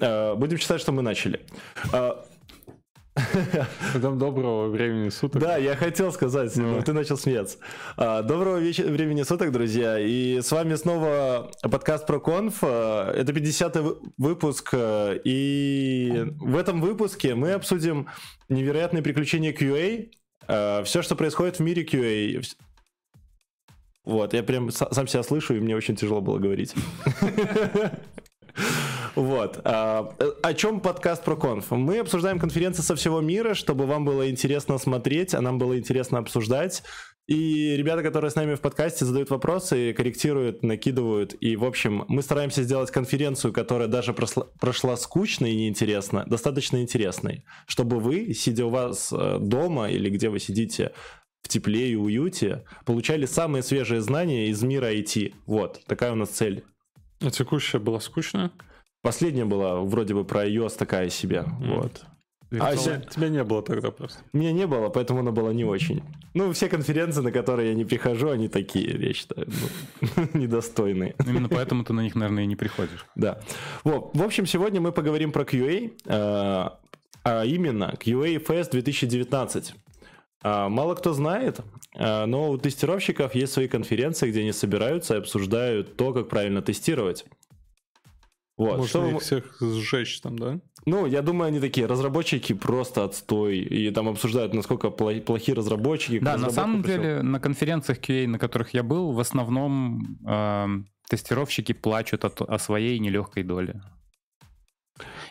Э, будем считать, что мы начали. Э, Там доброго времени суток. Да, я хотел сказать, но ты начал смеяться. А, доброго вечера, времени суток, друзья. И с вами снова подкаст про конф. Это 50-й выпуск. И в этом выпуске мы обсудим невероятные приключения QA. Все, что происходит в мире QA. Вот, я прям сам себя слышу, и мне очень тяжело было говорить. Вот. А, о чем подкаст про конф? Мы обсуждаем конференции со всего мира, чтобы вам было интересно смотреть, а нам было интересно обсуждать. И ребята, которые с нами в подкасте, задают вопросы, корректируют, накидывают. И, в общем, мы стараемся сделать конференцию, которая даже прошла, прошла скучно и неинтересно, достаточно интересной, чтобы вы, сидя у вас э, дома или где вы сидите в тепле и уюте, получали самые свежие знания из мира IT. Вот, такая у нас цель. А текущая была скучная? Последняя была вроде бы про iOS такая себе. Mm. Вот. А тебя, тебя не было тогда просто. Меня не было, поэтому она была не очень. Ну, все конференции, на которые я не прихожу, они такие, я считаю, ну, недостойные. Именно поэтому ты на них, наверное, и не приходишь. Да. В общем, сегодня мы поговорим про QA, э, а именно QA Fest 2019. А, мало кто знает, э, но у тестировщиков есть свои конференции, где они собираются и обсуждают то, как правильно тестировать. Вот. Можно что их всех сжечь там, да? Ну, я думаю, они такие, разработчики просто отстой, и там обсуждают, насколько плохие разработчики. Да, на самом пришел. деле, на конференциях QA, на которых я был, в основном э, тестировщики плачут от, о своей нелегкой доле.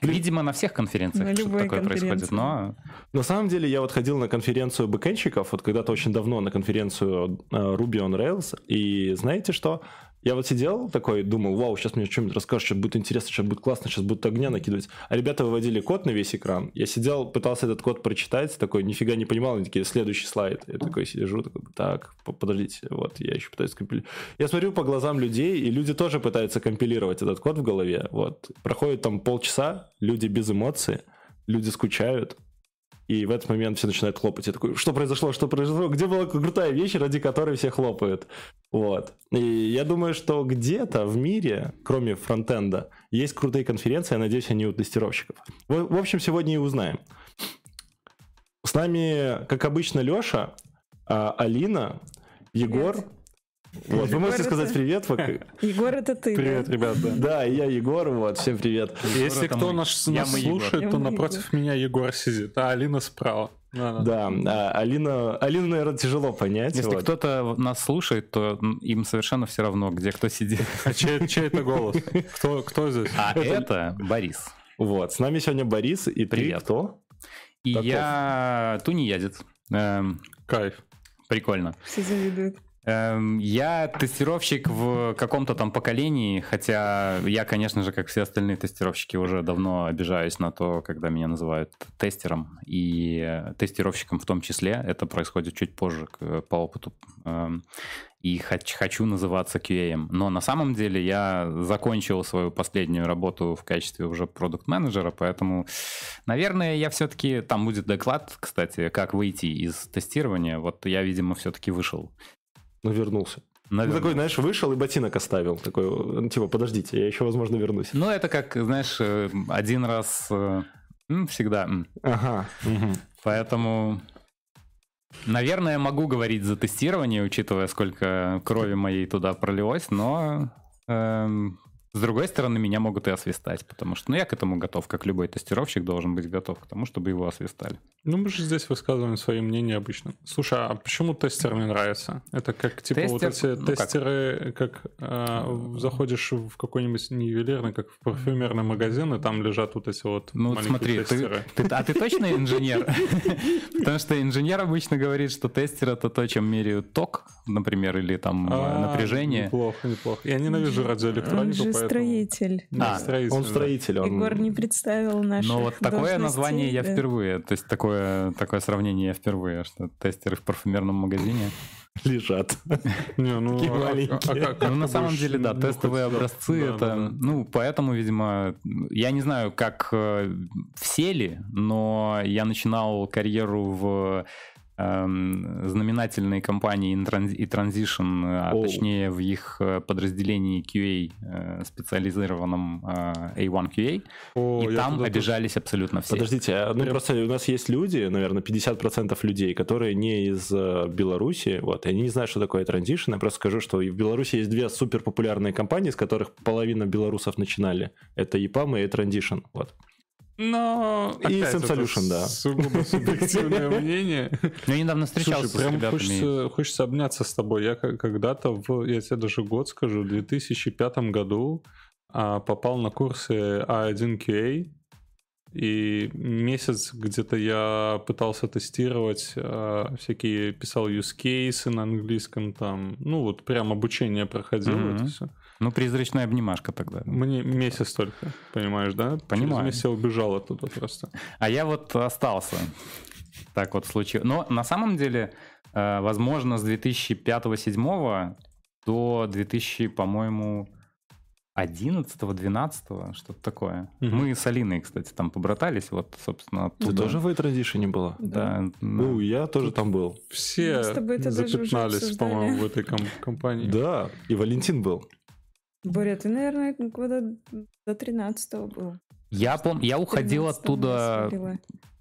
Видимо, на всех конференциях на что-то такое происходит, но... На самом деле, я вот ходил на конференцию бэкэнщиков, вот когда-то очень давно на конференцию э, Ruby on Rails, и знаете что? Я вот сидел такой, думал, вау, сейчас мне что-нибудь расскажешь, что будет интересно, что будет классно, сейчас будут огня накидывать. А ребята выводили код на весь экран. Я сидел, пытался этот код прочитать, такой, нифига не понимал, они такие, следующий слайд. Я такой сижу, такой, так, подождите, вот, я еще пытаюсь компилировать. Я смотрю по глазам людей, и люди тоже пытаются компилировать этот код в голове. Вот, проходит там полчаса, люди без эмоций, люди скучают, и в этот момент все начинают хлопать. Я такой, что произошло, что произошло? Где была крутая вещь, ради которой все хлопают? Вот. И я думаю, что где-то в мире, кроме фронтенда, есть крутые конференции, я надеюсь, они у тестировщиков. В, в общем, сегодня и узнаем. С нами, как обычно, Леша, а, Алина, Егор, Привет. Вот, вы можете сказать привет. Егор, это ты. Привет, ребят. Да, я Егор, вот, всем привет. Если кто нас слушает, то напротив меня Егор сидит, а Алина справа. Да, а, Алина, Алину, наверное, тяжело понять. Если кто-то нас слушает, то им совершенно все равно, где кто сидит. А чей, чей это голос? Кто, кто здесь? А это Борис. Вот, с нами сегодня Борис, и Привет. ты кто? И я тунеядец. Эм, Кайф. Прикольно. Все завидуют. Эм, я тестировщик в каком-то там поколении, хотя я, конечно же, как все остальные тестировщики, уже давно обижаюсь на то, когда меня называют тестером и тестировщиком в том числе. Это происходит чуть позже по опыту. Эм, и хочу называться QA. Но на самом деле я закончил свою последнюю работу в качестве уже продукт-менеджера, поэтому, наверное, я все-таки... Там будет доклад, кстати, как выйти из тестирования. Вот я, видимо, все-таки вышел ну, вернулся. Наверное. Ну, такой, знаешь, вышел и ботинок оставил. Такой, ну, типа, подождите, я еще, возможно, вернусь. Ну, это как, знаешь, э, один раз э, всегда. Ага. Угу. Поэтому, наверное, могу говорить за тестирование, учитывая, сколько крови моей туда пролилось, но эм, с другой стороны, меня могут и освистать, потому что ну, я к этому готов, как любой тестировщик должен быть готов к тому, чтобы его освистали. Ну, мы же здесь высказываем свои мнения обычно. Слушай, а почему тестер мне нравится? Это как, типа, Тестер, вот эти ну, тестеры, как, как э, заходишь в какой-нибудь не ювелирный, как в парфюмерный магазин, и там лежат вот эти вот Ну, смотри, тестеры. Ты, ты, а ты точно инженер? Потому что инженер обычно говорит, что тестер — это то, чем меряют ток, например, или там а, напряжение. Неплохо, неплохо. Я ненавижу радиоэлектронику, строитель. А, строитель. Он строитель. Он... Егор не представил наш. Ну вот такое название я впервые, то есть такое, такое сравнение я впервые, что тестеры в парфюмерном магазине лежат. Не, ну, Такие а, маленькие. А, а, ну, на самом деле, да, тестовые образцы, это, ну, поэтому, видимо, я не знаю, как э, все ли, но я начинал карьеру в знаменательные компании и Transition, а Оу. точнее в их э, подразделении QA, э, специализированном э, A1 QA, О, и там обижались абсолютно все. Подождите, а, ну просто у нас есть люди, наверное, 50% людей, которые не из Беларуси, вот, и они не знают, что такое Transition. Я просто скажу, что в Беларуси есть две супер популярные компании, с которых половина белорусов начинали. Это EPAM и Transition, вот. Но... И Option Solution, да. Сугубо субъективное мнение. Я недавно встречался Слушай, прям хочется, хочется обняться с тобой. Я когда-то, в, я тебе даже год скажу, в 2005 году а, попал на курсы A1QA, а и месяц где-то я пытался тестировать э, всякие, писал use cases на английском там, ну вот прям обучение проходил mm-hmm. это все. Ну, призрачная обнимашка тогда. Мне месяц только, понимаешь, да? Понимаю. Через месяц я убежал оттуда просто. А я вот остался. Так вот случилось. Но на самом деле, э, возможно, с 2005-2007 до 2000, по-моему, 11-12, что-то такое. Угу. Мы с Алиной, кстати, там побратались, вот, собственно, оттуда. Ты тоже в Transition была? Да. да. Ну, я тоже там был. Все запятнались, по-моему, в этой компании. Да, и Валентин был. Боря, ты, наверное, года до 13 был. Я помню, я уходил оттуда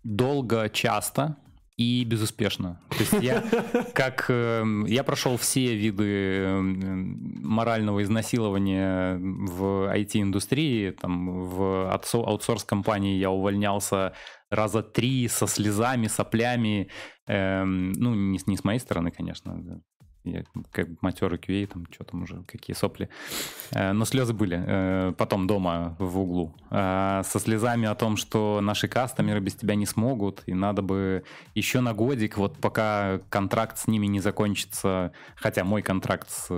долго, часто и безуспешно. То есть я как э, я прошел все виды эм, морального изнасилования в IT-индустрии, там в аутсорс-компании я увольнялся раза три со слезами, соплями, эм, ну не, не с моей стороны, конечно, как матерый QA, там что там уже, какие сопли. Э, но слезы были э, потом дома в углу. Э, со слезами о том, что наши кастомеры без тебя не смогут, и надо бы еще на годик, вот пока контракт с ними не закончится, хотя мой контракт с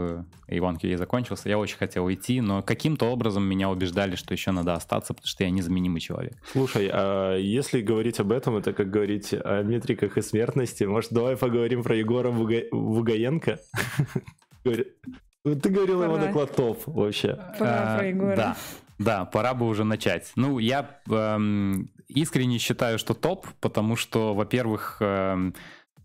A1 QA закончился, я очень хотел уйти, но каким-то образом меня убеждали, что еще надо остаться, потому что я незаменимый человек. Слушай, а если говорить об этом, это как говорить о метриках и смертности, может, давай поговорим про Егора Вугаенко? Ты говорил его доклад топ вообще. Пора про Егора. Да, да, пора бы уже начать. Ну, я эм, искренне считаю, что топ, потому что, во-первых, эм,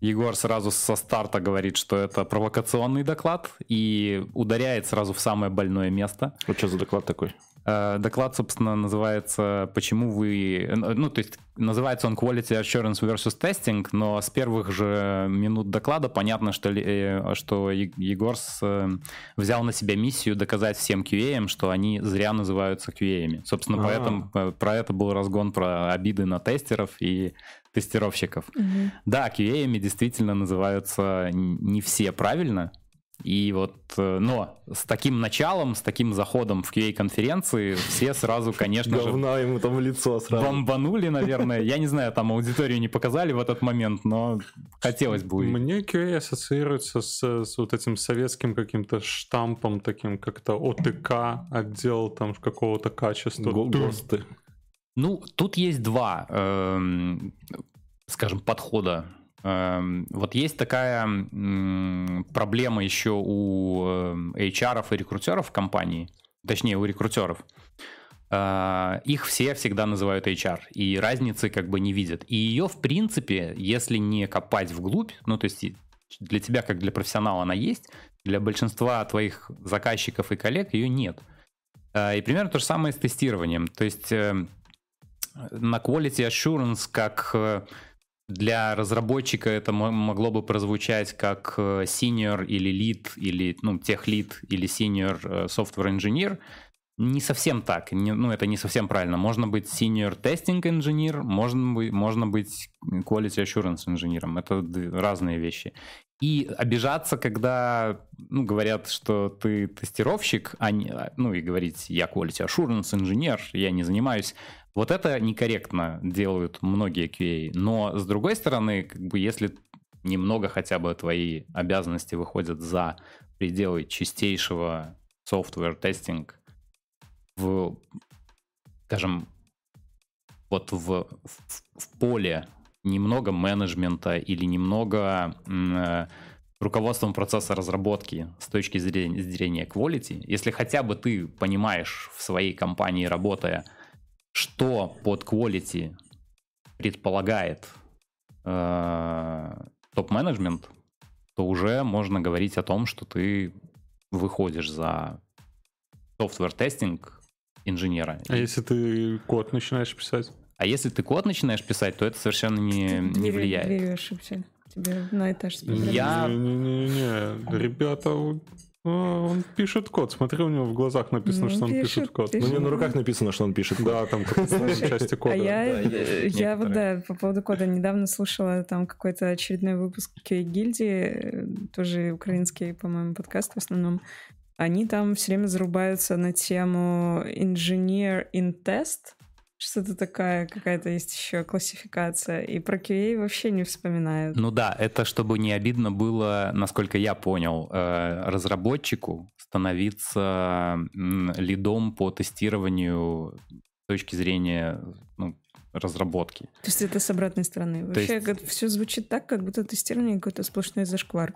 Егор сразу со старта говорит, что это провокационный доклад и ударяет сразу в самое больное место. Вот что за доклад такой? Э, доклад, собственно, называется «Почему вы...» Ну, то есть называется он Quality Assurance versus Testing, но с первых же минут доклада понятно, что, э, что Егор э, взял на себя миссию доказать всем QA, что они зря называются QA. Собственно, А-а-а. поэтому про это был разгон про обиды на тестеров и тестировщиков. Угу. Да, QA действительно называются не все правильно, и вот, э, но с таким началом, с таким заходом в QA-конференции все сразу, конечно же... Говна ему там в лицо сразу. Бомбанули, наверное. Я не знаю, там аудиторию не показали в этот момент, но хотелось бы. Мне QA ассоциируется с, с вот этим советским каким-то штампом, таким как-то ОТК, отдел там какого-то качества. ГОСТы. Ну, тут есть два, эм, скажем, подхода вот есть такая проблема еще у эм, HR и рекрутеров компании, точнее у рекрутеров. Э, их все всегда называют HR, и разницы как бы не видят. И ее, в принципе, если не копать вглубь, ну то есть для тебя, как для профессионала, она есть, для большинства твоих заказчиков и коллег ее нет. Э, и примерно то же самое с тестированием. То есть эм, на quality assurance как э, для разработчика это могло бы прозвучать как э, senior или lead, или ну, тех lead или senior э, software engineer. Не совсем так, не, ну это не совсем правильно. Можно быть senior testing engineer, можно быть, можно быть quality assurance инженером. Это разные вещи. И обижаться, когда ну, говорят, что ты тестировщик, а не, ну и говорить, я quality assurance инженер, я не занимаюсь вот это некорректно делают многие QA. Но с другой стороны, как бы если немного хотя бы твои обязанности выходят за пределы чистейшего software тестинг в, скажем, вот в, в, в поле немного менеджмента или немного э, руководством процесса разработки с точки зрения, зрения quality, если хотя бы ты понимаешь в своей компании, работая, что под quality предполагает э, то, топ-менеджмент, то уже можно говорить о том, что ты выходишь за software тестинг инженера. А если ты код начинаешь писать? А если ты код начинаешь писать, то это совершенно не, не влияет. Две ошибся. Тебе на этаж Я... Не-не-не, ребята, он пишет код. Смотри, у него в глазах написано, ну, что он пишет, пишет код. Пишет. Ну, у него на руках написано, что он пишет код. Да, там части кода. А я, я вот, да, по поводу кода недавно слушала там какой-то очередной выпуск гильдии, тоже украинский, по-моему, подкаст в основном. Они там все время зарубаются на тему engineer in test, что-то такая какая-то есть еще классификация. И про QA вообще не вспоминают. Ну да, это чтобы не обидно было, насколько я понял, э, разработчику становиться лидом по тестированию с точки зрения ну, разработки. То есть это с обратной стороны. Вообще есть... все звучит так, как будто тестирование какой-то сплошной зашквар.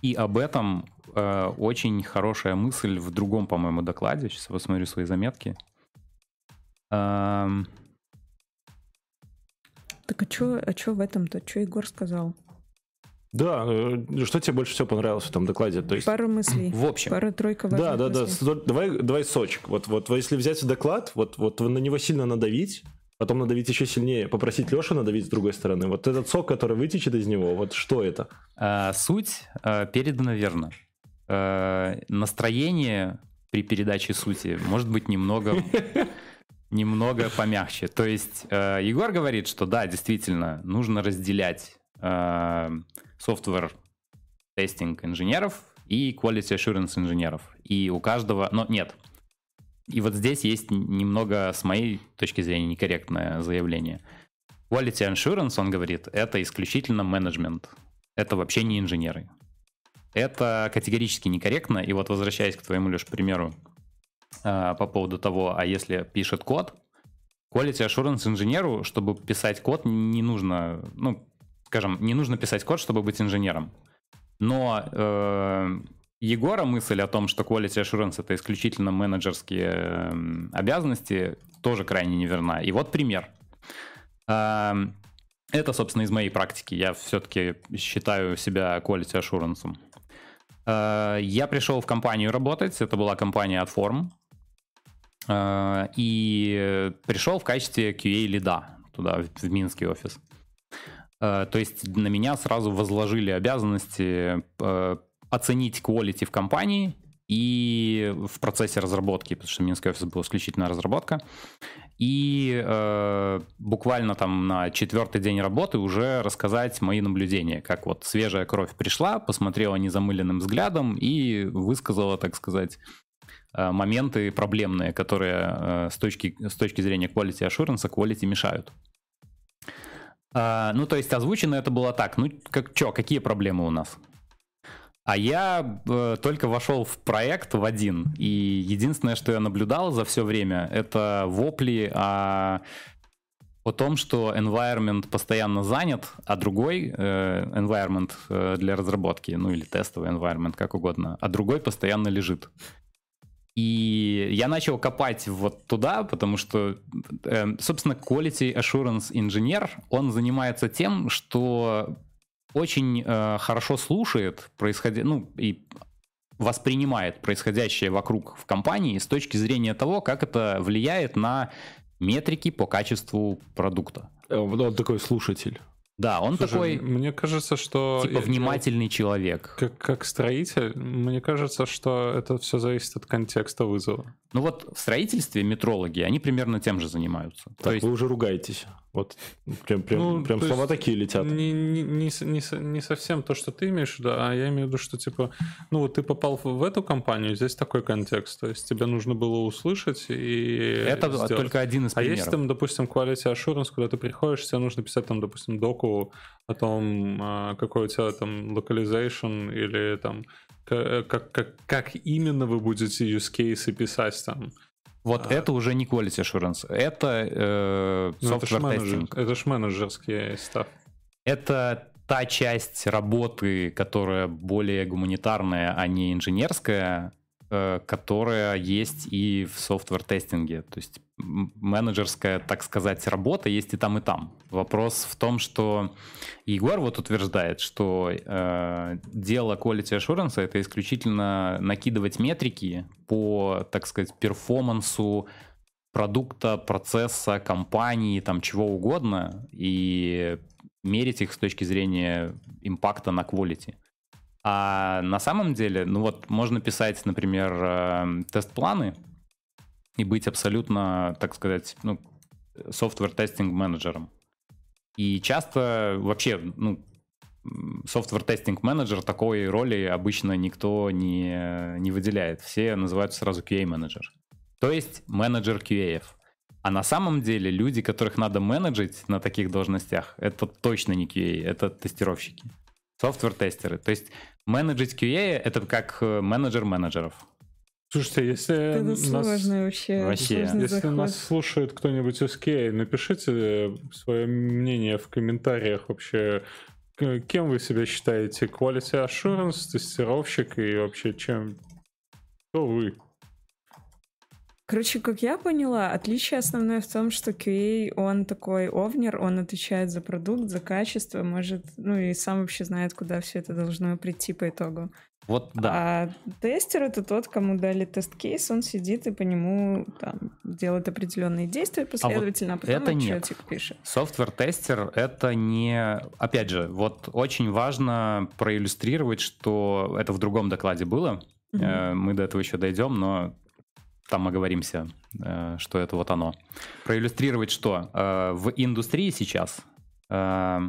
И об этом э, очень хорошая мысль в другом, по-моему, докладе. Сейчас посмотрю свои заметки. Так а что а чё в этом-то? Что Егор сказал? Да, э, что тебе больше всего понравилось в этом докладе? То есть... Пару мыслей. В общем. Пару-тройка Да, да, мыслей. да. Давай, давай сочек. Вот, вот если взять доклад, вот, вот на него сильно надавить, потом надавить еще сильнее, попросить Лешу надавить с другой стороны. Вот этот сок, который вытечет из него, вот что это? А, суть а, передана верно. А, настроение при передаче сути может быть немного немного помягче. То есть э, Егор говорит, что да, действительно, нужно разделять э, software тестинг инженеров и quality assurance инженеров. И у каждого, но нет. И вот здесь есть немного, с моей точки зрения, некорректное заявление. Quality assurance, он говорит, это исключительно менеджмент. Это вообще не инженеры. Это категорически некорректно. И вот возвращаясь к твоему, лишь примеру э, по поводу того, а если пишет код, quality assurance инженеру, чтобы писать код, не нужно, ну, скажем, не нужно писать код, чтобы быть инженером. Но э, Егора мысль о том, что quality assurance это исключительно менеджерские э, обязанности, тоже крайне неверна. И вот пример. Э, это, собственно, из моей практики. Я все-таки считаю себя quality assurance. Э, я пришел в компанию работать. Это была компания от Form. Э, и пришел в качестве QA-лида туда, в Минский офис. Э, то есть на меня сразу возложили обязанности э, оценить quality в компании и в процессе разработки, потому что Минский офис был исключительно разработка. И э, буквально там на четвертый день работы уже рассказать мои наблюдения, как вот свежая кровь пришла, посмотрела незамыленным взглядом и высказала, так сказать, Э, моменты проблемные, которые э, с точки, с точки зрения quality assurance, quality мешают. А, ну, то есть озвучено это было так, ну, как что, какие проблемы у нас? А я э, только вошел в проект в один, и единственное, что я наблюдал за все время, это вопли о, о том, что environment постоянно занят, а другой э, environment э, для разработки, ну или тестовый environment, как угодно, а другой постоянно лежит. И я начал копать вот туда, потому что, э, собственно, Quality Assurance инженер, он занимается тем, что очень э, хорошо слушает происходя... ну, и воспринимает происходящее вокруг в компании с точки зрения того, как это влияет на метрики по качеству продукта. Э, он такой слушатель. Да, он Слушай, такой... Мне кажется, что... Типа внимательный человек. Как, как строитель, мне кажется, что это все зависит от контекста вызова. Ну вот в строительстве метрологи, они примерно тем же занимаются. Так, То есть... вы уже ругаетесь. Вот прям, прям, ну, прям слова такие летят. Не, не, не, не, не совсем то, что ты имеешь в виду, а я имею в виду, что типа, ну вот ты попал в эту компанию, здесь такой контекст, то есть тебе нужно было услышать и Это сделать. только один из примеров. А если там, допустим, quality assurance, куда ты приходишь, тебе нужно писать там, допустим, доку о том, а, какой у тебя там localization или там как, как, как именно вы будете use case писать там. Вот а... это уже не quality assurance, это э, ну, это менеджер, Это ж менеджерский став. Это та часть работы, которая более гуманитарная, а не инженерская, э, которая есть и в софтвер-тестинге. То есть менеджерская, так сказать, работа есть и там, и там. Вопрос в том, что Егор вот утверждает, что э, дело quality assurance это исключительно накидывать метрики по, так сказать, перформансу продукта, процесса, компании, там чего угодно, и мерить их с точки зрения импакта на quality. А на самом деле, ну вот, можно писать, например, э, тест-планы и быть абсолютно, так сказать, ну, software-тестинг менеджером. И часто вообще, ну, software-тестинг менеджер такой роли обычно никто не, не выделяет. Все называют сразу QA-менеджер. То есть менеджер QA. А на самом деле люди, которых надо менеджить на таких должностях, это точно не QA, это тестировщики. Софтвер-тестеры. То есть менеджить QA это как э, менеджер менеджеров. Слушайте, если это нас, сложно вообще. вообще. если заход. нас слушает кто-нибудь из QA, напишите свое мнение в комментариях вообще. Кем вы себя считаете? Quality Assurance, тестировщик и вообще чем? Кто вы? Короче, как я поняла, отличие основное в том, что QA, он такой овнер, он отвечает за продукт, за качество, может, ну и сам вообще знает, куда все это должно прийти по итогу. Вот да. А тестер это тот, кому дали тест-кейс, он сидит и по нему там делает определенные действия последовательно, а, вот а потом это отчетик нет. пишет. Софтвер-тестер это не... Опять же, вот очень важно проиллюстрировать, что это в другом докладе было. Mm-hmm. Мы до этого еще дойдем, но там оговоримся, э, что это вот оно. Проиллюстрировать что? Э, в индустрии сейчас э,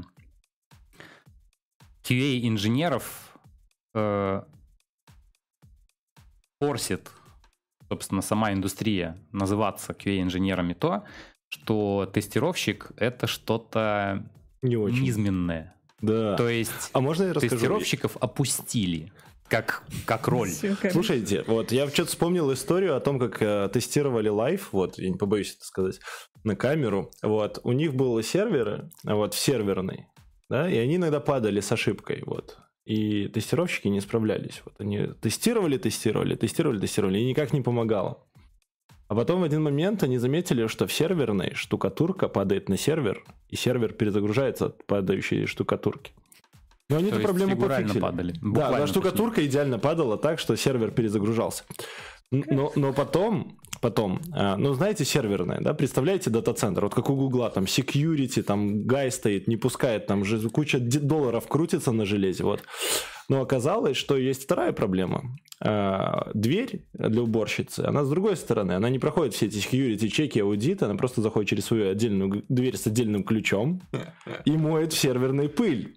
инженеров форсит, собственно, сама индустрия называться QA инженерами то, что тестировщик это что-то Не очень. низменное. Да. То есть а можно я расскажу? тестировщиков опустили как, как роль. Слушайте, вот я что-то вспомнил историю о том, как э, тестировали live, вот, я не побоюсь это сказать, на камеру. Вот, у них были серверы, вот, в серверной, да, и они иногда падали с ошибкой, вот. И тестировщики не справлялись. Вот они тестировали, тестировали, тестировали, тестировали, и никак не помогало. А потом в один момент они заметили, что в серверной штукатурка падает на сервер, и сервер перезагружается от падающей штукатурки. Но они То эту есть проблему фигурально пофиксили. падали. Да, да, штукатурка идеально падала так, что сервер перезагружался. Но, но потом, потом, а, ну знаете, серверная, да, представляете дата-центр, вот как у Гугла, там security, там гай стоит, не пускает, там же куча долларов крутится на железе, вот. Но оказалось, что есть вторая проблема. А, Дверь для уборщицы, она с другой стороны, она не проходит все эти security чеки, аудиты, она просто заходит через свою отдельную дверь с отдельным ключом и моет в серверной пыль.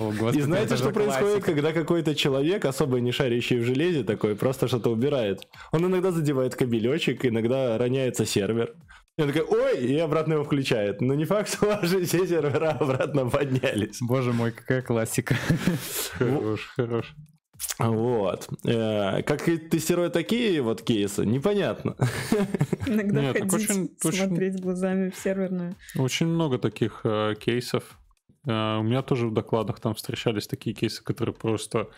О, господи, И знаете, что происходит, классика. когда какой-то человек, особо не шарящий в железе, такой просто что-то убирает? Он иногда задевает кабелечек, иногда роняется сервер. И он такой, ой, и обратно его включает. Но не факт, что ваши все сервера обратно поднялись. Боже мой, какая классика. Хорош, хорош. Вот. Э, Как и тестируют такие вот кейсы, непонятно. Иногда Нет, ходить, очень- очень- смотреть глазами в серверную. Очень много таких э, кейсов. Э, у меня тоже в докладах там встречались такие кейсы, которые просто,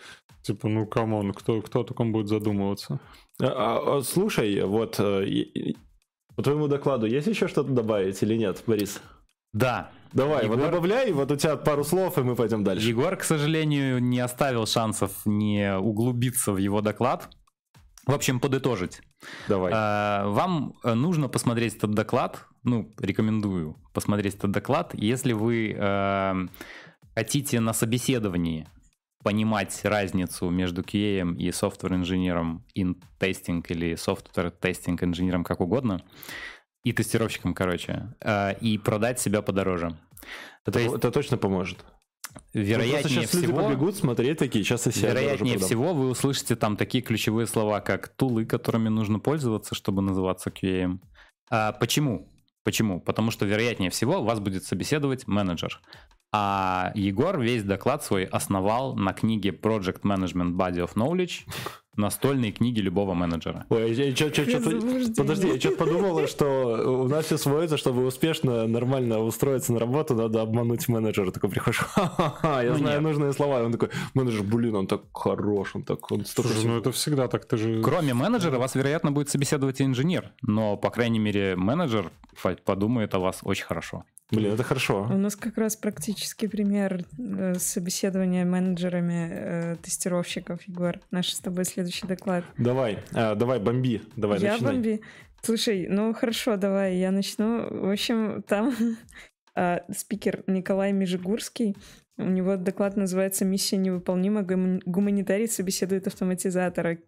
типа, ну, come on, кто, кто о таком будет задумываться? А, а, а, Слушай, вот э, по твоему докладу есть еще что-то добавить или нет, Борис? Да. Давай, вот Егор- добавляй, вот у тебя пару слов, и мы пойдем дальше. Егор, к сожалению, не оставил шансов не углубиться в его доклад. В общем, подытожить. Давай. А, Вам нужно посмотреть этот доклад. Ну, рекомендую посмотреть этот доклад. Если вы э, хотите на собеседовании понимать разницу между QA и software инженером in testing или software testing инженером, как угодно, и тестировщиком, короче, э, и продать себя подороже. Это, То есть, это точно поможет. вероятнее Просто сейчас люди всего... побегут смотреть такие, сейчас Вероятнее всего, вы услышите там такие ключевые слова, как тулы, которыми нужно пользоваться, чтобы называться QA. А почему? Почему? Потому что, вероятнее всего, вас будет собеседовать менеджер. А Егор весь доклад свой основал на книге Project Management Body of Knowledge, настольной книги любого менеджера. Ой, я, я, я, я, подожди, я что-то подумала, что у нас все сводится, чтобы успешно, нормально устроиться на работу, надо обмануть менеджера. Такой приходишь, ха-ха-ха, я ну, знаю нет. нужные слова. И он такой, менеджер, блин, он так хорош, он так... Он Слушай, всего... ну это всегда так, ты же... Кроме менеджера, вас, вероятно, будет собеседовать инженер, но, по крайней мере, менеджер подумает о вас очень хорошо. Блин, это хорошо. У нас как раз практический пример э, собеседования менеджерами э, тестировщиков, Егор. Наш с тобой следующий доклад. Давай, э, давай, бомби, давай, Я начинай. бомби. Слушай, ну хорошо, давай, я начну. В общем, там спикер Николай Межигурский, у него доклад называется «Миссия невыполнима. Гуманитарий собеседует автоматизатора».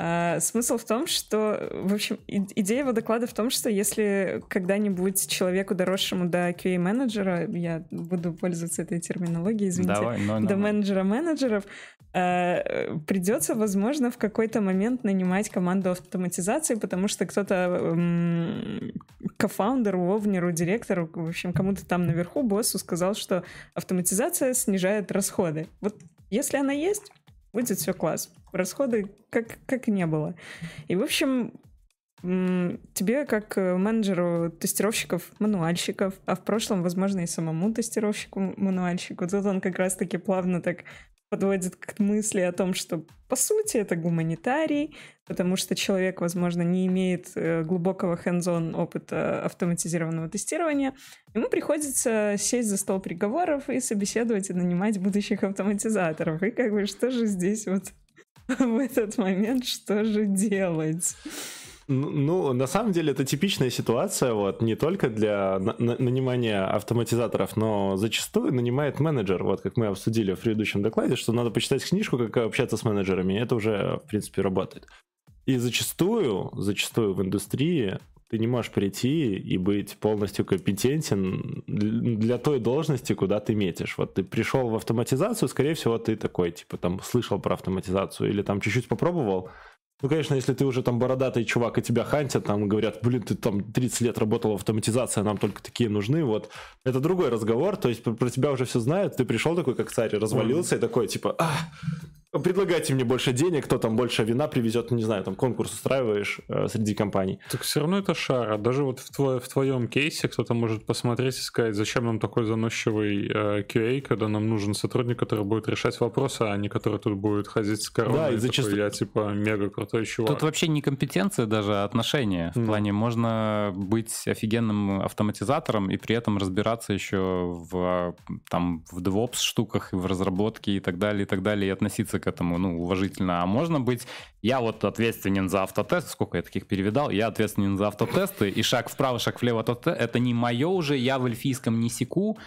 А, смысл в том, что, в общем, идея его доклада в том, что если когда-нибудь человеку, доросшему до QA-менеджера, я буду пользоваться этой терминологией, извините, Давай, но, до менеджера менеджеров, э, придется, возможно, в какой-то момент нанимать команду автоматизации, потому что кто-то э, кофаундеру, овнеру, директору, в общем, кому-то там наверху, боссу сказал, что автоматизация снижает расходы. Вот если она есть, будет все класс. Расходы как, как не было. И, в общем, тебе как менеджеру тестировщиков, мануальщиков, а в прошлом, возможно, и самому тестировщику-мануальщику, тут он как раз-таки плавно так подводит к мысли о том, что по сути это гуманитарий, потому что человек, возможно, не имеет э, глубокого hands-on опыта автоматизированного тестирования. Ему приходится сесть за стол переговоров и собеседовать и нанимать будущих автоматизаторов. И как бы что же здесь вот в этот момент, что же делать? Ну, на самом деле, это типичная ситуация, вот, не только для на- нанимания автоматизаторов, но зачастую нанимает менеджер, вот, как мы обсудили в предыдущем докладе, что надо почитать книжку, как общаться с менеджерами, и это уже, в принципе, работает. И зачастую, зачастую в индустрии ты не можешь прийти и быть полностью компетентен для той должности, куда ты метишь. Вот ты пришел в автоматизацию, скорее всего, ты такой, типа, там, слышал про автоматизацию или там чуть-чуть попробовал, ну, конечно, если ты уже там бородатый чувак, и тебя хантят, там говорят, блин, ты там 30 лет работал в автоматизации, а нам только такие нужны, вот. Это другой разговор, то есть про, про тебя уже все знают, ты пришел такой, как царь, развалился mm-hmm. и такой, типа, а, предлагайте мне больше денег, кто там больше вина привезет, не знаю, там конкурс устраиваешь э, среди компаний. Так все равно это шара. Даже вот в, твой, в твоем кейсе кто-то может посмотреть и сказать, зачем нам такой заносчивый э, QA, когда нам нужен сотрудник, который будет решать вопросы, а не который тут будет ходить с короной. Да, и зачастую... Такой, я типа мега крутой чувак. Тут вообще не компетенция даже, а отношения. В mm. плане можно быть офигенным автоматизатором и при этом разбираться еще в, там, в DevOps штуках, и в разработке и так далее, и так далее, и относиться относиться к этому, ну, уважительно. А можно быть, я вот ответственен за автотест, сколько я таких перевидал, я ответственен за автотесты, и шаг вправо, шаг влево, это не мое уже, я в эльфийском не секу,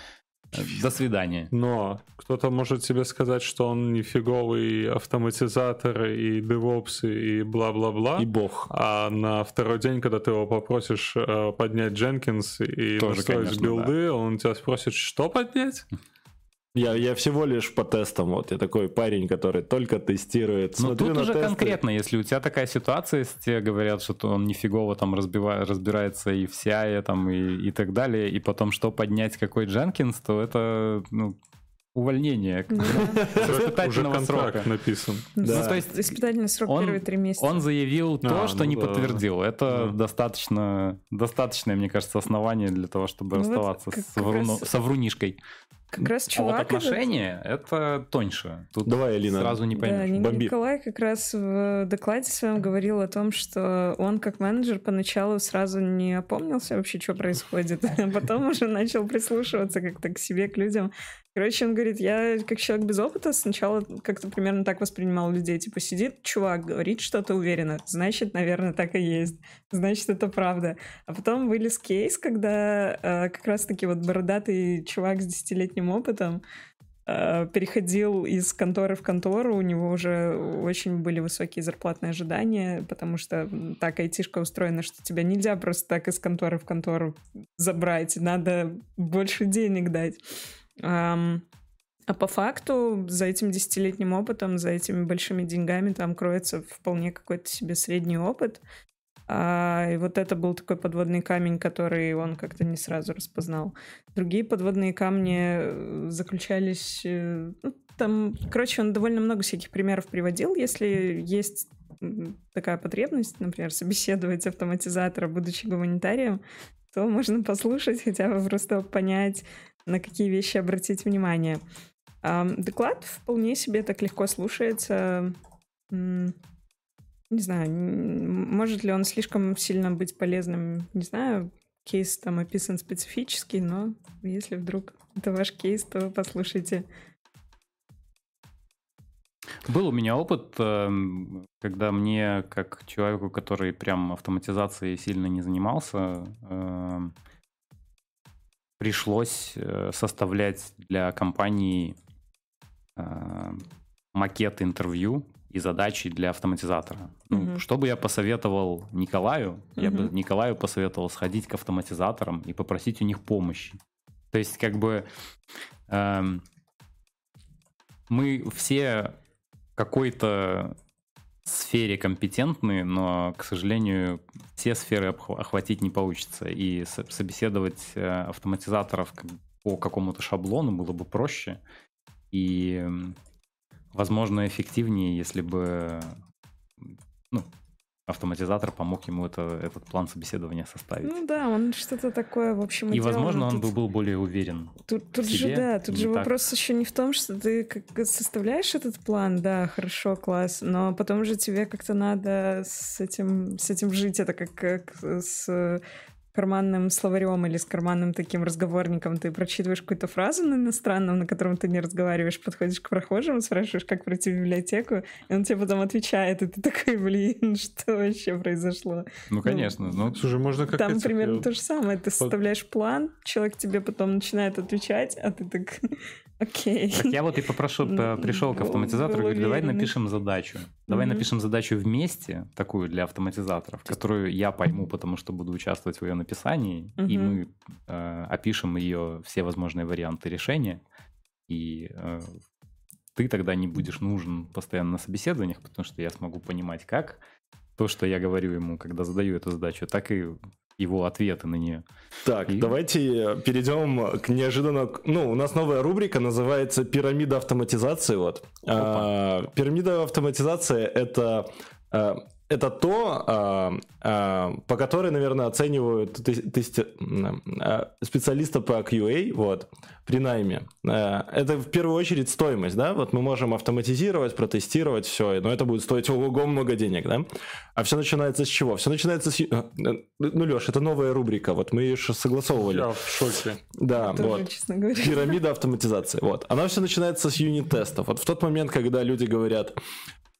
до свидания. Но кто-то может тебе сказать, что он нифиговый автоматизатор и DevOps и бла-бла-бла. И бог. А на второй день, когда ты его попросишь э, поднять Jenkins и Тоже, настроить конечно, билды, да. он тебя спросит, что поднять? Я, я всего лишь по тестам, вот я такой парень, который только тестирует. Ну тут уже тесты. конкретно, если у тебя такая ситуация, если тебе говорят, что он нифигово там разбива, разбирается и в CI там и, и так далее, и потом что поднять какой Jenkins, то это ну, увольнение испытательного срока написан. Да. Ну, то есть испытательный срок он, первые три месяца. Он заявил то, а, что ну не да. подтвердил. Это да. достаточно, достаточное, мне кажется, основание для того, чтобы ну, расставаться вот, с, вруну, раз... врунишкой. Как раз чувак... А вот отношения этот... это тоньше. Тут Давай, Алина. Сразу не поймешь. Да, Николай как раз в докладе своем говорил о том, что он как менеджер поначалу сразу не опомнился вообще, что происходит, а потом уже начал прислушиваться как-то к себе, к людям. Короче, он говорит, я как человек без опыта сначала как-то примерно так воспринимал людей. Типа сидит чувак, говорит что-то уверенно. Значит, наверное, так и есть. Значит, это правда. А потом вылез кейс, когда э, как раз-таки вот бородатый чувак с десятилетним опытом э, переходил из конторы в контору, у него уже очень были высокие зарплатные ожидания, потому что так айтишка устроена, что тебя нельзя просто так из конторы в контору забрать, надо больше денег дать. А по факту за этим десятилетним опытом, за этими большими деньгами там кроется вполне какой-то себе средний опыт. А, и вот это был такой подводный камень, который он как-то не сразу распознал. Другие подводные камни э, заключались... Э, ну, там, короче, он довольно много всяких примеров приводил. Если есть такая потребность, например, собеседовать автоматизатора, будучи гуманитарием, то можно послушать, хотя бы просто понять, на какие вещи обратить внимание. Доклад вполне себе так легко слушается. Не знаю, может ли он слишком сильно быть полезным, не знаю. Кейс там описан специфический, но если вдруг это ваш кейс, то послушайте. Был у меня опыт, эм, когда мне, как человеку, который прям автоматизацией сильно не занимался, эм, пришлось э, составлять для компании эм, макет интервью и задачи для автоматизатора. Ну, угу. Что бы я посоветовал Николаю? Угу. Я бы Николаю посоветовал сходить к автоматизаторам и попросить у них помощи. То есть, как бы эм, мы все какой-то сфере компетентны, но, к сожалению, все сферы охватить не получится. И собеседовать э, автоматизаторов по какому-то шаблону было бы проще и, возможно, эффективнее, если бы ну, автоматизатор помог ему это, этот план собеседования составить. Ну да, он что-то такое, в общем, и, и возможно, он тут... был более уверен. Тут, тут себе, же, да, тут же так. вопрос еще не в том, что ты как составляешь этот план, да, хорошо, класс, но потом же тебе как-то надо с этим, с этим жить, это как, как с карманным словарем или с карманным таким разговорником ты прочитываешь какую-то фразу на иностранном, на котором ты не разговариваешь, подходишь к прохожему, спрашиваешь, как пройти в библиотеку, и он тебе потом отвечает, и ты такой, блин, что вообще произошло? Ну, конечно. Ну, ну слушай, можно как Там примерно то же самое. Ты составляешь план, человек тебе потом начинает отвечать, а ты так, Окей. Так я вот и попрошу, пришел к автоматизатору и говорю, давай напишем задачу. Давай напишем задачу вместе, такую для автоматизаторов, которую я пойму, потому что буду участвовать в ее написании, и мы э, опишем ее все возможные варианты решения. И э, ты тогда не будешь нужен постоянно на собеседованиях, потому что я смогу понимать, как то, что я говорю ему, когда задаю эту задачу, так и его ответы на нее. Так, и... давайте перейдем к неожиданно... Ну, у нас новая рубрика называется «Пирамида автоматизации». Вот. А, пирамида автоматизации — это а, это то, а, а, по которой, наверное, оценивают а, специалиста по QA вот, при найме. Это в первую очередь стоимость, да, вот мы можем автоматизировать, протестировать все, но это будет стоить ого много денег, да. А все начинается с чего? Все начинается с... Ну, Леш, это новая рубрика, вот мы ее согласовывали. Я в шоке. Да, Тоже, вот. Честно говоря. Пирамида автоматизации, вот. Она все начинается с юнит-тестов. Вот в тот момент, когда люди говорят,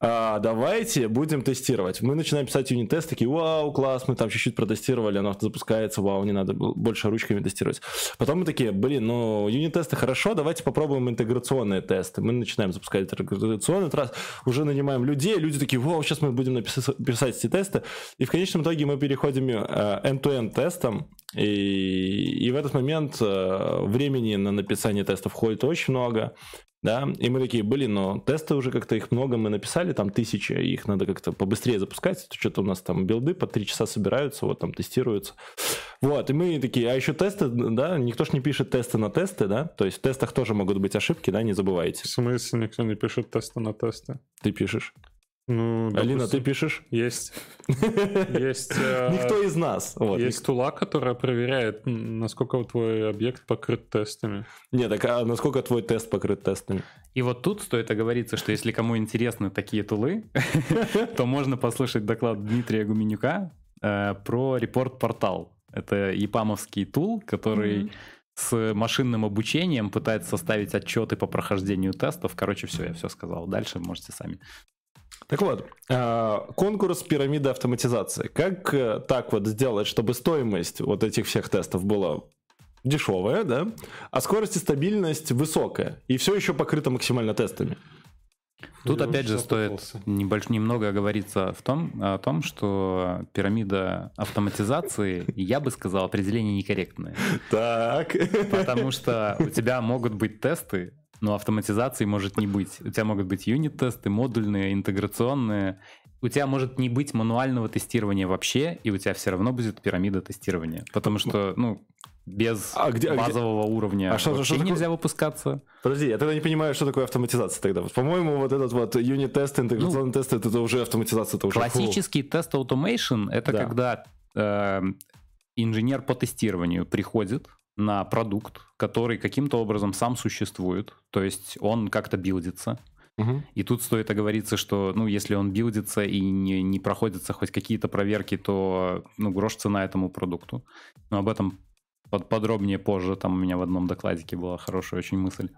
а, давайте будем тестировать. Мы начинаем писать юнит-тест, такие, вау, класс, мы там чуть-чуть протестировали, оно запускается, вау, не надо больше ручками тестировать. Потом мы такие, блин, ну, юнит-тесты хорошо, давайте попробуем интеграционные тесты. Мы начинаем запускать интеграционный раз, уже нанимаем людей, люди такие, вау, сейчас мы будем написать, писать эти тесты. И в конечном итоге мы переходим э, end-to-end тестом, и, и в этот момент э, времени на написание тестов ходит очень много да, и мы такие, блин, но тесты уже как-то их много мы написали, там тысячи, их надо как-то побыстрее запускать, что-то у нас там билды по три часа собираются, вот там тестируются. Вот, и мы такие, а еще тесты, да, никто ж не пишет тесты на тесты, да, то есть в тестах тоже могут быть ошибки, да, не забывайте. В смысле никто не пишет тесты на тесты? Ты пишешь. Ну, допустим, Алина, ты пишешь? Есть. Есть. Э, Никто из нас. Есть тула, которая проверяет, насколько твой объект покрыт тестами. Нет, так а насколько твой тест покрыт тестами? И вот тут стоит оговориться, что если кому интересны такие тулы, то можно послушать доклад Дмитрия Гуменюка э, про репорт-портал. Это епамовский тул, который с машинным обучением пытается составить отчеты по прохождению тестов. Короче, все, я все сказал. Дальше можете сами так вот, а, конкурс пирамиды автоматизации. Как э, так вот сделать, чтобы стоимость вот этих всех тестов была дешевая, да, а скорость и стабильность высокая, и все еще покрыто максимально тестами? Тут Я опять же стоит небольш... немного оговориться в том, о том, что пирамида автоматизации, я бы сказал, определение некорректное. Так. Потому что у тебя могут быть тесты, но автоматизации может не быть. У тебя могут быть юнит-тесты, модульные, интеграционные, у тебя может не быть мануального тестирования вообще, и у тебя все равно будет пирамида тестирования. Потому что, ну, без а где, базового а где? уровня а что, вообще что нельзя такое? выпускаться. Подожди, я тогда не понимаю, что такое автоматизация тогда. По-моему, вот этот вот юнит-тест, интеграционный ну, тест, это уже автоматизация. Это уже классический тест automation, это да. когда э, инженер по тестированию приходит на продукт, который каким-то образом сам существует, то есть он как-то билдится, Угу. И тут стоит оговориться, что, ну, если он билдится и не, не проходятся хоть какие-то проверки, то, ну, грош цена этому продукту. Но об этом под, подробнее позже. Там у меня в одном докладике была хорошая очень мысль.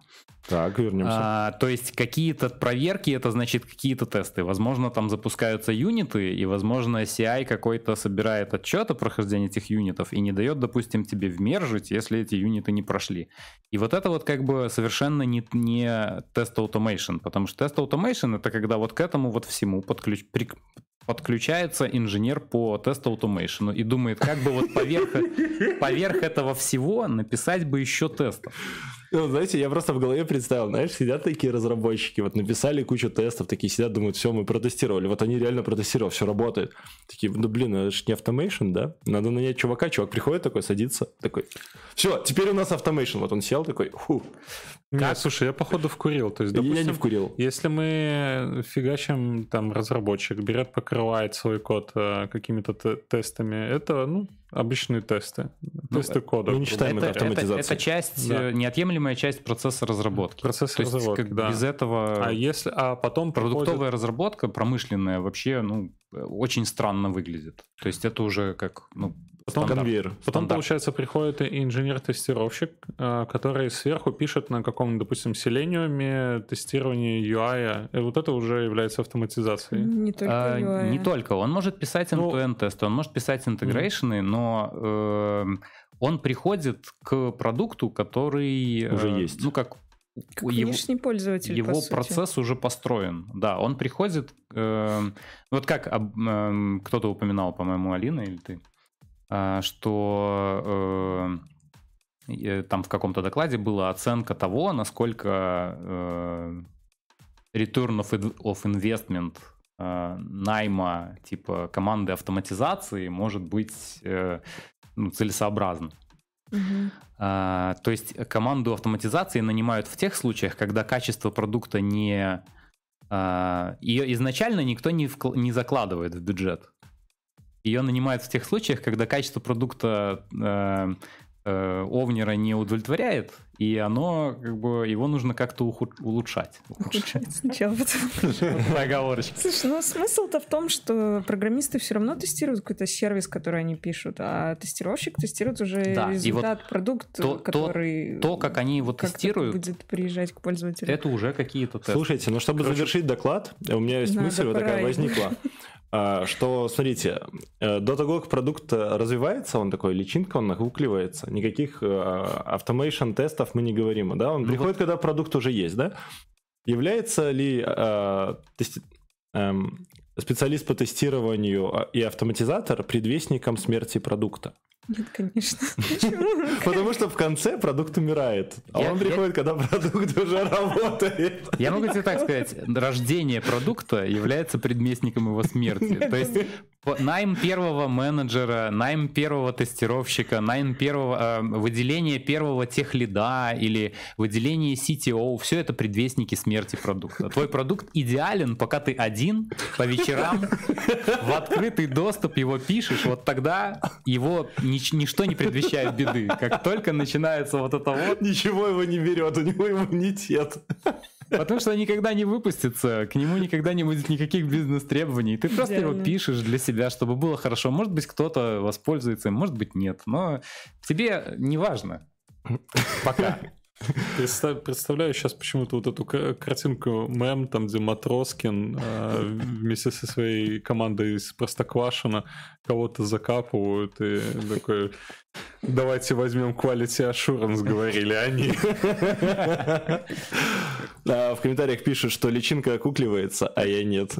Так, вернемся. А, то есть какие-то проверки, это значит какие-то тесты. Возможно, там запускаются юниты, и, возможно, CI какой-то собирает отчет о прохождении этих юнитов и не дает, допустим, тебе вмержить, если эти юниты не прошли. И вот это вот как бы совершенно не, не тест automation, потому что тест automation это когда вот к этому вот всему подключ, при, подключается инженер по тест automation и думает, как бы вот поверх, поверх этого всего написать бы еще тестов. Ну, знаете, я просто в голове представил, знаешь, сидят такие разработчики, вот написали кучу тестов, такие сидят, думают, все, мы протестировали. Вот они реально протестировали, все работает. Такие, ну блин, это же не автомейшн, да? Надо нанять чувака, чувак приходит такой, садится, такой, все, теперь у нас автомейшн. Вот он сел такой, фу. Нет, слушай, я походу вкурил. То есть, допустим, я не вкурил. Если мы фигачим, там, разработчик берет, покрывает свой код э, какими-то тестами, это, ну, обычные тесты, ну, тесты кода. Мы не считаем это, это автоматизацией. Это, это часть, да. Э, неотъемлемая часть процесса разработки. Процесс разработки, как, да. Без этого... А если, а потом Продуктовая приходит... разработка промышленная вообще, ну, очень странно выглядит. То есть это уже как, ну, Потом, конвейер. Потом, стандарт. получается, приходит инженер-тестировщик, э, который сверху пишет на каком-нибудь, допустим, Selenium тестирование UI. И вот это уже является автоматизацией. Не только UI. А, не только. Он может писать end-to-end ну, тесты, он может писать интегрейшены, mm. но э, он приходит к продукту, который... Уже э, есть. Ну, как как его, внешний пользователь, Его по процесс уже построен. Да, он приходит... Э, вот как э, кто-то упоминал, по-моему, Алина или ты, а, что э, там в каком-то докладе была оценка того, насколько э, return of, investment э, найма типа команды автоматизации может быть ну, целесообразно. Угу. А, то есть команду автоматизации нанимают в тех случаях, когда качество продукта не... А, ее изначально никто не, вкл- не закладывает в бюджет. Ее нанимают в тех случаях, когда качество продукта э, э, овнера не удовлетворяет, и оно, как бы, его нужно как-то улучшать. Улучшать сначала, потом. Оговорочка. Слушай, ну смысл-то в том, что программисты все равно тестируют какой-то сервис, который они пишут, а тестировщик тестирует уже да, результат, вот продукт, то, который... То, как они его тестируют... будет приезжать к пользователю. Это уже какие-то тесты. Слушайте, ну чтобы Короче, завершить доклад, у меня есть мысль вот такая возникла. А, что, смотрите, э, до того, как продукт развивается, он такой личинка, он нагукливается, никаких автомейшн тестов мы не говорим, да, он ну приходит, вот... когда продукт уже есть, да? Является ли э, тести... э, специалист по тестированию и автоматизатор предвестником смерти продукта? Нет, конечно. Потому что в конце продукт умирает. А он приходит, когда продукт уже работает. Я могу тебе так сказать, рождение продукта является предместником его смерти. То есть найм первого менеджера, найм первого тестировщика, найм первого, э, выделение первого техлида или выделение CTO, все это предвестники смерти продукта. Твой продукт идеален, пока ты один по вечерам в открытый доступ его пишешь, вот тогда его нич- ничто не предвещает беды. Как только начинается вот это вот... Ничего его не берет, у него иммунитет. Потому что никогда не выпустится, к нему никогда не будет никаких бизнес-требований. Ты просто Идеально. его пишешь для себя, чтобы было хорошо. Может быть, кто-то воспользуется им, может быть, нет. Но тебе не важно. Пока. Представ, представляю сейчас почему-то вот эту картинку мем, там, где Матроскин э, вместе со своей командой из Простоквашина кого-то закапывают и такой, давайте возьмем quality assurance, говорили они. в комментариях пишут, что личинка окукливается, а я нет.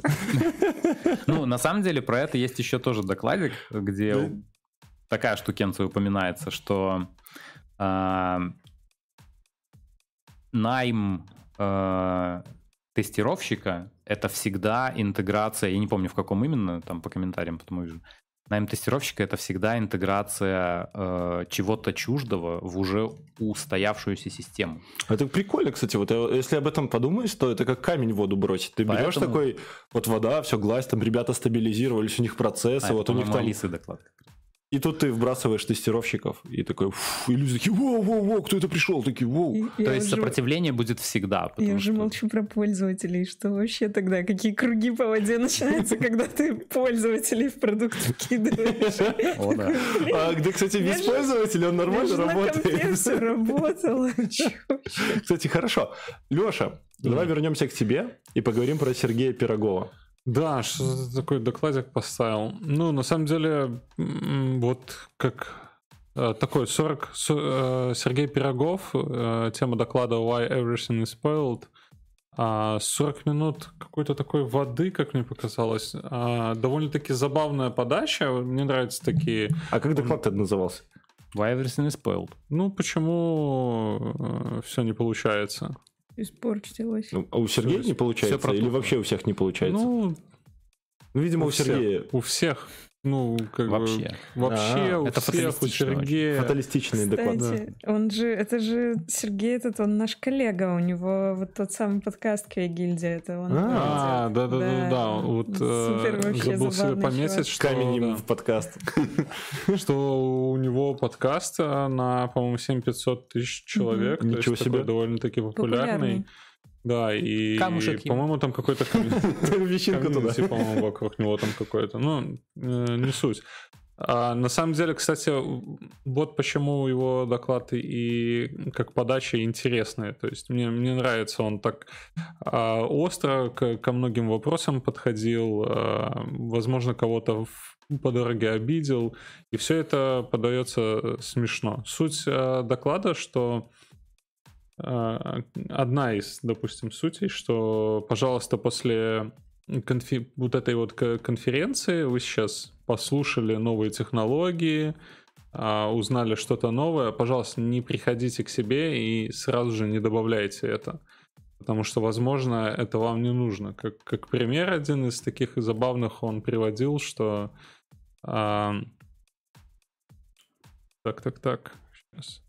Ну, на самом деле, про это есть еще тоже докладик, где такая штукенция упоминается, что а, найм э, тестировщика это всегда интеграция, я не помню в каком именно, там по комментариям потом увижу, Найм тестировщика это всегда интеграция э, чего-то чуждого в уже устоявшуюся систему. Это прикольно, кстати. Вот э, если об этом подумаешь, то это как камень в воду бросить. Ты Поэтому... берешь такой, вот вода, все глазь, там ребята стабилизировались, у них процессы, а, вот у них там... Алисы доклад. И тут ты вбрасываешь тестировщиков, и такой, фу, и люди такие, воу, воу, воу, кто это пришел? Такие, воу. То есть уже... сопротивление будет всегда. Я уже молчу про пользователей, что вообще тогда, какие круги по воде начинаются, когда ты пользователей в продукт вкидываешь. О, да. А где, кстати, без пользователей он нормально работает. все работало. Кстати, хорошо. Леша, давай вернемся к тебе и поговорим про Сергея Пирогова. Да, что такой докладик поставил. Ну, на самом деле, вот как э, такой 40... Э, Сергей Пирогов, э, тема доклада Why Everything is Spoiled. 40 а, минут какой-то такой воды, как мне показалось. А, довольно-таки забавная подача. Мне нравятся такие... А как доклад Он... назывался? Why Everything is Spoiled. Ну, почему все не получается? Испортилось. Ну, а у Сергея все, не получается? Все или вообще у всех не получается? Ну, ну видимо, у, у Сергея. У всех. Ну, как вообще. бы... Вообще, а, у это всех, у Сергея... Фаталистичный доклад. Да. он же, это же Сергей этот, он наш коллега, у него вот тот самый подкаст Кей-гильдия, это он. А, да-да-да-да, вот Супер, э, забыл себе пометить, что... Камень да, в подкаст. Что у него подкаст э, на, по-моему, 7500 тысяч человек. Ничего себе. довольно-таки популярный. Да, и, по-моему, там какой-то вещинка туда. по-моему, вокруг него там какой-то. Ну, э, не суть. А на самом деле, кстати, вот почему его доклады и как подача интересные. То есть мне, мне нравится, он так а, остро к, ко многим вопросам подходил, а, возможно, кого-то по дороге обидел, и все это подается смешно. Суть а, доклада, что а, одна из, допустим, сутей, что, пожалуйста, после конфи- вот этой вот конференции вы сейчас послушали новые технологии, а, узнали что-то новое, пожалуйста, не приходите к себе и сразу же не добавляйте это. Потому что, возможно, это вам не нужно. Как, как пример один из таких забавных он приводил, что... А... Так, так, так. Сейчас.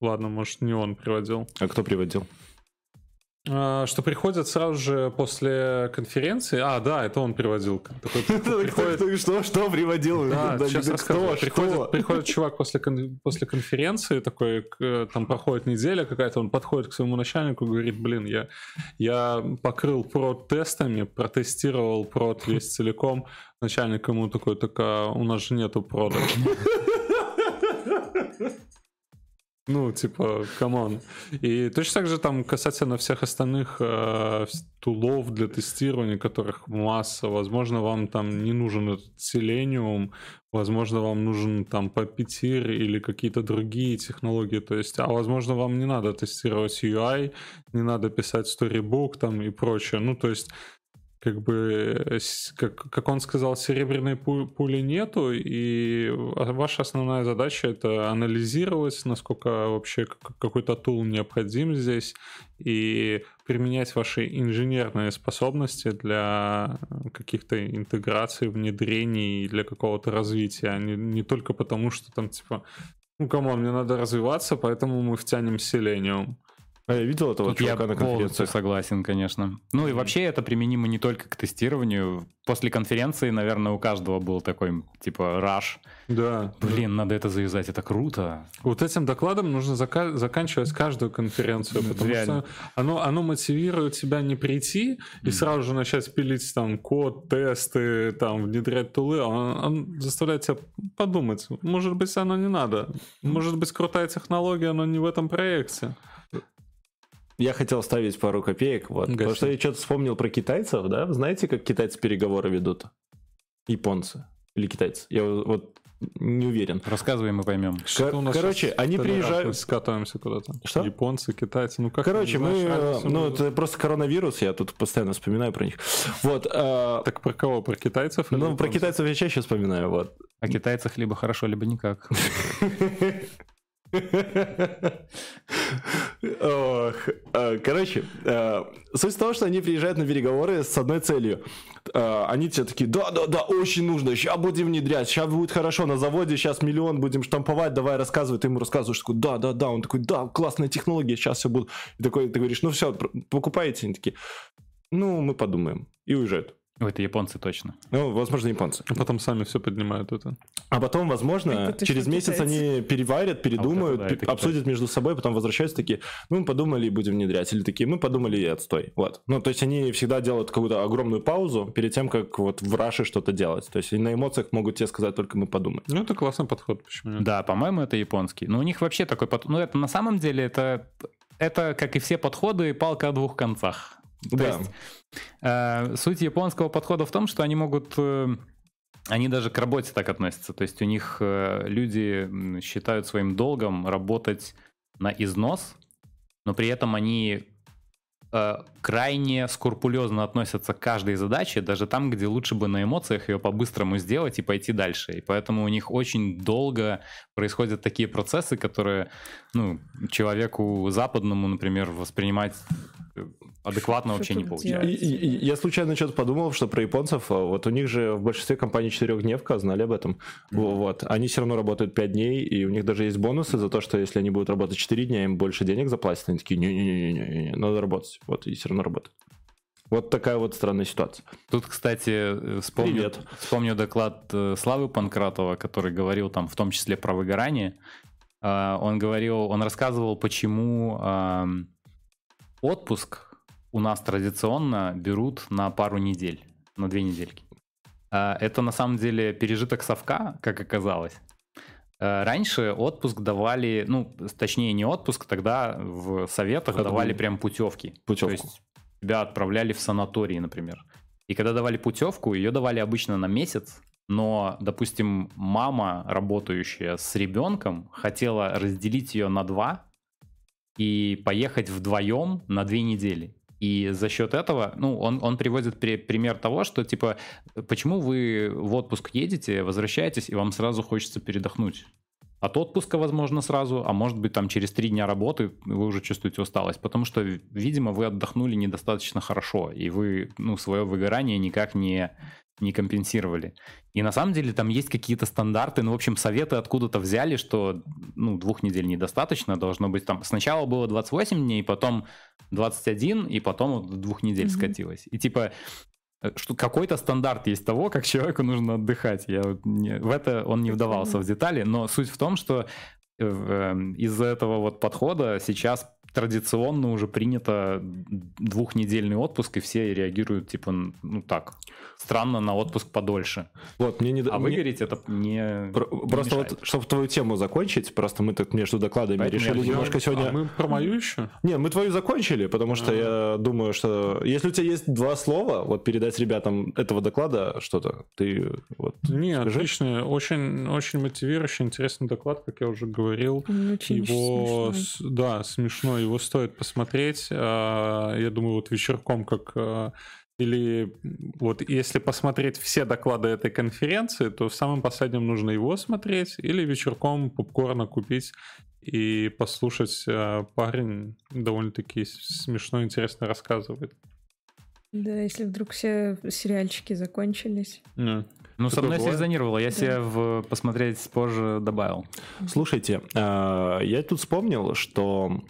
Ладно, может, не он приводил. А кто приводил? А, что приходят сразу же после конференции. А, да, это он приводил. Что, что приводил? Сейчас расскажу. Приходит, чувак после, конференции, такой, там проходит неделя какая-то, он подходит к своему начальнику и говорит, блин, я, я покрыл прод тестами, протестировал прод весь целиком. Начальник ему такой, так а у нас же нету прода. Ну, типа, come on. И точно так же там касательно всех остальных э, tool ов для тестирования, которых масса. Возможно, вам там не нужен этот Selenium, возможно, вам нужен там Puppeteer или какие-то другие технологии. То есть, а возможно, вам не надо тестировать UI, не надо писать Storybook там и прочее. Ну, то есть как бы, как, как он сказал, серебряной пули нету, и ваша основная задача это анализировать, насколько вообще какой-то tool необходим здесь, и применять ваши инженерные способности для каких-то интеграций, внедрений, для какого-то развития, а не, не только потому, что там типа, ну, come on, мне надо развиваться, поэтому мы втянем Selenium. А я видел этого Тут чувака я на конференции. согласен, конечно. Ну и вообще это применимо не только к тестированию. После конференции, наверное, у каждого был такой, типа, раш. Да. Блин, надо это завязать, это круто. Вот этим докладом нужно зака- заканчивать каждую конференцию, потому Реально. что оно, оно мотивирует тебя не прийти и сразу же начать пилить там код, тесты, там, внедрять тулы. Он, он заставляет тебя подумать, может быть, оно не надо. Может быть, крутая технология, но не в этом проекте. Я хотел ставить пару копеек, вот. Потому что я что-то вспомнил про китайцев, да? Вы знаете, как китайцы переговоры ведут? Японцы. Или китайцы. Я вот не уверен. Рассказывай, мы поймем. Что у нас Короче, они приезжают... Скатываемся куда-то. Что? Японцы, китайцы, ну как... Короче, мы... Знаешь, ну, это просто коронавирус, я тут постоянно вспоминаю про них. Вот. А... Так про кого? Про китайцев? Ну, про китайцев я чаще вспоминаю, вот. О китайцах либо хорошо, либо никак. Ох, э, короче, э, суть в том, что они приезжают на переговоры с одной целью. Э, они тебе такие, да-да-да, очень нужно, сейчас будем внедрять, сейчас будет хорошо на заводе, сейчас миллион будем штамповать, давай рассказывай, ты ему рассказываешь, такой, да-да-да, он такой, да, классная технология, сейчас все будет. И такой, ты говоришь, ну все, покупаете? Они такие, ну, мы подумаем. И уезжают. Это японцы точно. Ну, возможно, японцы. А потом сами все поднимают это. А потом, возможно, это через месяц китайцы. они переварят, передумают, а вот это, да, обсудят китайцы. между собой, потом возвращаются такие, ну, мы подумали и будем внедрять. Или такие, мы подумали и отстой. Вот. Ну, то есть они всегда делают какую-то огромную паузу перед тем, как вот в Раше что-то делать. То есть на эмоциях могут тебе сказать только мы подумаем. Ну, это классный подход, почему нет? Да, по-моему, это японский. Но у них вообще такой подход. Ну, это на самом деле, это, это как и все подходы, палка о двух концах. То да. есть суть японского подхода в том, что они могут... Э, они даже к работе так относятся. То есть у них э, люди считают своим долгом работать на износ, но при этом они э, крайне скрупулезно относятся к каждой задаче, даже там, где лучше бы на эмоциях ее по-быстрому сделать и пойти дальше. И поэтому у них очень долго происходят такие процессы, которые ну, человеку западному, например, воспринимать адекватно вообще не получается. И, и, я случайно что-то подумал, что про японцев, а, вот у них же в большинстве компаний четырехдневка, знали об этом. Mm-hmm. Вот. Они все равно работают 5 дней, и у них даже есть бонусы за то, что если они будут работать 4 дня, им больше денег заплатят. Они такие, не-не-не, надо работать. Вот, и все равно работают. Вот такая вот странная ситуация. Тут, кстати, вспомню, вспомню доклад э, Славы Панкратова, который говорил там в том числе про выгорание. А, он говорил, он рассказывал, почему отпуск у нас традиционно берут на пару недель, на две недельки. А, это на самом деле пережиток совка, как оказалось. А, раньше отпуск давали, ну, точнее не отпуск, тогда в советах Это давали прям путевки. Путевку. То есть тебя отправляли в санатории, например. И когда давали путевку, ее давали обычно на месяц, но, допустим, мама, работающая с ребенком, хотела разделить ее на два и поехать вдвоем на две недели. И за счет этого, ну, он, он приводит при, пример того, что, типа, почему вы в отпуск едете, возвращаетесь, и вам сразу хочется передохнуть. От отпуска, возможно, сразу, а может быть, там через три дня работы вы уже чувствуете усталость, потому что, видимо, вы отдохнули недостаточно хорошо, и вы, ну, свое выгорание никак не не компенсировали. И на самом деле там есть какие-то стандарты, ну, в общем, советы откуда-то взяли, что, ну, двух недель недостаточно, должно быть там, сначала было 28 дней, потом 21, и потом до двух недель mm-hmm. скатилось. И типа, э, что какой-то стандарт есть того, как человеку нужно отдыхать. Я вот не, в это он не вдавался в детали, но суть в том, что э, эм, из-за этого вот подхода сейчас традиционно уже принято двухнедельный отпуск, и все реагируют, типа, ну так, странно на отпуск подольше. Вот, мне не... А выгореть мне... это не Просто не вот, чтобы твою тему закончить, просто мы так между докладами Поэтому решили я... немножко сегодня... А мы про мою еще? Не, мы твою закончили, потому что А-а-а. я думаю, что если у тебя есть два слова, вот передать ребятам этого доклада что-то, ты вот... Не, скажи. отлично, очень, очень мотивирующий, интересный доклад, как я уже говорил. Очень Его, смешной. да, смешной его стоит посмотреть. А, я думаю, вот вечерком, как а, или вот если посмотреть все доклады этой конференции, то в самом последнем нужно его смотреть, или вечерком попкорна купить и послушать. А, парень довольно-таки смешно, интересно рассказывает. Да, если вдруг все сериальчики закончились. Yeah. Ну, со мной срезонировало, я да. себе в посмотреть позже добавил. Слушайте, я тут вспомнил, что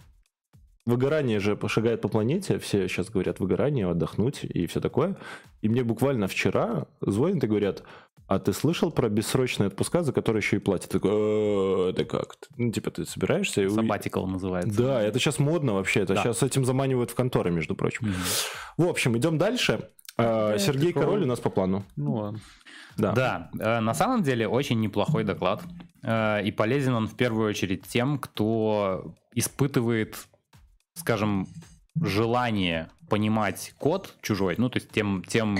выгорание же пошагает по планете, все сейчас говорят выгорание, отдохнуть и все такое. И мне буквально вчера звонят и говорят, а ты слышал про бессрочные отпуска, за которые еще и платят? Такой, «Э, это как? Ну, типа, ты собираешься? Sabbatical называется. Да, это сейчас модно вообще. Это да. сейчас этим заманивают в конторы, между прочим. Mm-hmm. В общем, идем дальше. Да, Сергей такого... Король у нас по плану. Ну ладно. Да. да, э, на самом деле очень неплохой доклад. Э, и полезен он в первую очередь тем, кто испытывает скажем, желание понимать код чужой, ну, то есть тем, тем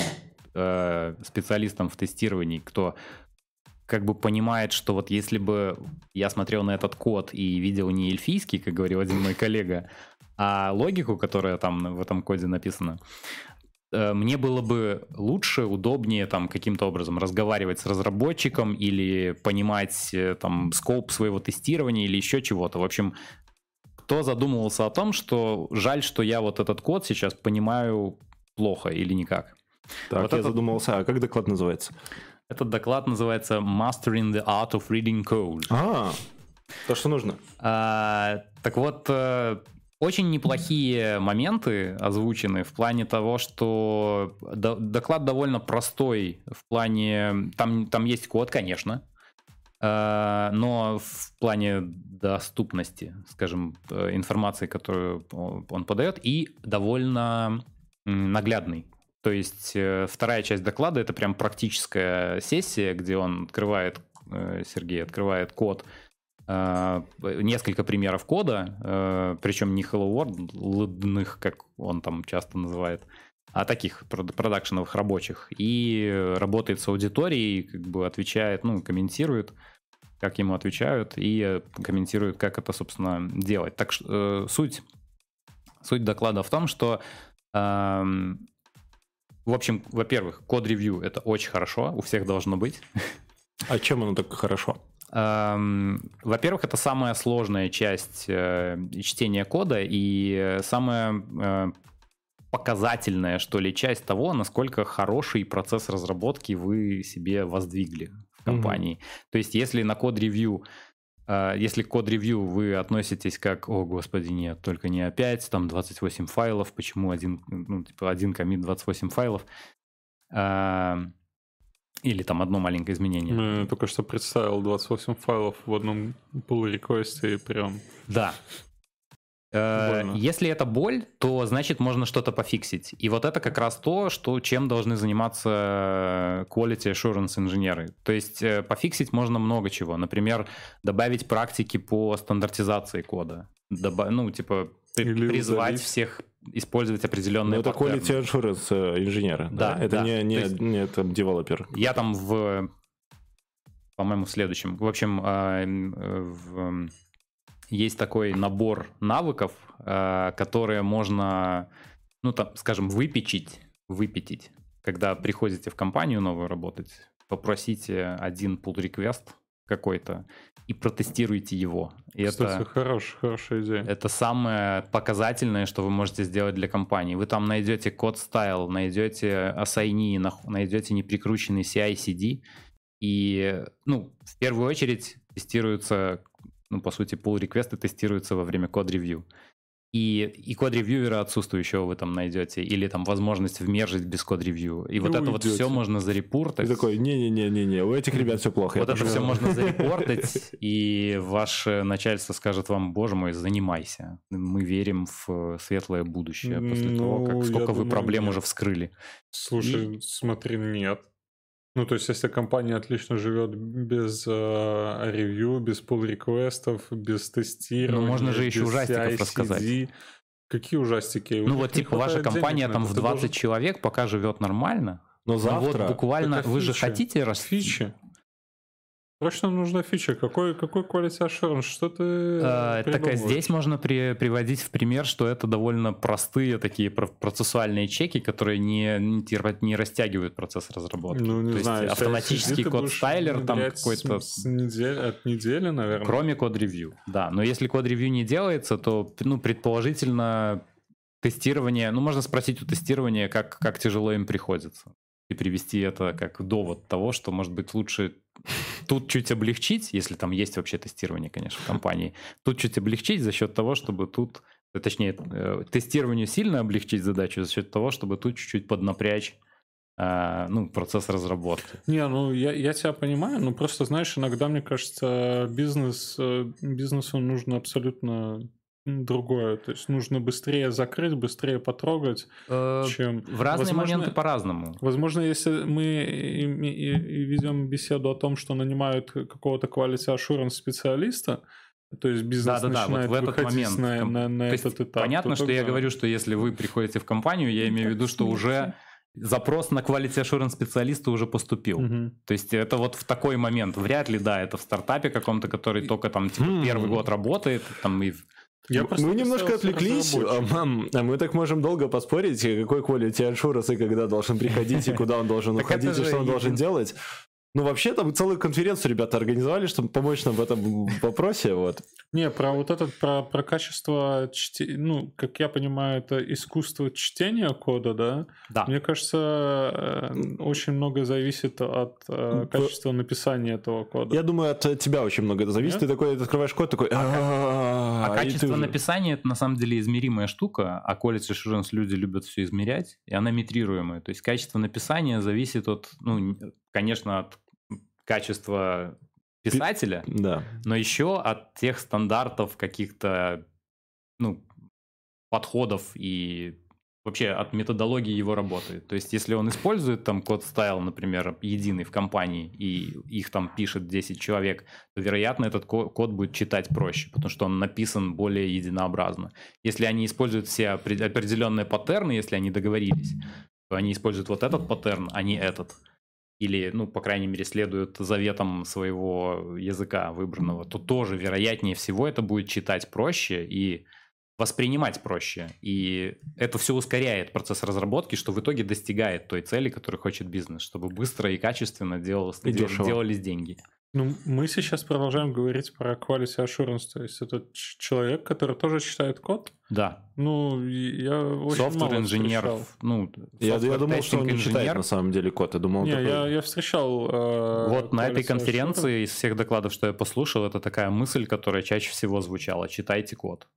э, специалистам в тестировании, кто как бы понимает, что вот если бы я смотрел на этот код и видел не эльфийский, как говорил один мой коллега, а логику, которая там в этом коде написана, э, мне было бы лучше, удобнее там каким-то образом разговаривать с разработчиком или понимать э, там скоп своего тестирования или еще чего-то. В общем, кто задумывался о том, что жаль, что я вот этот код сейчас понимаю плохо или никак. Так, вот я этот... задумался, а как доклад называется? Этот доклад называется Mastering the Art of Reading Code. А, то, что нужно. А, так вот, э, очень неплохие моменты озвучены в плане того, что доклад довольно простой в плане... Там, там есть код, конечно, но в плане доступности, скажем, э, информации, которую он подает, и довольно наглядный. То есть э, вторая часть доклада это прям практическая сессия, где он открывает, э, Сергей открывает код, э, несколько примеров кода, причем не Hello World, как он там часто называет, таких продакшеновых рабочих. И работает с аудиторией, как бы отвечает, ну, комментирует, как ему отвечают, и комментирует, как это, собственно, делать. Так что суть, суть доклада в том, что эм, в общем, во-первых, код-ревью это очень хорошо, у всех должно быть. А чем оно так хорошо? Во-первых, это самая сложная часть э, чтения кода и самая э, показательная, что ли, часть того, насколько хороший процесс разработки вы себе воздвигли в компании. Mm-hmm. То есть, если на код-ревью а, если к код-ревью вы относитесь как, о, господи, нет, только не опять, там 28 файлов, почему один, ну, типа, один комит 28 файлов, а, или там одно маленькое изменение. Ну, только что представил 28 файлов в одном pull реквесте и прям... Да, Э, Больно. Если это боль, то значит можно что-то пофиксить. И вот это как раз то, что, чем должны заниматься quality assurance инженеры. То есть э, пофиксить можно много чего. Например, добавить практики по стандартизации кода. Добав... Ну, типа Или призвать удалить. всех использовать определенные Но это quality assurance э, инженера. Да, да? это да. не, не, есть, не это девелопер. Я там в, по-моему, в следующем. В общем, в есть такой набор навыков, э, которые можно, ну, там, скажем, выпечить, выпятить. Когда приходите в компанию новую работать, попросите один pull request какой-то и протестируйте его. И Кстати, это, хорош, хорошая идея. Это самое показательное, что вы можете сделать для компании. Вы там найдете код стайл, найдете assign, найдете неприкрученный CI-CD, и, ну, в первую очередь тестируются ну, по сути, pull реквесты тестируются во время код-ревью. И, и код-ревьюера отсутствующего вы там найдете, или там возможность вмержить без код-ревью. И, и вот уйдете. это вот все можно зарепортать. И такой, не-не-не-не, у этих ребят все плохо. Вот это все можно зарепортать, и ваше начальство скажет вам, боже мой, занимайся. Мы верим в светлое будущее после ну, того, как сколько вы проблем уже вскрыли. Слушай, смотри, нет. Ну, то есть, если компания отлично живет без э, ревью, без pull реквестов без тестирования, Ну, можно же еще ужастиков рассказать. Какие ужастики? Ну, вот типа ваша компания там в 20 должен... человек пока живет нормально, но завтра... Вот буквально, вы же хотите расти. Фичи. Срочно нужна фича. Какой, какой quality assurance? Что ты а, Так а здесь можно при, приводить в пример, что это довольно простые такие процессуальные чеки, которые не, не, растягивают процесс разработки. Ну, не То знаю. Есть автоматический код-стайлер там какой-то... С, с недели, от недели, наверное. Кроме код-ревью, да. Но если код-ревью не делается, то, ну, предположительно, тестирование... Ну, можно спросить у тестирования, как, как тяжело им приходится. И привести это как довод того, что, может быть, лучше тут чуть облегчить, если там есть вообще тестирование, конечно, в компании, тут чуть облегчить за счет того, чтобы тут, э, точнее, э, тестированию сильно облегчить задачу за счет того, чтобы тут чуть-чуть поднапрячь э, ну, процесс разработки. Не, ну я, я тебя понимаю, но просто, знаешь, иногда, мне кажется, бизнес, бизнесу нужно абсолютно другое. То есть нужно быстрее закрыть, быстрее потрогать, э, чем... В разные возможно, моменты по-разному. Возможно, если мы и, и, и ведем беседу о том, что нанимают какого-то quality assurance специалиста, то есть бизнес да, да, начинает да, вот в этот момент на, на, на этот этап. Понятно, что тогда... я говорю, что если вы приходите в компанию, я имею в виду, что уже запрос на quality assurance специалиста уже поступил. Угу. То есть это вот в такой момент. Вряд ли, да, это в стартапе каком-то, который только там типа, первый год работает, там и я мы немножко отвлеклись, а, а мы так можем долго поспорить, какой quality assurance и когда должен приходить, и куда он должен уходить, и что он должен делать. Ну, вообще, там целую конференцию ребята организовали, чтобы помочь нам в этом вопросе, вот. Не, про вот этот, про, про качество чтения, ну, как я понимаю, это искусство чтения кода, да? Да. Мне кажется, э, очень много зависит от э, качества написания этого кода. Я думаю, от тебя очень много это зависит. Ты такой открываешь код, такой... А качество написания это на самом деле измеримая штука, а Quality Assurance люди любят все измерять, и она метрируемая. То есть качество написания зависит от, ну, конечно, от качества писателя, да. но еще от тех стандартов каких-то ну, подходов и вообще от методологии его работы. То есть, если он использует там код стайл, например, единый в компании, и их там пишет 10 человек, то, вероятно, этот код будет читать проще, потому что он написан более единообразно. Если они используют все определенные паттерны, если они договорились, то они используют вот этот паттерн, а не этот или, ну, по крайней мере, следуют заветам своего языка выбранного, то тоже, вероятнее всего, это будет читать проще и воспринимать проще. И это все ускоряет процесс разработки, что в итоге достигает той цели, которую хочет бизнес, чтобы быстро и качественно делалось, и делались деньги. Ну, мы сейчас продолжаем говорить про quality assurance, то есть это человек, который тоже читает код. Да. Ну, я очень Software инженер, ну, я, я думал, что он не читает на самом деле код, я думал, не, такой... я, я встречал. Э, вот на этой конференции assurance. из всех докладов, что я послушал, это такая мысль, которая чаще всего звучала: читайте код.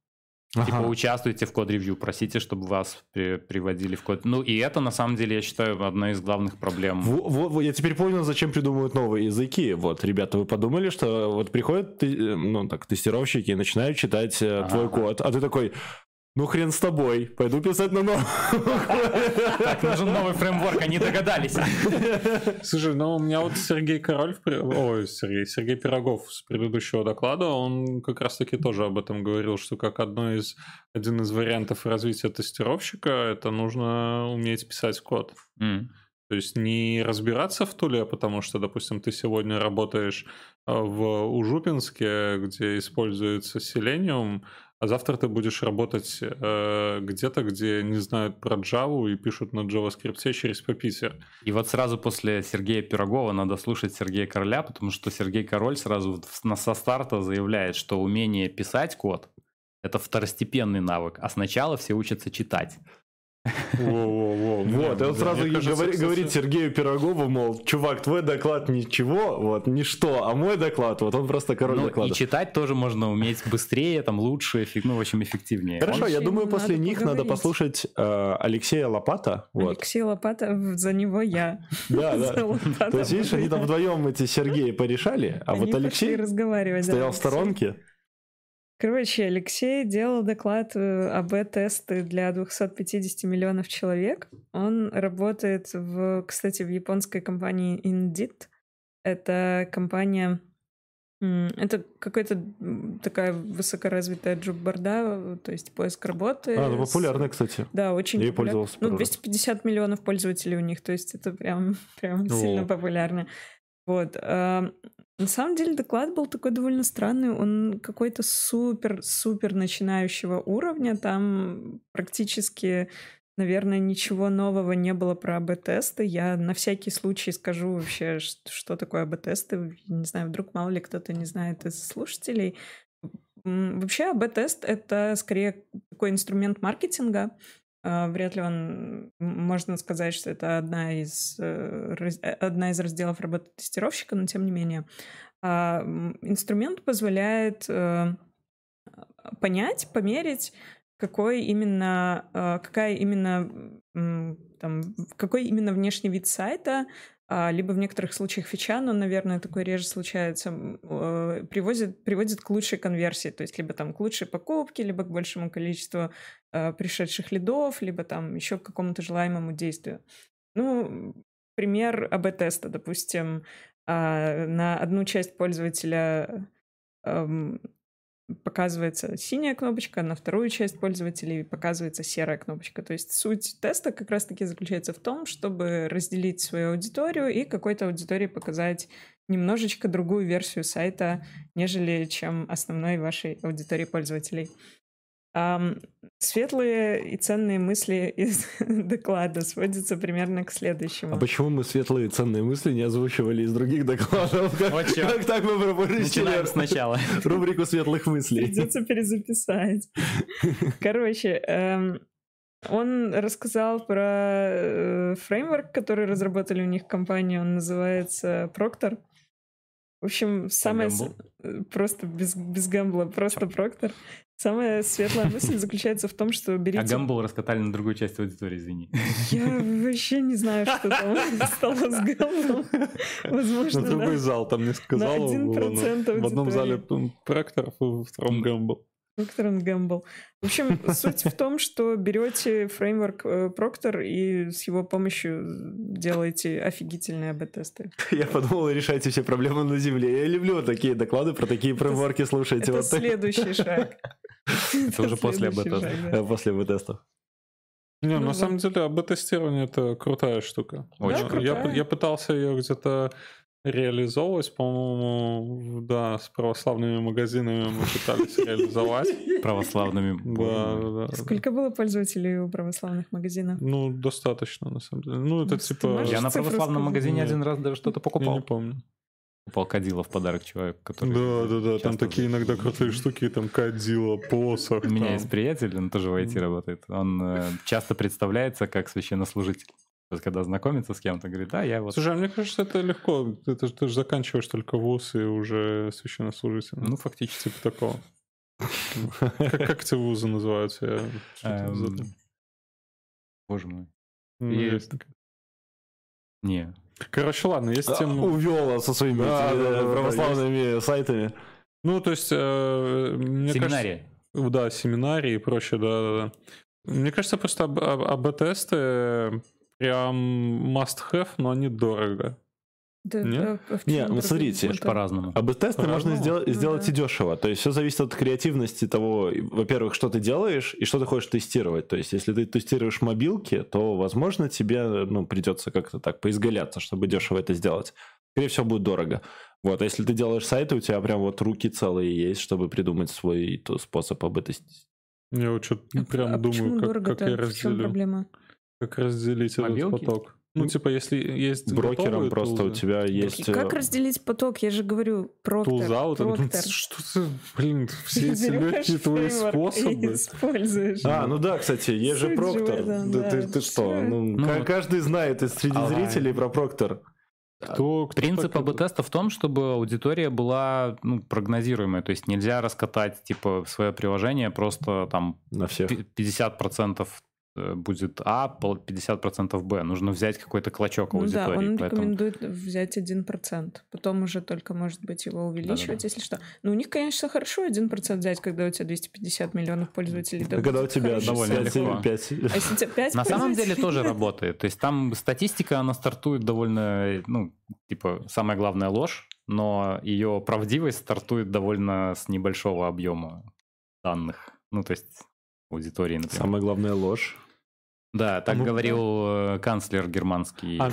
Типа, ага. Типа участвуйте в код-ревью, просите, чтобы вас при, приводили в код. Ну и это на самом деле, я считаю, одна из главных проблем. Вот, вот я теперь понял, зачем придумывают новые языки. Вот, ребята, вы подумали, что вот приходят ну, так, тестировщики и начинают читать ага. твой код, а ты такой, ну хрен с тобой, пойду писать на новом. Так, нужен новый фреймворк, они догадались. Слушай, ну у меня вот Сергей Король, ой, Сергей, Сергей Пирогов с предыдущего доклада, он как раз-таки тоже об этом говорил, что как одно из, один из вариантов развития тестировщика, это нужно уметь писать код. То есть не разбираться в туле, потому что, допустим, ты сегодня работаешь э, в Ужупинске, где используется Selenium, а завтра ты будешь работать э, где-то, где не знают про Java и пишут на JavaScript через Puppeteer. И вот сразу после Сергея Пирогова надо слушать Сергея Короля, потому что Сергей Король сразу со старта заявляет, что умение писать код — это второстепенный навык, а сначала все учатся читать. Вот, и он сразу говорит Сергею Пирогову, мол, чувак, твой доклад ничего, вот, ничто, а мой доклад, вот он просто король ну, доклада. И читать тоже можно уметь быстрее, там, лучше, ну, в общем, эффективнее. Хорошо, я думаю, после них надо послушать э, Алексея Лопата. Алексей Лопата, за него я. Да, да. То есть, видишь, они там вдвоем эти Сергеи порешали, а вот Алексей стоял в сторонке. Короче, Алексей делал доклад э, АБ-тесты для 250 миллионов человек. Он работает, в, кстати, в японской компании Indeed. Это компания... Это какая-то такая высокоразвитая джобборда, то есть поиск работы. А, ну популярная, кстати. Да, очень Я популяр... пользовался. Ну, 250 миллионов пользователей у них, то есть это прям, прям О. сильно популярно. Вот. На самом деле доклад был такой довольно странный. Он какой-то супер-супер начинающего уровня. Там практически, наверное, ничего нового не было про АБ-тесты. Я на всякий случай скажу вообще, что такое АБ-тесты. Не знаю, вдруг мало ли кто-то не знает из слушателей. Вообще АБ-тест — это скорее такой инструмент маркетинга, вряд ли он, можно сказать, что это одна из, э, э, одна из разделов работы тестировщика, но тем не менее. А, инструмент позволяет э, понять, померить, какой именно, какая именно, там, какой именно внешний вид сайта а, либо в некоторых случаях фича, но, наверное, такое реже случается, э, приводит, приводит к лучшей конверсии, то есть либо там к лучшей покупке, либо к большему количеству э, пришедших лидов, либо там еще к какому-то желаемому действию. Ну, пример АБ-теста, допустим, а, на одну часть пользователя эм, показывается синяя кнопочка, на вторую часть пользователей показывается серая кнопочка. То есть суть теста как раз-таки заключается в том, чтобы разделить свою аудиторию и какой-то аудитории показать немножечко другую версию сайта, нежели чем основной вашей аудитории пользователей. Светлые и ценные мысли из доклада сводятся примерно к следующему. А почему мы светлые и ценные мысли не озвучивали из других докладов? Как, вот как так мы пропустили сначала. рубрику светлых мыслей? Придется перезаписать. Короче, эм, он рассказал про э, фреймворк, который разработали у них компания, он называется Proctor. В общем, самое... Э, просто без, без гамбла, просто Проктор. Самая светлая мысль заключается в том, что берите... А гамбл раскатали на другую часть аудитории, извини. Я вообще не знаю, что там стало с гамблом. Возможно, На другой зал там не сказал. На 1% В одном зале Проктор, в втором гамбл. Procter Gamble. В общем, суть в том, что берете фреймворк э, Proctor и с его помощью делаете офигительные АБ-тесты. Я подумал, решайте все проблемы на Земле. Я люблю такие доклады про такие фреймворки слушать. Это следующий шаг. Это уже после АБ-тестов. После АБ-тестов. Не, ну, на самом деле АБ-тестирование это крутая штука. Очень. Я пытался ее где-то реализовывать, по-моему, да, с православными магазинами мы пытались реализовать. Православными. Да, да, Сколько было пользователей у православных магазинов? Ну, достаточно, на самом деле. Ну, это типа... Я на православном магазине один раз даже что-то покупал. Я не помню. Покупал кадила в подарок человеку, который... Да, да, да, там такие иногда крутые штуки, там кадила, посох. У меня есть приятель, он тоже в IT работает. Он э, часто представляется как священнослужитель. То есть, когда знакомится с кем-то, говорит, да, я вот... Слушай, а мне кажется, это легко. Ты, ты, ты же заканчиваешь только вуз и уже священнослужитель. Ну, фактически. Типа такого. Как, эти вузы называются? Эм, боже мой. Ну, есть Не. Короче, ладно, есть тема... Увела со своими православными сайтами. Ну, то есть... Э, семинарии. Да, семинарии и прочее, да, да. Мне кажется, просто АБ-тесты прям must-have, но они дорого. Да, Нет? Да, Не, ну смотрите, по-разному. АБ-тесты можно сделать, ну, сделать да. и дешево. То есть все зависит от креативности того, во-первых, что ты делаешь и что ты хочешь тестировать. То есть если ты тестируешь мобилки, то, возможно, тебе ну, придется как-то так поизгаляться, чтобы дешево это сделать. Скорее всего, будет дорого. Вот, а если ты делаешь сайты, у тебя прям вот руки целые есть, чтобы придумать свой то, способ АБ-тестировать. Я вот что-то а, прям а думаю, как, как я разделю. В чем проблема? Как разделить Мобилки? этот поток? Ну, типа, если есть брокером просто тулзы. у тебя есть... Как э, разделить поток? Я же говорю, проктор. Тулза, вот проктор. Что ты, блин, все эти легкие твои способы. используешь. А, ну да, кстати, есть же проктор. Да, да, ты, ты что? Ну, ну, каждый знает из среди а, зрителей про проктор. Кто, кто Принцип АБ-теста в том, чтобы аудитория была ну, прогнозируемая. То есть нельзя раскатать типа свое приложение просто там на всех 50% Э, будет А, 50% Б. Нужно взять какой-то клочок ну аудитории. Да, он поэтому... рекомендует взять 1%. Потом уже только, может быть, его увеличивать, Да-да-да. если что. Но у них, конечно, хорошо 1% взять, когда у тебя 250 миллионов пользователей. Да, когда у тебя довольно 5, 5. А если у тебя 5 На самом деле тоже работает. То есть там статистика, она стартует довольно, ну, типа, самая главная ложь, но ее правдивость стартует довольно с небольшого объема данных. Ну, то есть аудитории, например. Самая главная ложь. Да, так ну, говорил. Э, канцлер германский. А,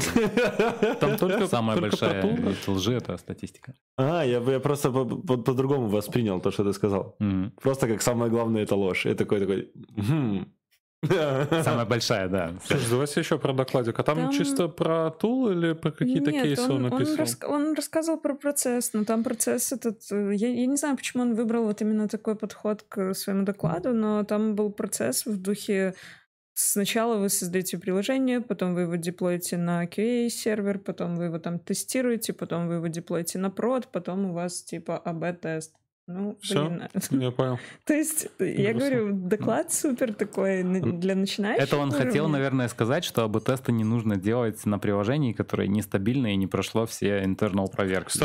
там только самая только большая лжи это статистика. А, я, я просто по-другому по, по воспринял то, что ты сказал. Mm-hmm. Просто как самое главное это ложь. И такой такой. Хм. Самая большая, да. Слушай, давайте еще про докладик. А там, там... чисто про тул или про какие-то Нет, кейсы он, он написал? Он, рас... он рассказывал про процесс, но там процесс этот... Э, я, я не знаю, почему он выбрал вот именно такой подход к своему докладу, но там был процесс в духе Сначала вы создаете приложение, потом вы его деплоите на QA-сервер, потом вы его там тестируете, потом вы его деплоите на прод, потом у вас типа АБ-тест. Ну, Все, блин. я понял. То есть, я говорю, доклад супер такой для начинающих. Это он хотел, наверное, сказать, что АБ-тесты не нужно делать на приложении, которое нестабильное и не прошло все internal проверки.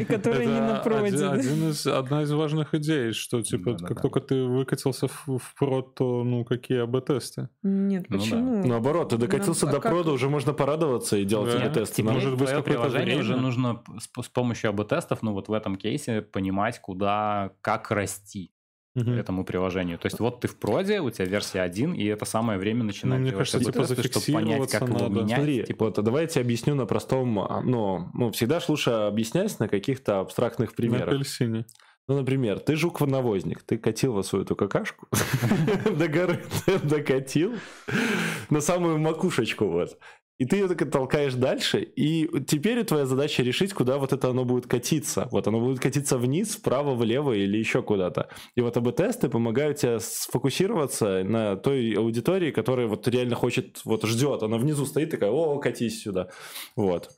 И которое не на. Один из, одна из важных идей, что, типа, как только ты выкатился в, прод, то, ну, какие АБ-тесты? Нет, ну почему? Наоборот, ты докатился до прода, уже можно порадоваться и делать АБ-тесты. Может быть, приложение уже нужно с помощью АБ-тестов, ну, вот в этом кейсе понимать, куда как расти угу. этому приложению. То есть вот ты в проде, у тебя версия 1, и это самое время начинать ну, мне кажется, типа, тесты, чтобы понять, как надо. его менять. Смотри, типа... вот давайте объясню на простом, а, ну, ну, всегда ж лучше объяснять на каких-то абстрактных примерах. На апельсине. Ну, например, ты жук-навозник, ты катил во свою эту какашку, до горы докатил, на самую макушечку вот. И ты ее так толкаешь дальше, и теперь твоя задача решить, куда вот это оно будет катиться. Вот оно будет катиться вниз, вправо, влево или еще куда-то. И вот АБ-тесты помогают тебе сфокусироваться на той аудитории, которая вот реально хочет, вот ждет. Она внизу стоит такая, о, катись сюда. Вот.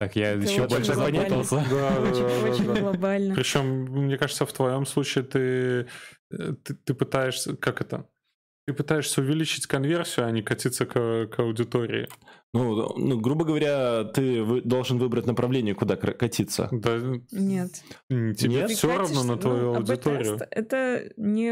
Так я Это еще больше запутался. Да, очень, да, очень да. глобально. Причем, мне кажется, в твоем случае ты, ты, ты пытаешься, как это? Ты пытаешься увеличить конверсию, а не катиться к, к аудитории. Ну, ну, грубо говоря, ты вы, должен выбрать направление, куда катиться. Да. Нет. Тебе Нет? все катишь, равно на твою ну, аудиторию. Это не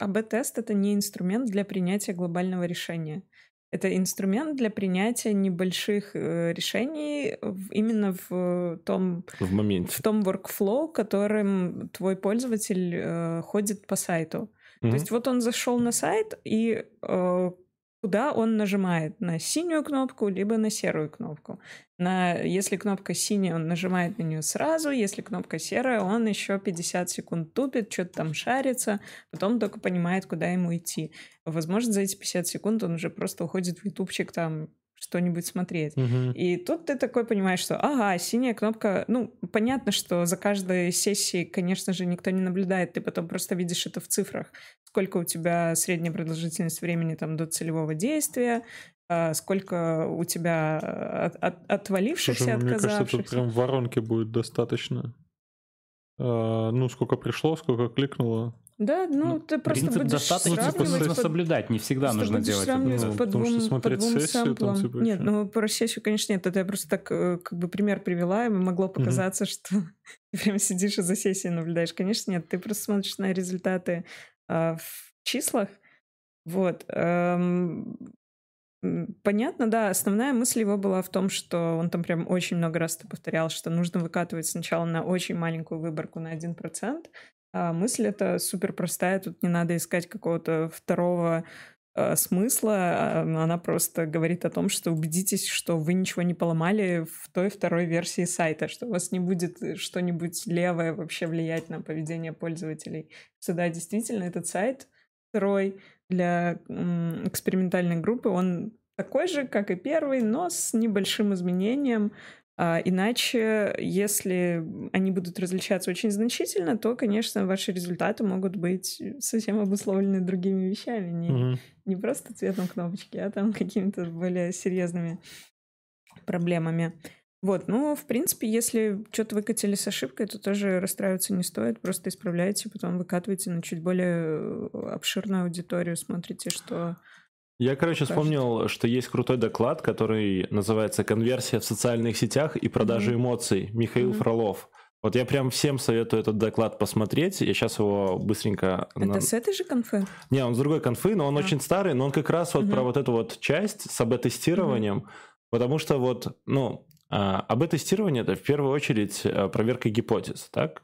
АБ-тест, это не инструмент для принятия глобального решения. Это инструмент для принятия небольших э, решений именно в том, в, моменте. в том workflow, которым твой пользователь э, ходит по сайту. Mm-hmm. То есть вот он зашел на сайт, и э, куда он нажимает? На синюю кнопку, либо на серую кнопку. На, если кнопка синяя, он нажимает на нее сразу, если кнопка серая, он еще 50 секунд тупит, что-то там шарится, потом только понимает, куда ему идти. Возможно, за эти 50 секунд он уже просто уходит в ютубчик там что-нибудь смотреть. Угу. И тут ты такой понимаешь, что ага, синяя кнопка, ну, понятно, что за каждой сессией, конечно же, никто не наблюдает, ты потом просто видишь это в цифрах. Сколько у тебя средняя продолжительность времени там до целевого действия, а, сколько у тебя от, от, отвалившихся, Слушай, отказавшихся. Мне кажется, тут прям воронки будет достаточно. А, ну, сколько пришло, сколько кликнуло. Да, ну, ну ты просто принцип будешь достаточно типа, нужно под... соблюдать, не всегда нужно делать это. Ну, по двум, что по двум сессию, там, типа, нет, ну про сессию, конечно, нет. Это я просто так э, как бы пример привела, и могло показаться, угу. что ты прям сидишь и за сессией наблюдаешь. Конечно, нет, ты просто смотришь на результаты э, в числах. Вот. Эм, Понятно, да. Основная мысль его была в том, что он там прям очень много раз повторял, что нужно выкатывать сначала на очень маленькую выборку на 1%, а мысль это супер простая, тут не надо искать какого-то второго э, смысла, а, она просто говорит о том, что убедитесь, что вы ничего не поломали в той второй версии сайта, что у вас не будет э, что-нибудь левое вообще влиять на поведение пользователей. Что да, действительно, этот сайт второй для экспериментальной группы, он такой же, как и первый, но с небольшим изменением, а, иначе, если они будут различаться очень значительно, то, конечно, ваши результаты могут быть совсем обусловлены другими вещами. Не, mm-hmm. не просто цветом кнопочки, а там какими-то более серьезными проблемами. Вот, ну, в принципе, если что-то выкатили с ошибкой, то тоже расстраиваться не стоит. Просто исправляйте, потом выкатывайте на чуть более э, обширную аудиторию, смотрите, что я, короче, вспомнил, что есть крутой доклад, который называется «Конверсия в социальных сетях и продажа mm-hmm. эмоций» Михаил mm-hmm. Фролов. Вот я прям всем советую этот доклад посмотреть. Я сейчас его быстренько... Это с этой же конфы? Не, он с другой конфы, но он а. очень старый, но он как раз вот угу. про вот эту вот часть с АБ-тестированием, угу. потому что вот, ну, а, АБ-тестирование это в первую очередь э, проверка гипотез, так?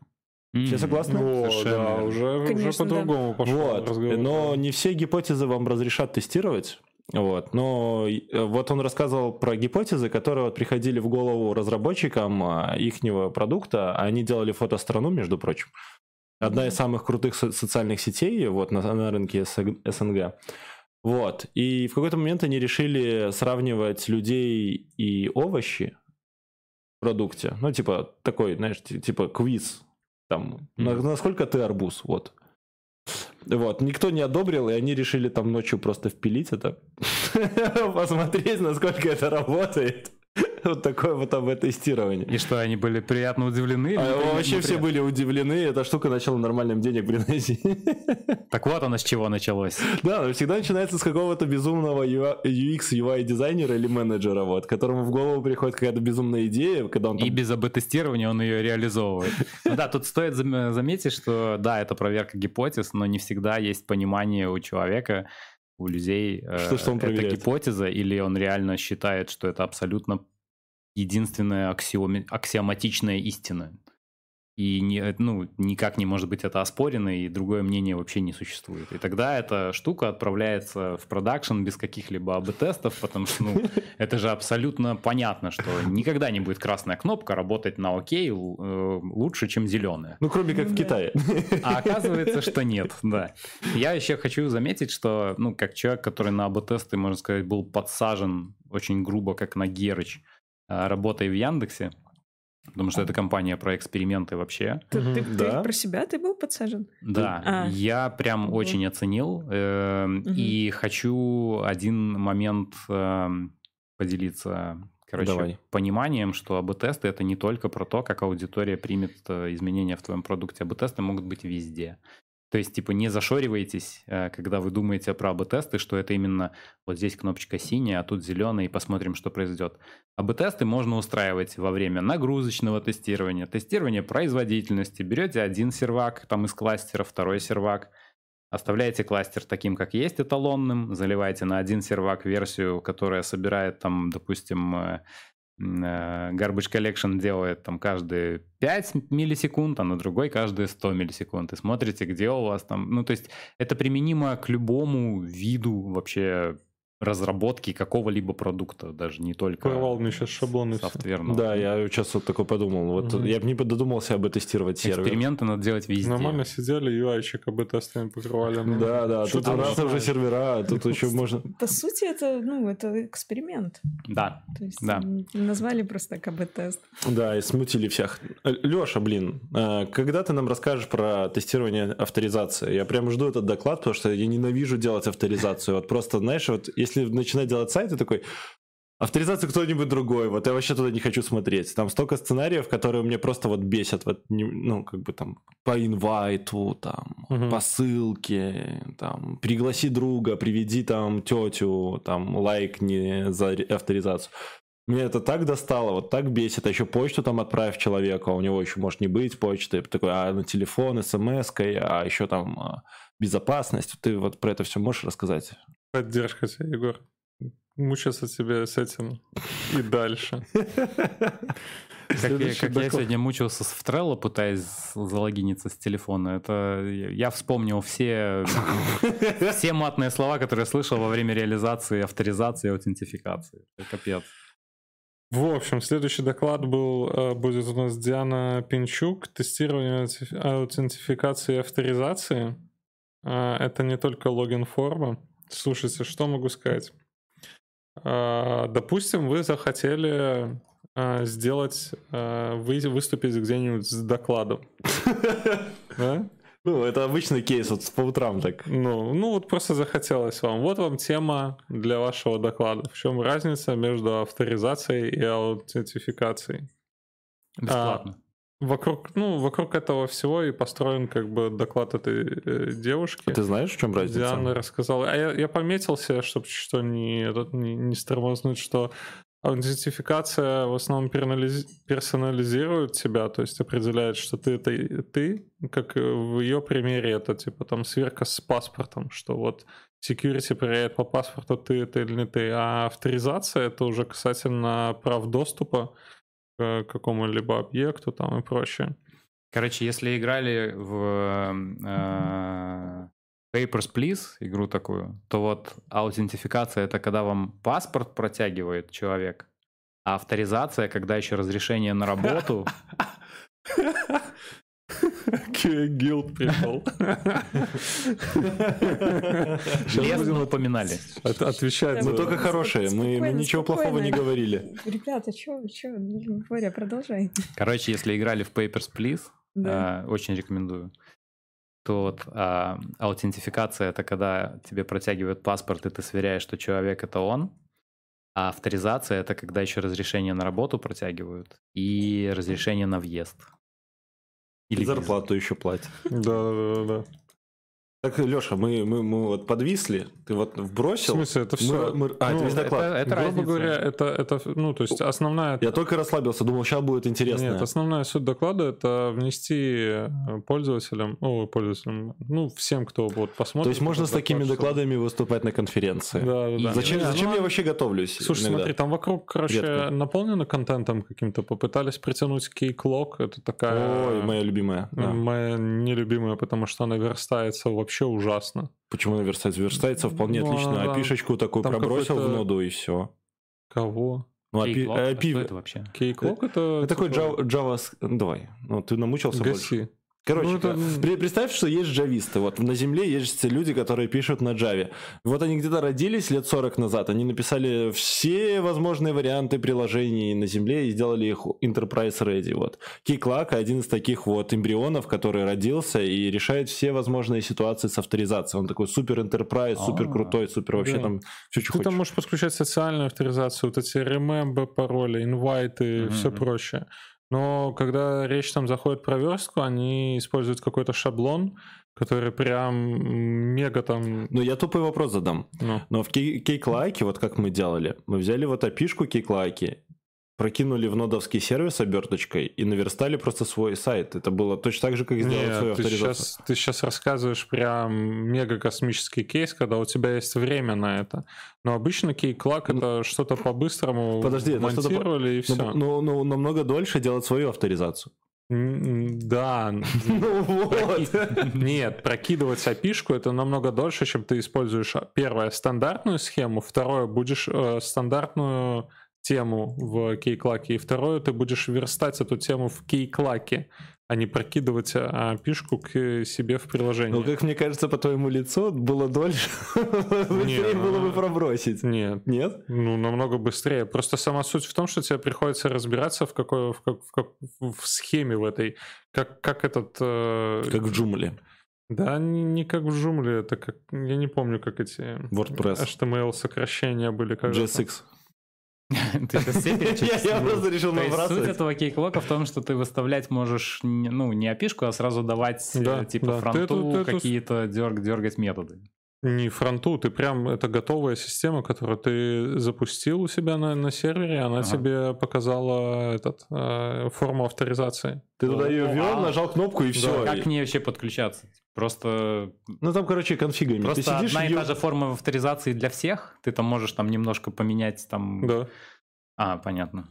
Все согласны? О, да, уже, Конечно, уже по-другому да. пошел вот. разговор. Но не все гипотезы вам разрешат тестировать. Вот. Но э, вот он рассказывал про гипотезы, которые вот приходили в голову разработчикам а, ихнего продукта, они делали фотострану, между прочим. Одна из самых крутых социальных сетей вот на, на рынке СНГ. Вот. И в какой-то момент они решили сравнивать людей и овощи в продукте. Ну, типа такой, знаешь, типа квиз там, mm-hmm. насколько ты арбуз, вот. Вот, никто не одобрил, и они решили там ночью просто впилить это, посмотреть, насколько это работает. Вот такое вот об тестирование. И что, они были приятно удивлены? А, вообще все были удивлены, эта штука начала нормальным денег приносить. Так вот оно с чего началось. Да, всегда начинается с какого-то безумного UX, UI дизайнера или менеджера, вот, которому в голову приходит какая-то безумная идея, когда он там... И без АБ-тестирования он ее реализовывает. Ну да, тут стоит заметить, что да, это проверка гипотез, но не всегда есть понимание у человека, у людей, что, что он это гипотеза, или он реально считает, что это абсолютно единственная аксиоми, аксиоматичная истина. и не, ну, никак не может быть это оспорено, и другое мнение вообще не существует. И тогда эта штука отправляется в продакшн без каких-либо АБ-тестов, потому что ну, это же абсолютно понятно, что никогда не будет красная кнопка работать на окей э, лучше, чем зеленая. Ну, кроме как в Китае. А оказывается, что нет, да. Я еще хочу заметить, что, ну, как человек, который на АБ-тесты, можно сказать, был подсажен очень грубо, как на Герыч, э, работая в Яндексе, Потому что это компания про эксперименты вообще. Ты, ты, да. ты про себя ты был подсажен? Да, а. я прям угу. очень оценил. Э, угу. И хочу один момент э, поделиться. Короче, Давай. пониманием, что АБ-тесты это не только про то, как аудитория примет э, изменения в твоем продукте. АБ-тесты могут быть везде. То есть, типа, не зашоривайтесь, э, когда вы думаете про АБ-тесты, что это именно вот здесь кнопочка синяя, а тут зеленая, и посмотрим, что произойдет. АБ-тесты можно устраивать во время нагрузочного тестирования, тестирования производительности. Берете один сервак там из кластера, второй сервак, оставляете кластер таким, как есть, эталонным, заливаете на один сервак версию, которая собирает там, допустим, э, garbage Collection делает там каждые 5 миллисекунд, а на другой каждые 100 миллисекунд. И смотрите, где у вас там... Ну, то есть это применимо к любому виду вообще разработки какого-либо продукта, даже не только Порвал мне сейчас шаблоны софтверного. Да, я сейчас вот такой подумал. Вот угу. я бы не додумался об тестировать сервер. Эксперименты надо делать везде. Нормально сидели, UI-чик об тестами покрывали. Да, да, тут у нас уже сервера, тут еще можно... По сути, это, ну, это эксперимент. Да, То есть да. назвали просто как тест Да, и смутили всех. Леша, блин, а, когда ты нам расскажешь про тестирование авторизации? Я прям жду этот доклад, потому что я ненавижу делать авторизацию. Вот просто, знаешь, вот если начинать делать сайты, такой, авторизацию кто-нибудь другой, вот я вообще туда не хочу смотреть. Там столько сценариев, которые мне просто вот бесят, вот, ну, как бы там, по инвайту, там, угу. по ссылке, там, пригласи друга, приведи там тетю, там, лайкни за авторизацию. Мне это так достало, вот так бесит. А еще почту там отправь человеку, а у него еще может не быть почты. Такой, а на телефон, смс а еще там а, безопасность. Ты вот про это все можешь рассказать? Поддержка тебя, Егор. Мучаться тебе с этим и дальше. Как, я, как я сегодня мучился в Trello, пытаясь залогиниться с телефона, это я вспомнил все, все матные слова, которые я слышал во время реализации, авторизации, аутентификации. Это капец. В общем, следующий доклад был, э, будет у нас Диана Пинчук, тестирование аутентификации и авторизации. Э, это не только логин форма. Слушайте, что могу сказать? Э, допустим, вы захотели сделать, вы выступить где-нибудь с докладом. Ну, это обычный кейс, вот по утрам так. Ну, ну, вот просто захотелось вам. Вот вам тема для вашего доклада. В чем разница между авторизацией и аутентификацией? Бесплатно. Вокруг, ну, вокруг этого всего и построен как бы доклад этой э, девушки. А ты знаешь, в чем разница? Диана рассказала. А я, я пометился, чтобы что не, не, не стормознуть, что Аутентификация в основном персонализирует тебя, то есть определяет, что ты это ты, как в ее примере это типа там сверка с паспортом, что вот security проверяет по паспорту ты это или не ты, а авторизация это уже касательно прав доступа к какому-либо объекту там и прочее. Короче, если играли в э, Papers, Please, игру такую, то вот аутентификация это когда вам паспорт протягивает человек, а авторизация, когда еще разрешение на работу. Гилд пришел. Лезно упоминали. Отвечать. Мы только хорошие, мы ничего плохого не говорили. Ребята, что, что, Боря, продолжай. Короче, если играли в Papers, Please, э, очень рекомендую то вот а, аутентификация это когда тебе протягивают паспорт, и ты сверяешь, что человек это он. А авторизация это когда еще разрешение на работу протягивают и разрешение на въезд. Или зарплату еще платят. Да, да, да, да. Так, Леша, мы, мы, мы вот подвисли, ты вот вбросил. В смысле, это все? Мы, мы, а, ну, это весь доклад. Это, это Грубо говоря, это, это, ну, то есть основная... Я только расслабился, думал, сейчас будет интересно. Нет, основная суть доклада — это внести э, пользователям, о, пользователям, ну, всем, кто вот посмотрит. То есть можно с такими доклад, докладами что... выступать на конференции? Да, да, да. Зачем, да, зачем ну, я вообще готовлюсь? Слушай, иногда? смотри, там вокруг, короче, Редко. наполнено контентом каким-то, попытались притянуть кейклок, это такая... Ой, моя любимая. Да. Моя нелюбимая, потому что она верстается вообще ужасно. Почему она верстается? Верстается вполне ну, отлично. Да. Опишечку такую Там пробросил в ноду и все. Кого? Ну, API... А что это вообще? Кейклок это... Это такой Java... Java... Давай. Ну, ты намучился Гаси. больше. Короче, ну, это... представь, что есть джависты. Вот на Земле есть люди, которые пишут на Java. Вот они где-то родились лет 40 назад. Они написали все возможные варианты приложений на Земле и сделали их enterprise ready. Вот. Кейклак один из таких вот эмбрионов, который родился и решает все возможные ситуации с авторизацией. Он такой супер enterprise, супер крутой, супер вообще да. там все, что Ты хочешь. там можешь подключать социальную авторизацию, вот эти remember пароли, инвайты и mm-hmm. все прочее. Но когда речь там заходит про верстку, они используют какой-то шаблон, который прям мега там... Ну, я тупой вопрос задам. Ну. Но в кейклайке, вот как мы делали, мы взяли вот опишку кейклайки прокинули в нодовский сервис оберточкой и наверстали просто свой сайт. Это было точно так же, как сделать Нет, свою ты авторизацию. Сейчас, ты сейчас рассказываешь прям мега космический кейс, когда у тебя есть время на это. Но обычно кейклак ну, это что-то по-быстрому Подожди, монтировали и все. Но, но, но намного дольше делать свою авторизацию. Да. Ну вот. Нет, прокидывать опишку это намного дольше, чем ты используешь а, первое стандартную схему, второе будешь э, стандартную тему в кейклаке, и второе, ты будешь верстать эту тему в кейклаке, а не прокидывать а, пишку к себе в приложение. Ну, как мне кажется, по твоему лицу было дольше. Быстрее было бы пробросить. Нет. Нет? Ну, намного быстрее. Просто сама суть в том, что тебе приходится разбираться в какой в, как, в, как, в схеме в этой. Как, как этот... Э... Как в джумле. Да, не, не как в джумле, это как... Я не помню, как эти... WordPress. HTML сокращения были. JSX. Ты это все Я просто решил набрасывать. Суть этого кейклока в том, что ты выставлять можешь, ну, не опишку, а сразу давать, э, типа, фронту какие-то дергать методы. Не фронту, ты прям, это готовая система, которую ты запустил у себя на, на сервере, она ага. тебе показала этот, э, форму авторизации. Ты туда ее ввел, а, нажал кнопку и все. Да, как к ней вообще подключаться? Просто... Ну там, короче, конфигами. Просто ты сидишь, одна и та же форма авторизации для всех, ты там можешь там немножко поменять там... Да. А, понятно.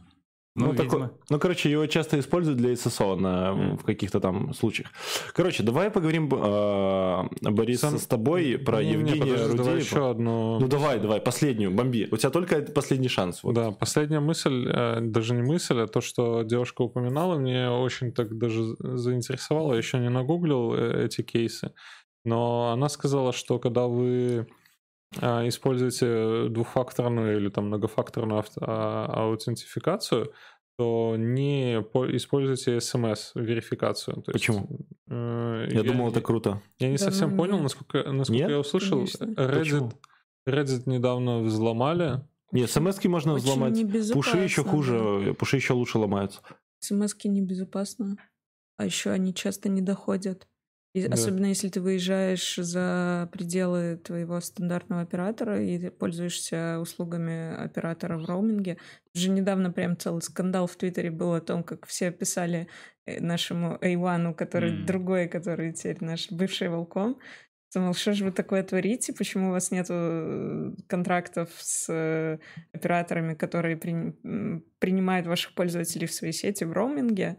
Ну, ну, такой, ну, короче, его часто используют для SSO на, mm. в каких-то там случаях. Короче, давай поговорим, э, Борис, Сам... с тобой про не, Евгения не, Рудеева. Давай еще одну... Ну, давай, давай, последнюю, бомби. У тебя только последний шанс. Вот. Да, последняя мысль, э, даже не мысль, а то, что девушка упоминала, мне очень так даже заинтересовало. Я еще не нагуглил э, эти кейсы. Но она сказала, что когда вы используете двухфакторную или там многофакторную авто, а, аутентификацию, то не используйте смс-верификацию. Почему? Э, я, я думал, это круто. Я не да, совсем ну, понял, насколько, насколько нет? я услышал. Reddit, Reddit недавно взломали. Нет, смс можно Очень взломать. Пуши еще хуже, пуши еще лучше ломаются. смс небезопасно. А еще они часто не доходят. И да. Особенно если ты выезжаешь за пределы твоего стандартного оператора и пользуешься услугами оператора в роуминге. Уже недавно прям целый скандал в Твиттере был о том, как все писали э, нашему A1, который mm. другой, который теперь наш бывший волком. Думал, что же вы такое творите, почему у вас нет э, контрактов с э, операторами, которые при, принимают ваших пользователей в свои сети в роуминге.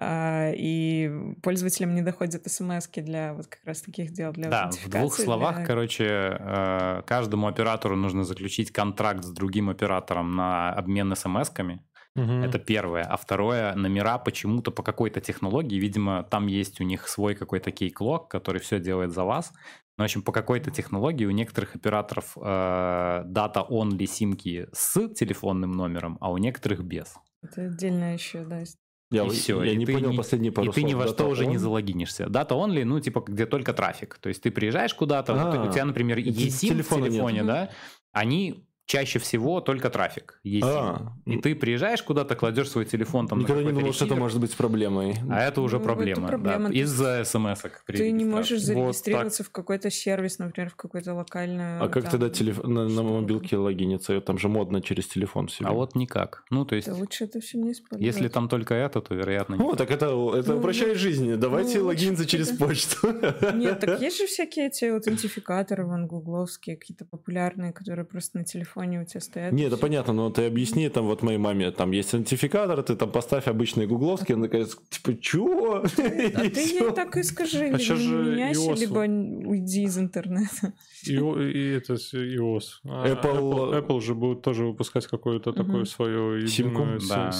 А, и пользователям не доходят смс для вот как раз таких дел. Для да, в двух словах, для... короче, э, каждому оператору нужно заключить контракт с другим оператором на обмен смс-ками. Угу. Это первое. А второе, номера почему-то по какой-то технологии, видимо, там есть у них свой какой-то кейклог, который все делает за вас. Но, в общем, по какой-то технологии у некоторых операторов э, дата-онли симки с телефонным номером, а у некоторых без. Это отдельная еще, да, я, и все. Я и не понял не, последние пару И ты ни во что уже не залогинишься. Дата only, ну, типа, где только трафик. То есть ты приезжаешь куда-то, а, у тебя, например, есть в телефоне, да, они чаще всего только трафик есть. А, и ты приезжаешь куда-то, кладешь свой телефон там Никогда не думал, что это может быть проблемой. А это уже ну, проблема. Это проблема. Да, из-за смс Ты не можешь зарегистрироваться вот в какой-то сервис, например, в какой-то локальный... А как там, тогда телеф... на, на мобилке логиниться? Там же модно через телефон все. А вот никак. Ну, то есть... Да лучше это все не использовать. Если там только это, то, вероятно, О, так это, это ну, упрощает ну, жизнь. Давайте ну, логиниться через почту. Нет, так есть же всякие эти аутентификаторы, вон, гугловские, какие-то популярные, которые просто на телефоне у тебя стоят. Не, это понятно, но ты объясни, там вот моей маме, там есть идентификатор, ты там поставь обычный гугловский, она такая, типа, чего? А ты ей так и скажи, а либо меняйся, либо уйди из интернета. И, и это iOS. А Apple... Apple, Apple же будет тоже выпускать какую-то такую свою единую да.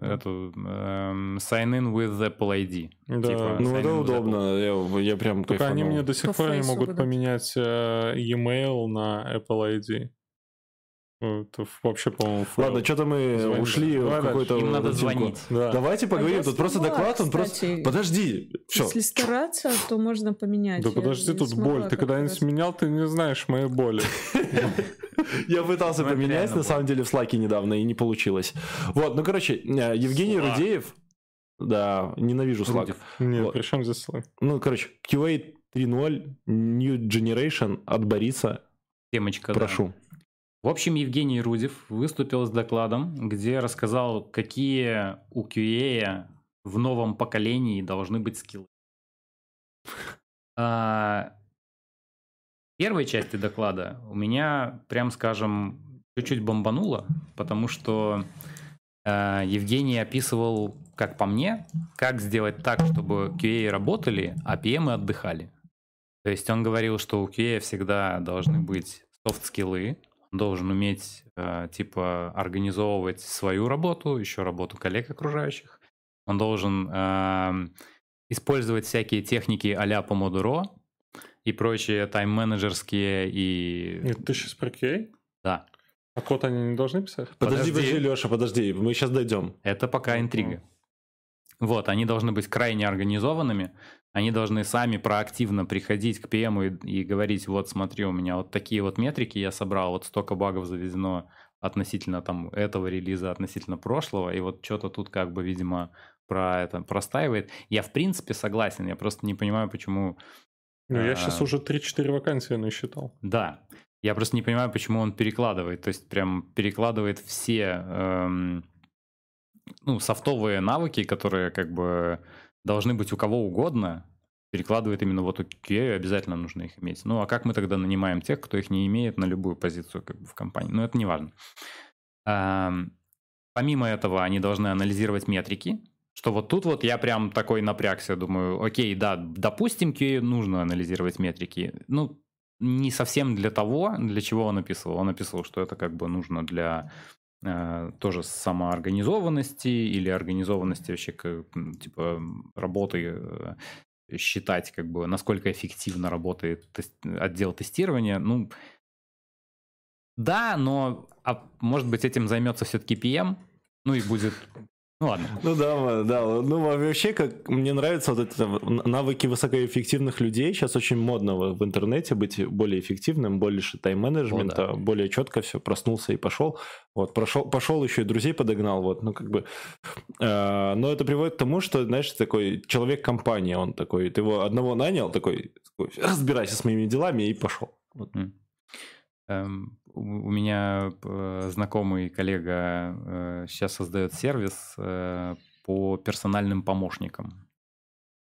Эту эм, sign in with Apple ID. Да, типа, ну это удобно, я, я прям Только кайфанул. они мне до сих пор не могут поменять э, e-mail на Apple ID. Это вообще, по-моему. Ладно, что-то мы Звонить. ушли в какой-то... Им надо звонить. Да. Давайте поговорим. А тут просто доклад, он просто... Подожди. Все. Если стараться, то можно поменять. Да подожди, тут боль. Ты когда-нибудь менял, ты не знаешь моей боли. Я пытался поменять, на самом деле, в Слаке недавно, и не получилось. Вот, ну, короче, э, Евгений Рудеев... Да, ненавижу Slack. Нет, при чем здесь Slack? Ну, короче, QA 3.0, New Generation от Бориса. Темочка, Прошу. В общем, Евгений Рудев выступил с докладом, где рассказал, какие у QA в новом поколении должны быть скиллы. А, в первой части доклада у меня, прям скажем, чуть-чуть бомбануло, потому что э, Евгений описывал, как по мне, как сделать так, чтобы QA работали, а PM отдыхали. То есть он говорил, что у QA всегда должны быть софт-скиллы, должен уметь, э, типа, организовывать свою работу, еще работу коллег окружающих. Он должен э, использовать всякие техники а-ля Pomodoro и прочие тайм-менеджерские и... Нет, ты сейчас про QA? Да. А код они не должны писать? Подожди, подожди, подожди Леша, подожди, мы сейчас дойдем. Это пока интрига. Вот, они должны быть крайне организованными, они должны сами проактивно приходить к PM и, и говорить, вот смотри, у меня вот такие вот метрики я собрал, вот столько багов завезено относительно там этого релиза, относительно прошлого, и вот что-то тут как бы, видимо, про это простаивает. Я в принципе согласен, я просто не понимаю, почему... Ну, я а... сейчас уже 3-4 вакансии насчитал. Да, я просто не понимаю, почему он перекладывает, то есть прям перекладывает все эм, ну, софтовые навыки, которые как бы должны быть у кого угодно, перекладывает именно вот QA, обязательно нужно их иметь. Ну, а как мы тогда нанимаем тех, кто их не имеет на любую позицию как бы, в компании? Ну, это не важно. А, помимо этого, они должны анализировать метрики, что вот тут вот я прям такой напрягся, думаю, окей, да, допустим, QA нужно анализировать метрики. Ну, не совсем для того, для чего он описывал. Он описывал, что это как бы нужно для тоже самоорганизованности или организованности вообще типа работы э, считать как бы насколько эффективно работает отдел тестирования. Ну да но а может быть этим займется все-таки PM ну и будет ну ладно. Ну да, да. Ну вообще, как мне нравятся вот эти навыки высокоэффективных людей. Сейчас очень модно в, интернете быть более эффективным, больше тайм-менеджмента, да. более четко все, проснулся и пошел. Вот, прошел, пошел еще и друзей подогнал. Вот, ну как бы. Э, но это приводит к тому, что, знаешь, такой человек-компания, он такой, ты его одного нанял, такой, разбирайся с моими делами и пошел. Вот. Эм, у меня э, знакомый коллега сейчас э, создает сервис э, по персональным помощникам.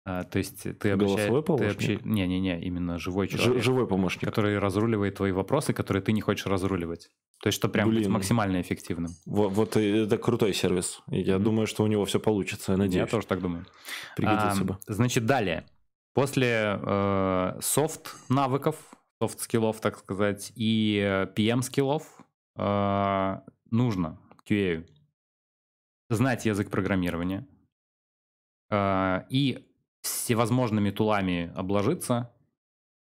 А, то есть ты Голосовой помощник? Не-не-не, именно живой человек. живой помощник. Который разруливает твои вопросы, которые ты не хочешь разруливать. То есть, что прям Блин. быть максимально эффективным. Вот, вот это крутой сервис. Я думаю, что у него все получится, я надеюсь. Я тоже так думаю. Пригодится а, бы. Значит, далее. После э, софт навыков, soft-skill ов, так сказать, и PM-skill ов э, нужно QA знать язык программирования э, и всевозможными tool ами обложиться,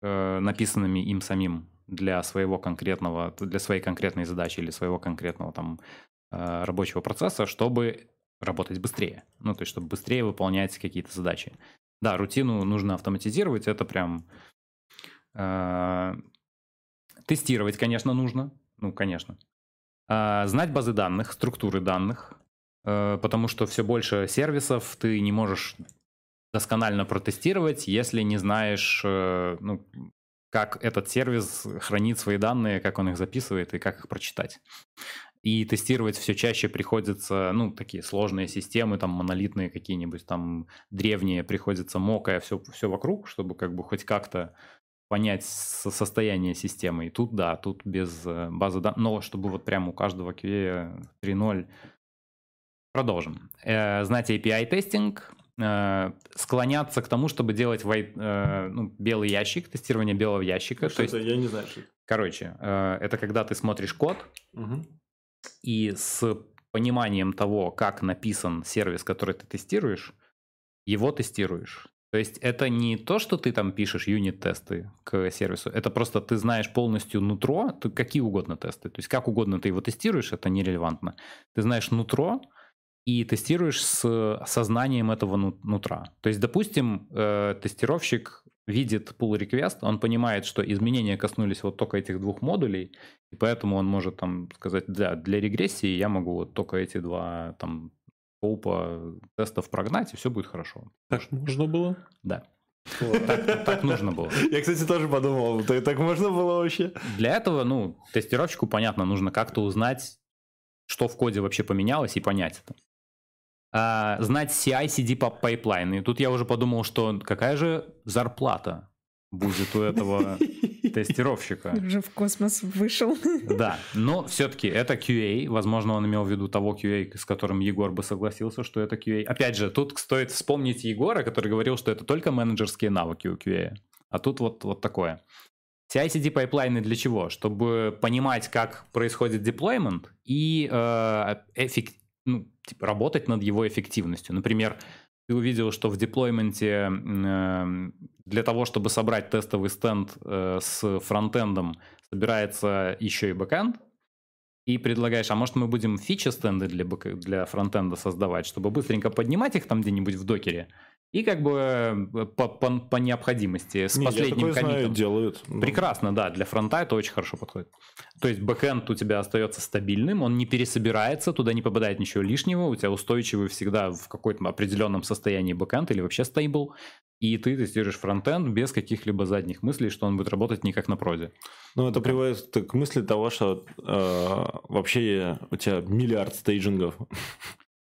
э, написанными им самим для своего конкретного, для своей конкретной задачи или своего конкретного там э, рабочего процесса, чтобы работать быстрее. Ну, то есть, чтобы быстрее выполнять какие-то задачи. Да, рутину нужно автоматизировать, это прям Э, тестировать, конечно, нужно. ну, конечно. А, знать базы данных, структуры данных, э, потому что все больше сервисов ты не можешь досконально протестировать, если не знаешь, э, ну, как этот сервис хранит свои данные, как он их записывает и как их прочитать. И тестировать все чаще приходится, ну, такие сложные системы, там, монолитные какие-нибудь, там, древние, приходится мокая все, все вокруг, чтобы как бы хоть как-то понять состояние системы. И тут, да, тут без э, базы данных, но чтобы вот прямо у каждого QA 3.0 Продолжим. Э, знать API-тестинг, э, склоняться к тому, чтобы делать white, ну, белый ящик, тестирование белого ящика. Что То это? Есть, Я не знаю, что Короче, это когда ты смотришь код, угу. и с пониманием того, как написан сервис, который ты тестируешь, его тестируешь. То есть это не то, что ты там пишешь юнит-тесты к сервису, это просто ты знаешь полностью нутро, ты какие угодно тесты. То есть как угодно ты его тестируешь, это нерелевантно. Ты знаешь нутро, и тестируешь с сознанием этого нутра. То есть, допустим, э, тестировщик видит pull request, он понимает, что изменения коснулись вот только этих двух модулей, и поэтому он может там сказать, для, для регрессии я могу вот только эти два там scope а тестов прогнать, и все будет хорошо. Так можно было? Да. Так, так нужно было. Я, кстати, тоже подумал, так, можно было вообще? Для этого, ну, тестировщику, понятно, нужно как-то узнать, что в коде вообще поменялось и понять это а, знать CI-CD pipeline. И тут я уже подумал, что какая же зарплата будет у этого тестировщика. Уже в космос вышел. Да, но все-таки это QA. Возможно, он имел в виду того QA, с которым Егор бы согласился, что это QA. Опять же, тут стоит вспомнить Егора, который говорил, что это только менеджерские навыки у QA. А тут вот, вот такое. CI-CD pipeline ы для чего? Чтобы понимать, как происходит deployment и э, эффект, ну, типа, работать над его эффективностью. Например, ты увидел, что в deployment е э, для того, чтобы собрать тестовый стенд э, с фронтендом, собирается еще и бэкенд, и предлагаешь, а может мы будем фичи-стенды для, для фронтенда создавать, чтобы быстренько поднимать их там где-нибудь в Docker е, и как бы э, по, по, по необходимости с Не, последним комитом. делают. Прекрасно, да, для фронта это очень хорошо подходит. То есть бэкэнд у тебя остается стабильным, он не пересобирается, туда не попадает ничего лишнего, у тебя устойчивый всегда в какой-то определенном состоянии бэкэнд или вообще stable, и ты тестируешь фронтенд без каких-либо задних мыслей, что он будет работать не как на проде. Ну, это приводит к мысли того, что э, вообще у тебя миллиард staging ов.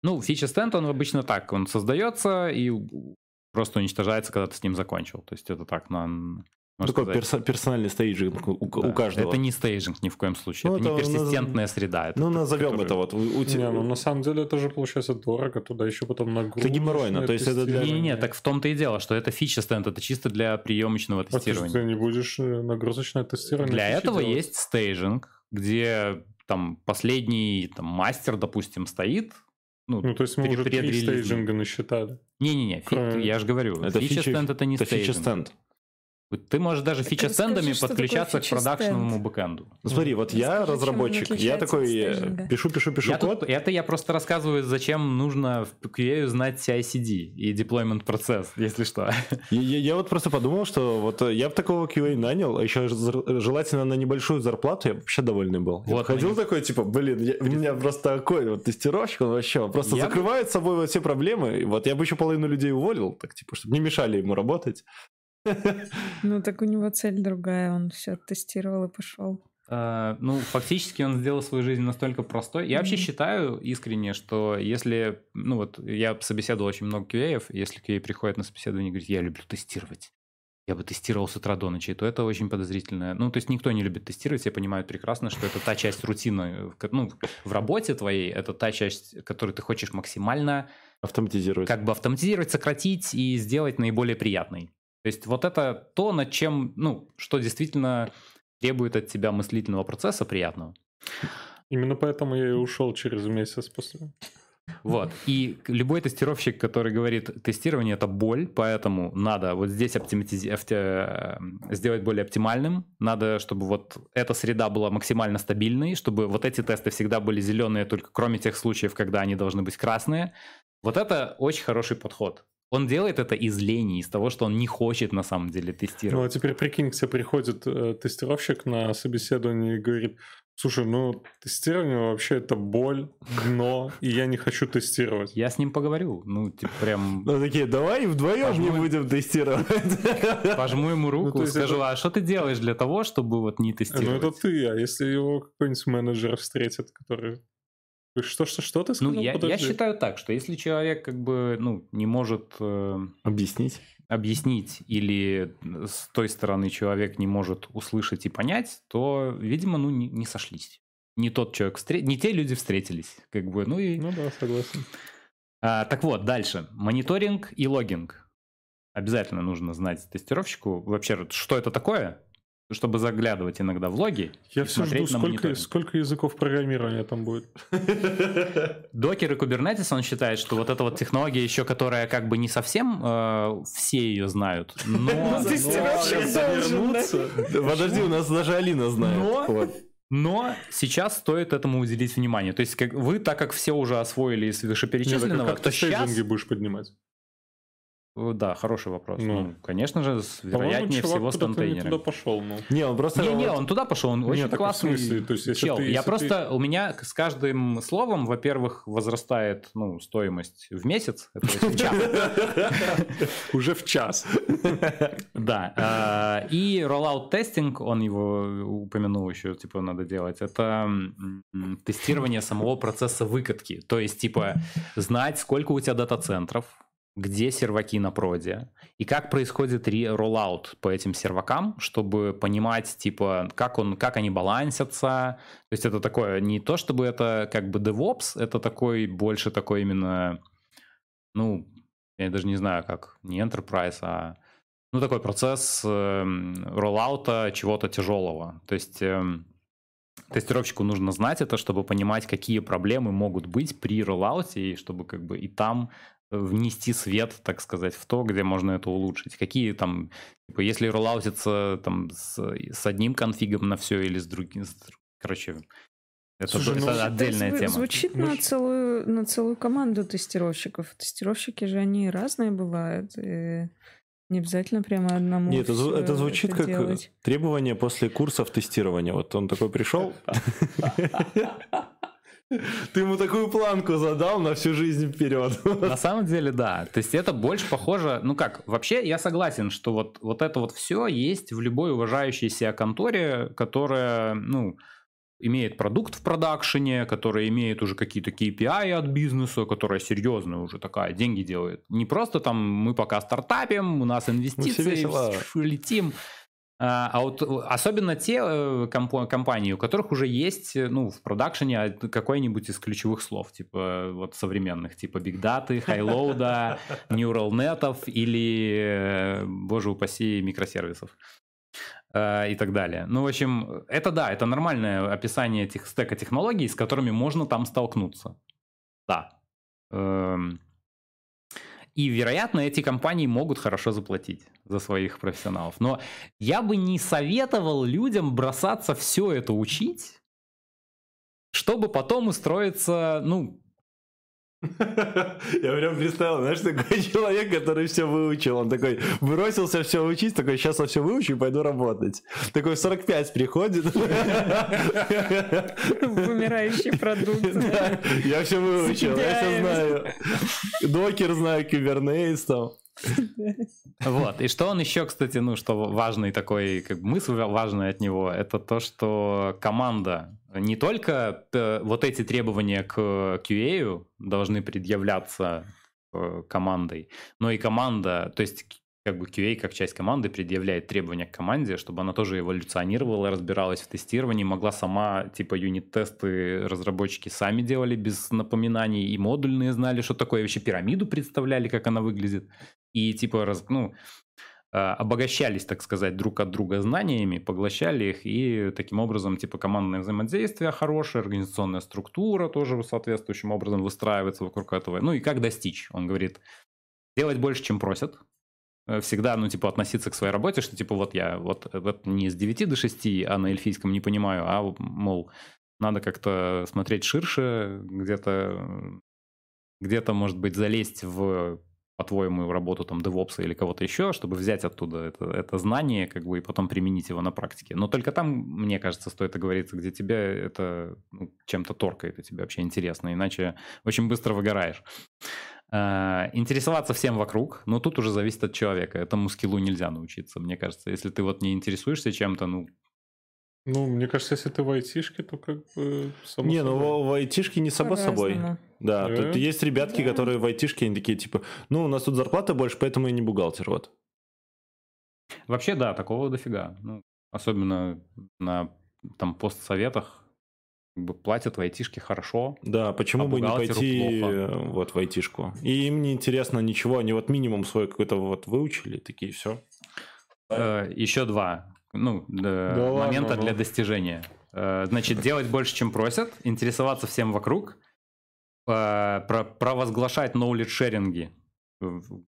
Ну, фича стенд, он обычно так, он создается и просто уничтожается, когда ты с ним закончил. То есть это так, на такой перс- персональный staging у, да. у каждого. Это не staging ни в коем случае. Ну, это, это не персистентная наз... среда. Это ну, назовем который... это вот. У, у тебя... Не, ну на самом деле это же получается дорого, туда еще потом нагрузка. Это геморройно, то есть это для... Не-не-не, так в том-то и дело, что это фича стенд, это чисто для приемочного тестирования. А ты, ты не будешь э, нагрузочное тестирование Для этого делать? есть staging, где там последний там, мастер, допустим, стоит, ну, ну, то есть мы уже три staging а насчитали. Не-не-не, Кроме... я же говорю, это фича стенд это не это staging. Фича стенд. Ты можешь даже фича-стендами подключаться к продакшенному бэкэнду. Ну, смотри, вот Расскажи, я разработчик, я такой пишу, пишу, пишу я код. Тут, это я просто рассказываю, зачем нужно в QA знать CI-CD и deployment процесс, если что. Я, я, я вот просто подумал, что вот я бы такого QA нанял, а еще желательно на небольшую зарплату, я вообще довольный был. Вот, я ходил мы... такой, типа, блин, я, у меня просто такой вот тестировщик, он вообще просто я закрывает бы... собой вот все проблемы. Вот я бы еще половину людей уволил, так типа, чтобы не мешали ему работать. Ну, так у него цель другая, он все тестировал и пошел. Uh, ну, фактически он сделал свою жизнь настолько простой. Я mm-hmm. вообще считаю искренне, что если, ну вот, я собеседовал очень много QA, если QA приходит на собеседование и говорит, я люблю тестировать, я бы тестировал с утра до ночи, то это очень подозрительно. Ну, то есть никто не любит тестировать, все понимают прекрасно, что это та часть рутины, ну, в работе твоей, это та часть, которую ты хочешь максимально автоматизировать. Как бы автоматизировать, сократить и сделать наиболее приятной. То есть вот это то, над чем, ну, что действительно требует от тебя мыслительного процесса приятного. Именно поэтому я и ушел через месяц после. Вот. И любой тестировщик, который говорит, тестирование это боль, поэтому надо вот здесь оптимизи... Э, сделать более оптимальным, надо, чтобы вот эта среда была максимально стабильной, чтобы вот эти тесты всегда были зеленые, только кроме тех случаев, когда они должны быть красные. Вот это очень хороший подход. Он делает это из лени, из того, что он не хочет на самом деле тестировать. Ну а теперь прикинь, к тебе приходит э, тестировщик на собеседование и говорит, Слушай, ну тестирование вообще это боль, дно, и я не хочу тестировать. Я с ним поговорю, ну типа прям... Ну такие, давай вдвоем Пожму... не будем тестировать. Пожму ему руку, ну, скажу, это... а что ты делаешь для того, чтобы вот не тестировать? Ну это ты, а если его какой-нибудь менеджер встретит, который... Что, что, что ты сказал? Ну, я, я считаю так, что если человек как бы, ну, не может... Э... Объяснить? объяснить или с той стороны человек не может услышать и понять, то, видимо, ну, не, не сошлись. Не тот человек встр... не те люди встретились, как бы, ну и... Ну да, согласен. А, так вот, дальше. Мониторинг и логинг. Обязательно нужно знать тестировщику вообще, что это такое, чтобы заглядывать иногда в логи. Я все жду, сколько, сколько языков программирования там будет. Докер и Kubernetes, он считает, что вот эта вот технология еще, которая как бы не совсем э, все ее знают, но... Подожди, у нас даже Алина знает. Но сейчас стоит этому уделить внимание. То есть как вы, так как все уже освоили из вышеперечисленного, Нет, а как то сейчас... будешь поднимать? Да, хороший вопрос. Ну, ну конечно же, вероятнее всего с контейнерами. туда пошел, ну. Не, он просто... Не, не, он туда пошел, он очень классный смысле? То есть, если чел. Ты, если Я ты... просто, у меня с каждым словом, во-первых, возрастает, ну, стоимость в месяц, это в час. Уже в час. Да. А, и rollout тестинг, он его упомянул еще, типа, надо делать, это тестирование самого процесса выкатки. То есть, типа, знать, сколько у тебя дата-центров, где серваки на проде и как происходит роллаут по этим сервакам, чтобы понимать, типа, как, он, как они балансятся. То есть это такое, не то чтобы это как бы DevOps, это такой, больше такой именно, ну, я даже не знаю как, не Enterprise, а ну, такой процесс э, роллаута чего-то тяжелого. То есть э, тестировщику нужно знать это, чтобы понимать, какие проблемы могут быть при роллауте, и чтобы как бы и там внести свет, так сказать, в то, где можно это улучшить. Какие там, типа, если роллаутится там с, с одним конфигом на все или с другим, с, короче, это, Слушай, это ну, отдельная это тема. Звучит ну, на целую, на целую команду тестировщиков. Тестировщики же они разные бывают. И не обязательно прямо одному. Нет, это, это звучит это как делать. требование после курсов тестирования. Вот он такой пришел. Ты ему такую планку задал на всю жизнь вперед. На самом деле, да. То есть это больше похоже... Ну как, вообще я согласен, что вот, вот это вот все есть в любой уважающей себя конторе, которая, ну, имеет продукт в продакшене, которая имеет уже какие-то KPI от бизнеса, которая серьезная уже такая, деньги делает. Не просто там мы пока стартапим, у нас инвестиции, летим. А, а вот э, особенно те э, компании, у которых уже есть э, ну, в продакшене какой-нибудь из ключевых слов, типа вот современных, типа Big Data, High Load, Neural Net или, боже упаси, микросервисов и так далее. Ну, в общем, это да, это нормальное описание этих стека технологий, с которыми можно там столкнуться. Да. Эм, и, вероятно, эти компании могут хорошо заплатить за своих профессионалов. Но я бы не советовал людям бросаться все это учить, чтобы потом устроиться, ну, я прям представил, знаешь, такой человек, который все выучил, он такой бросился все учить, такой, сейчас я все выучу и пойду работать. Такой 45 приходит. Вымирающий продукт. Я все выучил, я все знаю. Докер знаю, Kubernetes там. Вот. И что он еще, кстати, ну, что важный такой, как мысль важная от него, это то, что команда не только вот эти требования к QA должны предъявляться э, командой, но и команда, то есть как бы QA как часть команды предъявляет требования к команде, чтобы она тоже эволюционировала, разбиралась в тестировании, могла сама, типа, юнит-тесты разработчики сами делали без напоминаний, и модульные знали, что такое, вообще пирамиду представляли, как она выглядит, и, типа, раз, ну, обогащались, так сказать, друг от друга знаниями, поглощали их, и таким образом, типа, командное взаимодействие хорошее, организационная структура тоже соответствующим образом выстраивается вокруг этого. Ну и как достичь? Он говорит, делать больше, чем просят, Э, всегда, ну, типа, относиться к своей работе, что, типа, вот я вот, вот не с 9 до 6, а на эльфийском не понимаю, а, мол, надо как-то смотреть ширше, где-то, где-то, может быть, залезть в по-твоему, работу там DevOps или кого-то еще, чтобы взять оттуда это, это знание, как бы, и потом применить его на практике. Но только там, мне кажется, стоит оговориться, где тебя это ну, чем-то торкает, и тебе вообще интересно, иначе очень быстро выгораешь. Uh, интересоваться всем вокруг, но тут уже зависит от человека. Этому скиллу нельзя научиться, мне кажется. Если ты вот не интересуешься чем-то, ну, ну, мне кажется, если ты в айтишке, то как бы само Не, ну, собой. ну в айтишке не само собой. Да, э? тут есть ребятки, да. которые в айтишке, они такие, типа, ну, у нас тут зарплата больше, поэтому я не бухгалтер, вот. Вообще, да, такого дофига. Ну, особенно на там постсоветах как бы платят в айтишке хорошо. Да, почему а бы не пойти плохо. вот в айтишку? И им не интересно ничего, они вот минимум свой какой-то вот выучили, такие, все. Э, еще два ну, да момента ладно, для ну. достижения. Э, значит, делать больше, чем просят, интересоваться всем вокруг, э, провозглашать knowledge шеринги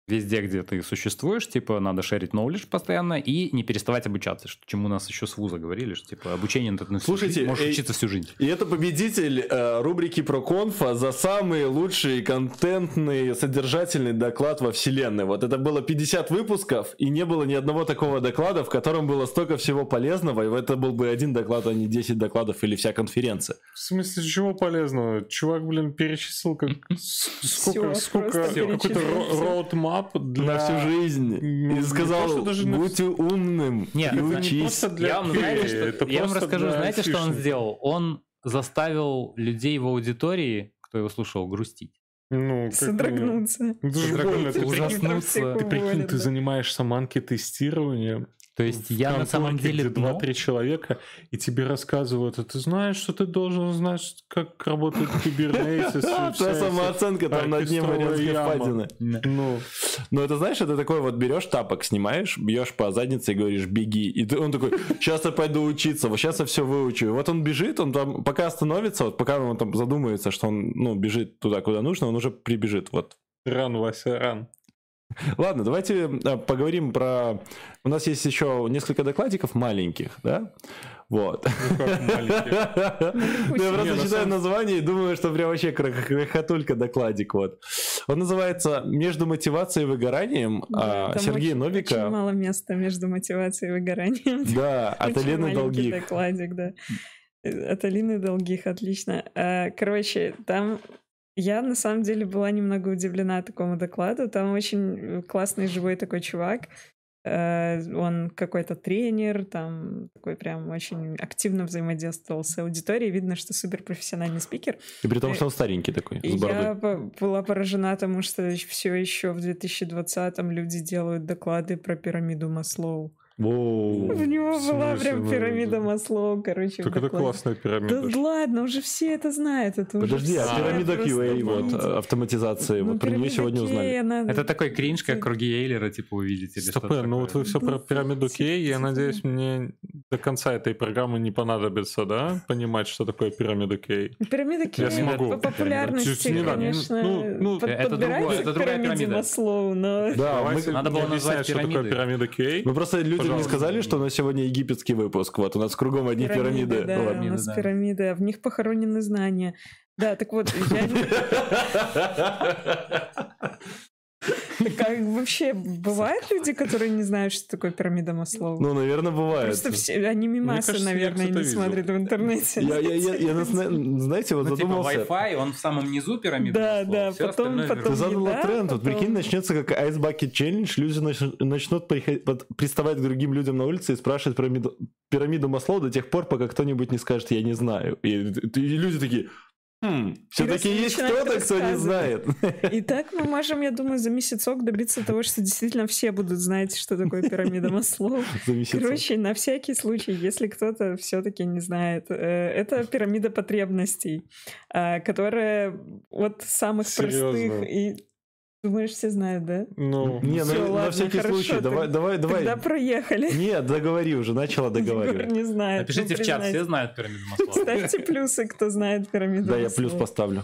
везде, где ты существуешь, типа, надо шерить knowledge постоянно и не переставать обучаться, что, чему нас еще с вуза говорили, что, типа, обучение это на всю Слушайте, жизнь, можешь э, учиться всю жизнь. И это победитель э, рубрики про конфа за самый лучший контентный, содержательный доклад во вселенной. Вот это было 50 выпусков, и не было ни одного такого доклада, в котором было столько всего полезного, и это был бы один доклад, а не 10 докладов или вся конференция. В смысле, чего полезного? Чувак, блин, перечислил как сколько, сколько какой-то роудмап для... На всю жизнь. И сказал, будьте на... умным Нет, и учись. Для я вам, знаете, что... я вам расскажу, знаете, что он сделал? Он заставил людей в аудитории, кто его слушал, грустить. Ну, Содрогнуться. Это же больно. Ты, ужаснуться. Ты прикинь, ты занимаешься манки-тестированием, то есть я на самом деле... Два-три человека, и тебе рассказывают, а ты знаешь, что ты должен знать, как работает Kubernetes. Твоя самооценка там на дне Марианской впадины. Ну. ну, это знаешь, это такой вот берешь тапок, снимаешь, бьешь по заднице и говоришь, беги. И он такой, сейчас я пойду учиться, вот сейчас я все выучу. И вот он бежит, он там, пока остановится, вот пока он там задумается, что он, ну, бежит туда, куда нужно, он уже прибежит, вот. Ран, Вася, ран. Ладно, давайте э, поговорим про... У нас есть еще несколько докладиков маленьких, да? Вот. Ну, ну я просто читаю название и думаю, что прям вообще крохотулька докладик. Вот. Он называется «Между мотивацией и выгоранием» а Сергей Новика. Очень мало места между мотивацией и выгоранием. Да, от Алены Долгих. докладик, да. От Алины Долгих, отлично. А, короче, там я на самом деле была немного удивлена такому докладу. Там очень классный живой такой чувак. Э, он какой-то тренер, там такой прям очень активно взаимодействовал с аудиторией. Видно, что супер профессиональный спикер. И при том, что он старенький такой, с Я была поражена тому, что все еще в 2020-м люди делают доклады про пирамиду Маслоу. Воу. У него была прям пирамида Маслоу, короче. Так это классная пирамида. Да ладно, уже все это знают. Это Подожди, а пирамида QA, вот, автоматизации, ну, вот про нее сегодня узнали. Это такой кринж, как круги Эйлера, типа, увидите. Стоп, ну вот вы все про пирамиду QA, я надеюсь, мне до конца этой программы не понадобится, да, понимать, что такое пирамида QA? Пирамида QA я смогу. по популярности, конечно, ну, ну, это другая пирамида Маслоу, но... Да, надо было назвать, что такое пирамида QA. Мы просто люди Пожалуйста. не сказали, что у нас сегодня египетский выпуск. Вот у нас кругом одни пирамиды. пирамиды. Да, пирамиды, у нас да. пирамиды, а в них похоронены знания. Да, так вот, я Как вообще бывают люди, которые не знают, что такое пирамида Маслоу? Ну, наверное, бывает. Просто все, они мимасы, кажется, наверное, не смотрят в интернете. Я, я, я, я, знаете, вот ну, типа, задумался... Типа Wi-Fi, он в самом низу пирамиды Да, Маслоу, да, потом, потом Ты задала еда, тренд, вот прикинь, начнется как Ice Bucket Challenge, люди начнут приставать к другим людям на улице и спрашивать пирамиду, пирамиду Маслоу до тех пор, пока кто-нибудь не скажет «я не знаю». И, и люди такие Хм, все-таки есть кто-то, кто не знает. И так мы можем, я думаю, за месяцок добиться того, что действительно все будут знать, что такое пирамида Маслоу. Короче, на всякий случай, если кто-то все-таки не знает, э, это пирамида потребностей, а, которая от самых простых и Думаешь, все знают, да? Ну, не, Всё, на, ладно, на всякий хорошо, случай, давай, давай, давай. Тогда проехали. Нет, договори уже, начала договаривать. не знает. Напишите в чат, все знают пирамиду Маслоу. Ставьте плюсы, кто знает пирамиду Да, я плюс поставлю.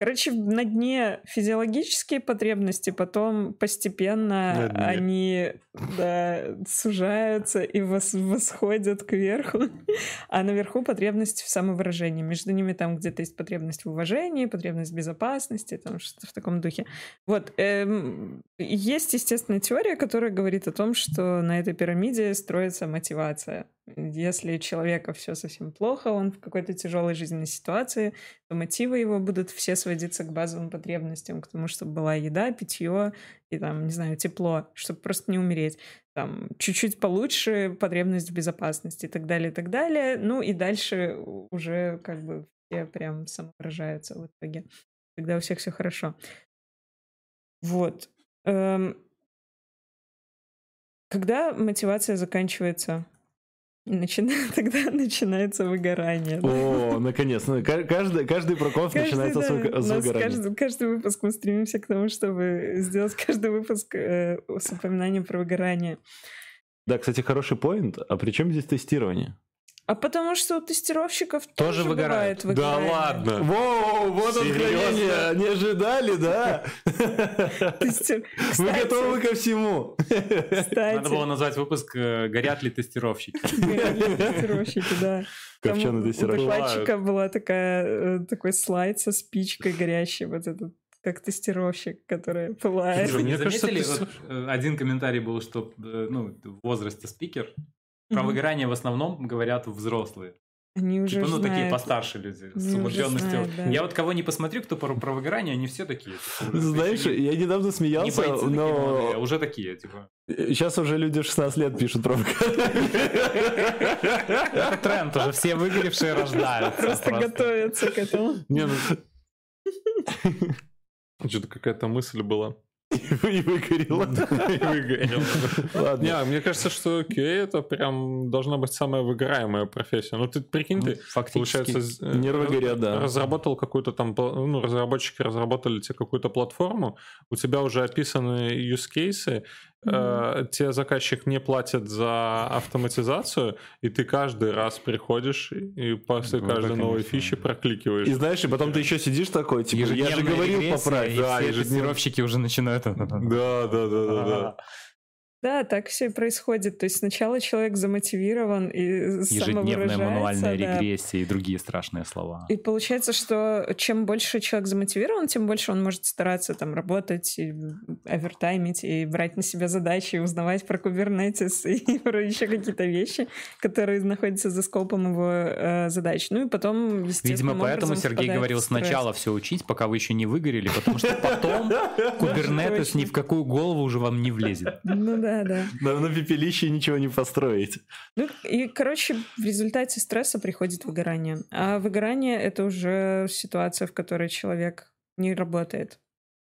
Короче, на дне физиологические потребности, потом постепенно они да, сужаются и вос восходят кверху, а наверху потребность в самовыражении. Между ними там где-то есть потребность в уважении, потребность в безопасности, там что-то в таком духе. Вот, эм, Есть, естественно, теория, которая говорит о том, что на этой пирамиде строится мотивация. Если человека все совсем плохо, он в какой-то тяжелой жизненной ситуации, то мотивы его будут все сводиться к базовым потребностям, к тому, чтобы была еда, питье и там, не знаю, тепло, чтобы просто не умереть. Там чуть-чуть получше потребность в безопасности и так далее, и так далее. Ну и дальше уже как бы все прям самовыражаются в итоге, когда у всех все хорошо. Вот. Эм, когда мотивация заканчивается, начина... тогда начинается выгорание. О, наконец. Ну, каждый, каждый проконф начинается да, с, выгорания. Каждый, каждый выпуск мы стремимся к тому, чтобы сделать каждый выпуск э, с упоминанием про выгорание. Да, кстати, хороший поинт. А при чем здесь тестирование? А потому что у тестировщиков тоже, тоже выгорает выгорание. Да ладно. Воу, вот откровение. Не ожидали, да? Мы готовы ко всему. Надо было назвать выпуск э, «Горят ли тестировщики?» Горят ли тестировщики, да. Там у докладчика была такая, э, такой слайд со спичкой горящей, вот этот как тестировщик, который пылает. Вы не заметили, вот, э, один комментарий был, что ну, в возрасте спикер, про mm-hmm. выгорание в основном говорят взрослые. Они уже типа, ну, знают. такие постарше люди, они с умудренностью. Знают, да. Я вот кого не посмотрю, кто про, про выгорание, они все такие. Типа, Знаешь, я недавно смеялся, не бойцы, но... Такие молодые, а уже такие, типа. Сейчас уже люди 16 лет пишут про выгорание. Это тренд, уже все выгоревшие рождаются. Просто готовятся к этому. Не, ну... Что-то какая-то мысль была. И выгорело. И выгорело. Ладно. Не, мне кажется, что QA это прям должна быть самая выгораемая профессия. Ну, ты прикинь, ты, ну, получается, э, нервы горят, да. разработал какую-то там, ну, разработчики разработали тебе какую-то платформу, у тебя уже описаны use cases, mm-hmm. тебе заказчик не платит за автоматизацию, и ты каждый раз приходишь и после ну, каждой новой фичи прокликиваешь. И знаешь, и потом ты еще сидишь такой, типа, я же говорил поправить. Да, и все уже начинают... Да, да, да, да, да. Да, так все и происходит. То есть сначала человек замотивирован и Ежедневная мануальная да. регрессия и другие страшные слова. И получается, что чем больше человек замотивирован, тем больше он может стараться там работать, и овертаймить, и брать на себя задачи, и узнавать про Kubernetes и про еще какие-то вещи, которые находятся за скопом его э, задач. Ну и потом, Видимо, поэтому Сергей говорил сначала все учить, пока вы еще не выгорели, потому что потом Kubernetes ни в какую голову уже вам не влезет. Ну да, да. На, на пепелище ничего не построить. Ну, и, короче, в результате стресса приходит выгорание. А выгорание — это уже ситуация, в которой человек не работает.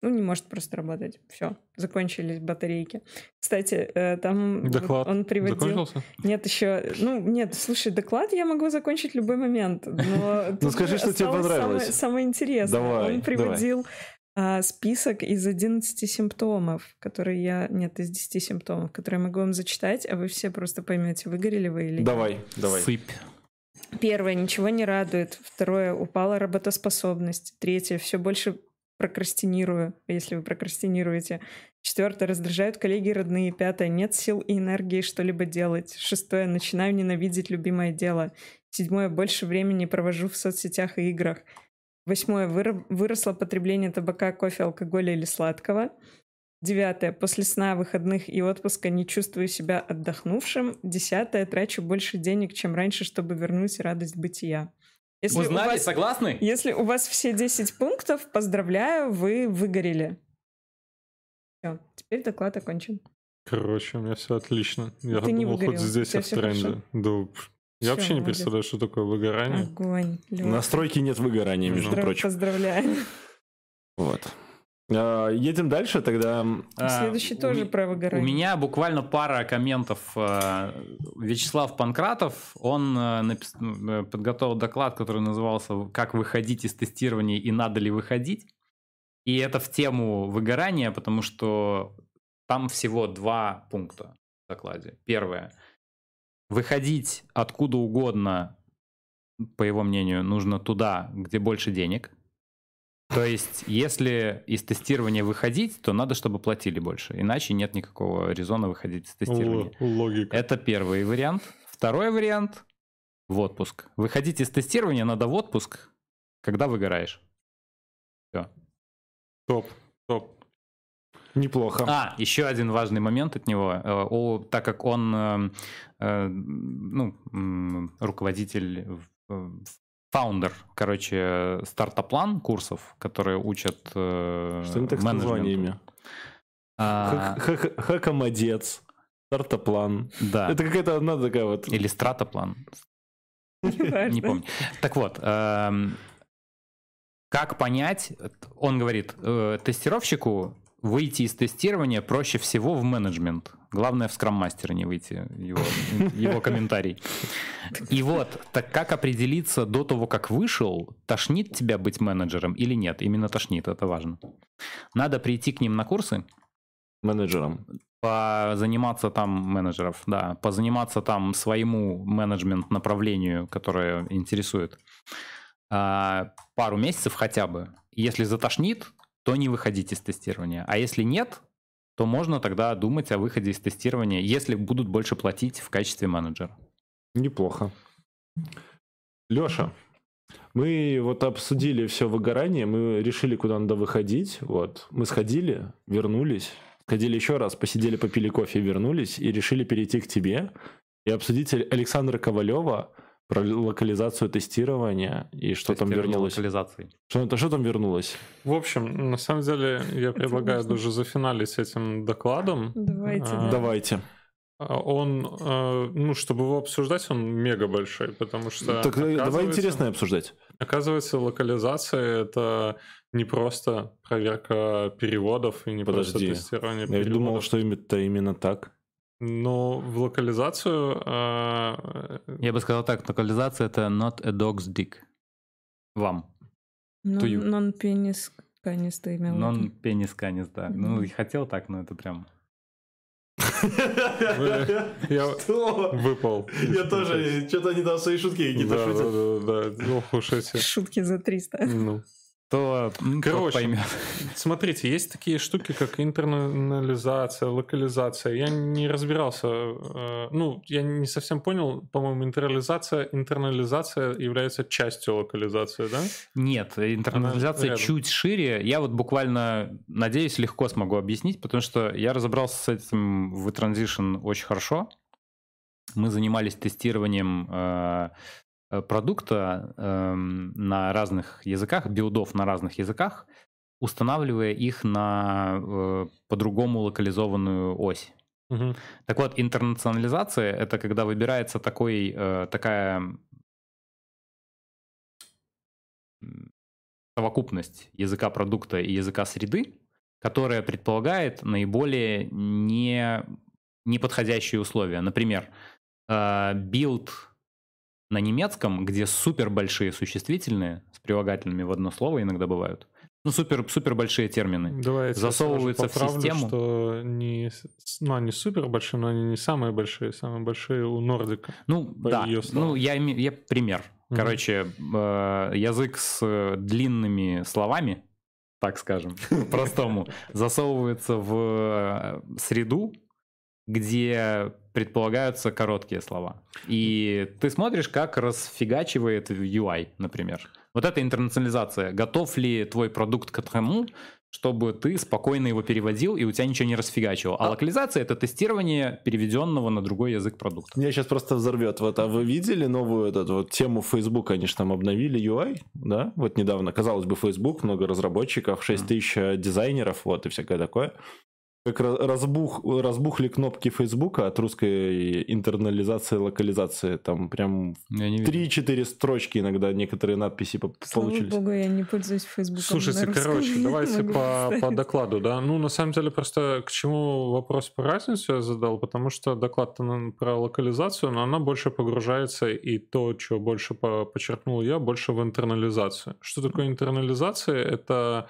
Ну, не может просто работать. Все, закончились батарейки. Кстати, э, там доклад он приводил... Закончился? Нет, еще... Ну, нет, слушай, доклад я могу закончить в любой момент. Но ну, скажи, что тебе понравилось. Самое интересное. Он приводил а, список из 11 симптомов, которые я... Нет, из 10 симптомов, которые я могу вам зачитать, а вы все просто поймете, выгорели вы или давай, нет. Давай, давай. Сыпь. Первое, ничего не радует. Второе, упала работоспособность. Третье, все больше прокрастинирую, если вы прокрастинируете. Четвертое, раздражают коллеги родные. Пятое, нет сил и энергии что-либо делать. Шестое, начинаю ненавидеть любимое дело. Седьмое, больше времени провожу в соцсетях и играх. Восьмое. Выросло потребление табака, кофе, алкоголя или сладкого. Девятое. После сна, выходных и отпуска не чувствую себя отдохнувшим. Десятое. Трачу больше денег, чем раньше, чтобы вернуть радость бытия. Если Узнали, вас, согласны? Если у вас все 10 пунктов, поздравляю, вы выгорели. Все, теперь доклад окончен. Короче, у меня все отлично. Я Ты думал, хоть здесь в тренде. Да, я вообще не представляю, что такое выгорание. Огонь. Лёха. Настройки нет выгорания, между Поздрав... прочим. Поздравляем. Вот. А, едем дальше, тогда... А, Следующий тоже у, про выгорание. У меня буквально пара комментов. А, Вячеслав Панкратов, он а, напис... Э, подготовил доклад, который назывался «Как выходить из тестирования и надо ли выходить?». И это в тему выгорания, потому что там всего два пункта в докладе. Первое – Выходить откуда угодно, по его мнению, нужно туда, где больше денег. То есть, если из тестирования выходить, то надо, чтобы платили больше. Иначе нет никакого резона выходить из тестирования. Логика. Это первый вариант. Второй вариант – в отпуск. Выходить из тестирования надо в отпуск, когда выгораешь. Все. Топ, топ. Неплохо. А, еще один важный момент от него. Э, о, так как он э, э, ну, руководитель, фаундер, короче, стартаплан курсов, которые учат Что не так с названиями? А... Хакамадец. Стартаплан. Да. Это какая-то одна такая вот... Или стратоплан. Не помню. Так вот, эм, как понять, он говорит, тестировщику выйти из тестирования проще всего в менеджмент. Главное в скрам-мастера не выйти, его, его комментарий. И вот, так как определиться до того, как вышел, тошнит тебя быть менеджером или нет? Именно тошнит, это важно. Надо прийти к ним на курсы. Менеджером. Позаниматься там менеджеров, да, позаниматься там своему менеджмент направлению, которое интересует. А, пару месяцев хотя бы. Если затошнит, то не выходить из тестирования. А если нет, то можно тогда думать о выходе из тестирования, если будут больше платить в качестве менеджера. Неплохо. Леша, мы вот обсудили все выгорание, мы решили, куда надо выходить. Вот. Мы сходили, вернулись, сходили еще раз, посидели, попили кофе, вернулись и решили перейти к тебе и обсудить Александра Ковалева – про локализацию тестирования и что там вернулось. Локализации. Что, что там вернулось? В общем, на самом деле, я предлагаю даже зафиналить этим докладом. Давайте. А, Давайте. А, он, а, ну, чтобы его обсуждать, он мега большой, потому что... Так давай интересное обсуждать. Оказывается, локализация — это не просто проверка переводов и не Подожди. просто тестирование я переводов. Я думал, что это именно так. Но в локализацию... Э, Я бы сказал так, локализация это not a dog's dick. Вам. Non-penis канис ты имел Non-penis канис, да. Ну, хотел так, но это прям... Я выпал. Я тоже, что-то они там свои шутки какие-то шутят. Да, да, да. Ох уж эти. Шутки за 300. Ну то Короче, поймет. смотрите, есть такие штуки, как интернализация, локализация. Я не разбирался, э, ну, я не совсем понял, по-моему, интернализация, интернализация является частью локализации, да? Нет, интернализация Она чуть шире. Я вот буквально, надеюсь, легко смогу объяснить, потому что я разобрался с этим в Transition очень хорошо. Мы занимались тестированием Э, продукта э, на разных языках, билдов на разных языках, устанавливая их на э, по-другому локализованную ось. Угу. Так вот, интернационализация — это когда выбирается такой, э, такая совокупность языка продукта и языка среды, которая предполагает наиболее не, неподходящие условия. Например, э, билд на немецком, где супер большие существительные с прилагательными в одно слово иногда бывают. Ну, супер, супер большие термины. Давайте засовываются поправлю, в систему. что не, ну, они супер большие, но они не самые большие, самые большие у Нордика. Ну, да. Ну, я, я пример. Mm-hmm. Короче, э, язык с длинными словами, так скажем, простому, засовывается в э, среду, где предполагаются короткие слова. И ты смотришь, как расфигачивает UI, например. Вот это интернационализация. Готов ли твой продукт к тому, чтобы ты спокойно его переводил, и у тебя ничего не расфигачивал. А, а локализация — это тестирование переведенного на другой язык продукта. Меня сейчас просто взорвет. Вот, а вы видели новую эту вот тему Facebook? Они же там обновили UI, да? Вот недавно, казалось бы, Facebook, много разработчиков, 6 тысяч mm. дизайнеров, вот, и всякое такое как разбух, разбухли кнопки Фейсбука от русской интернализации, локализации. Там прям 3-4 строчки иногда некоторые надписи Слава получились. богу, я не пользуюсь Фейсбуком. Слушайте, короче, давайте по, по докладу, да. Ну, на самом деле, просто к чему вопрос по разницу я задал, потому что доклад про локализацию, но она больше погружается, и то, что больше подчеркнул я, больше в интернализацию. Что такое интернализация? Это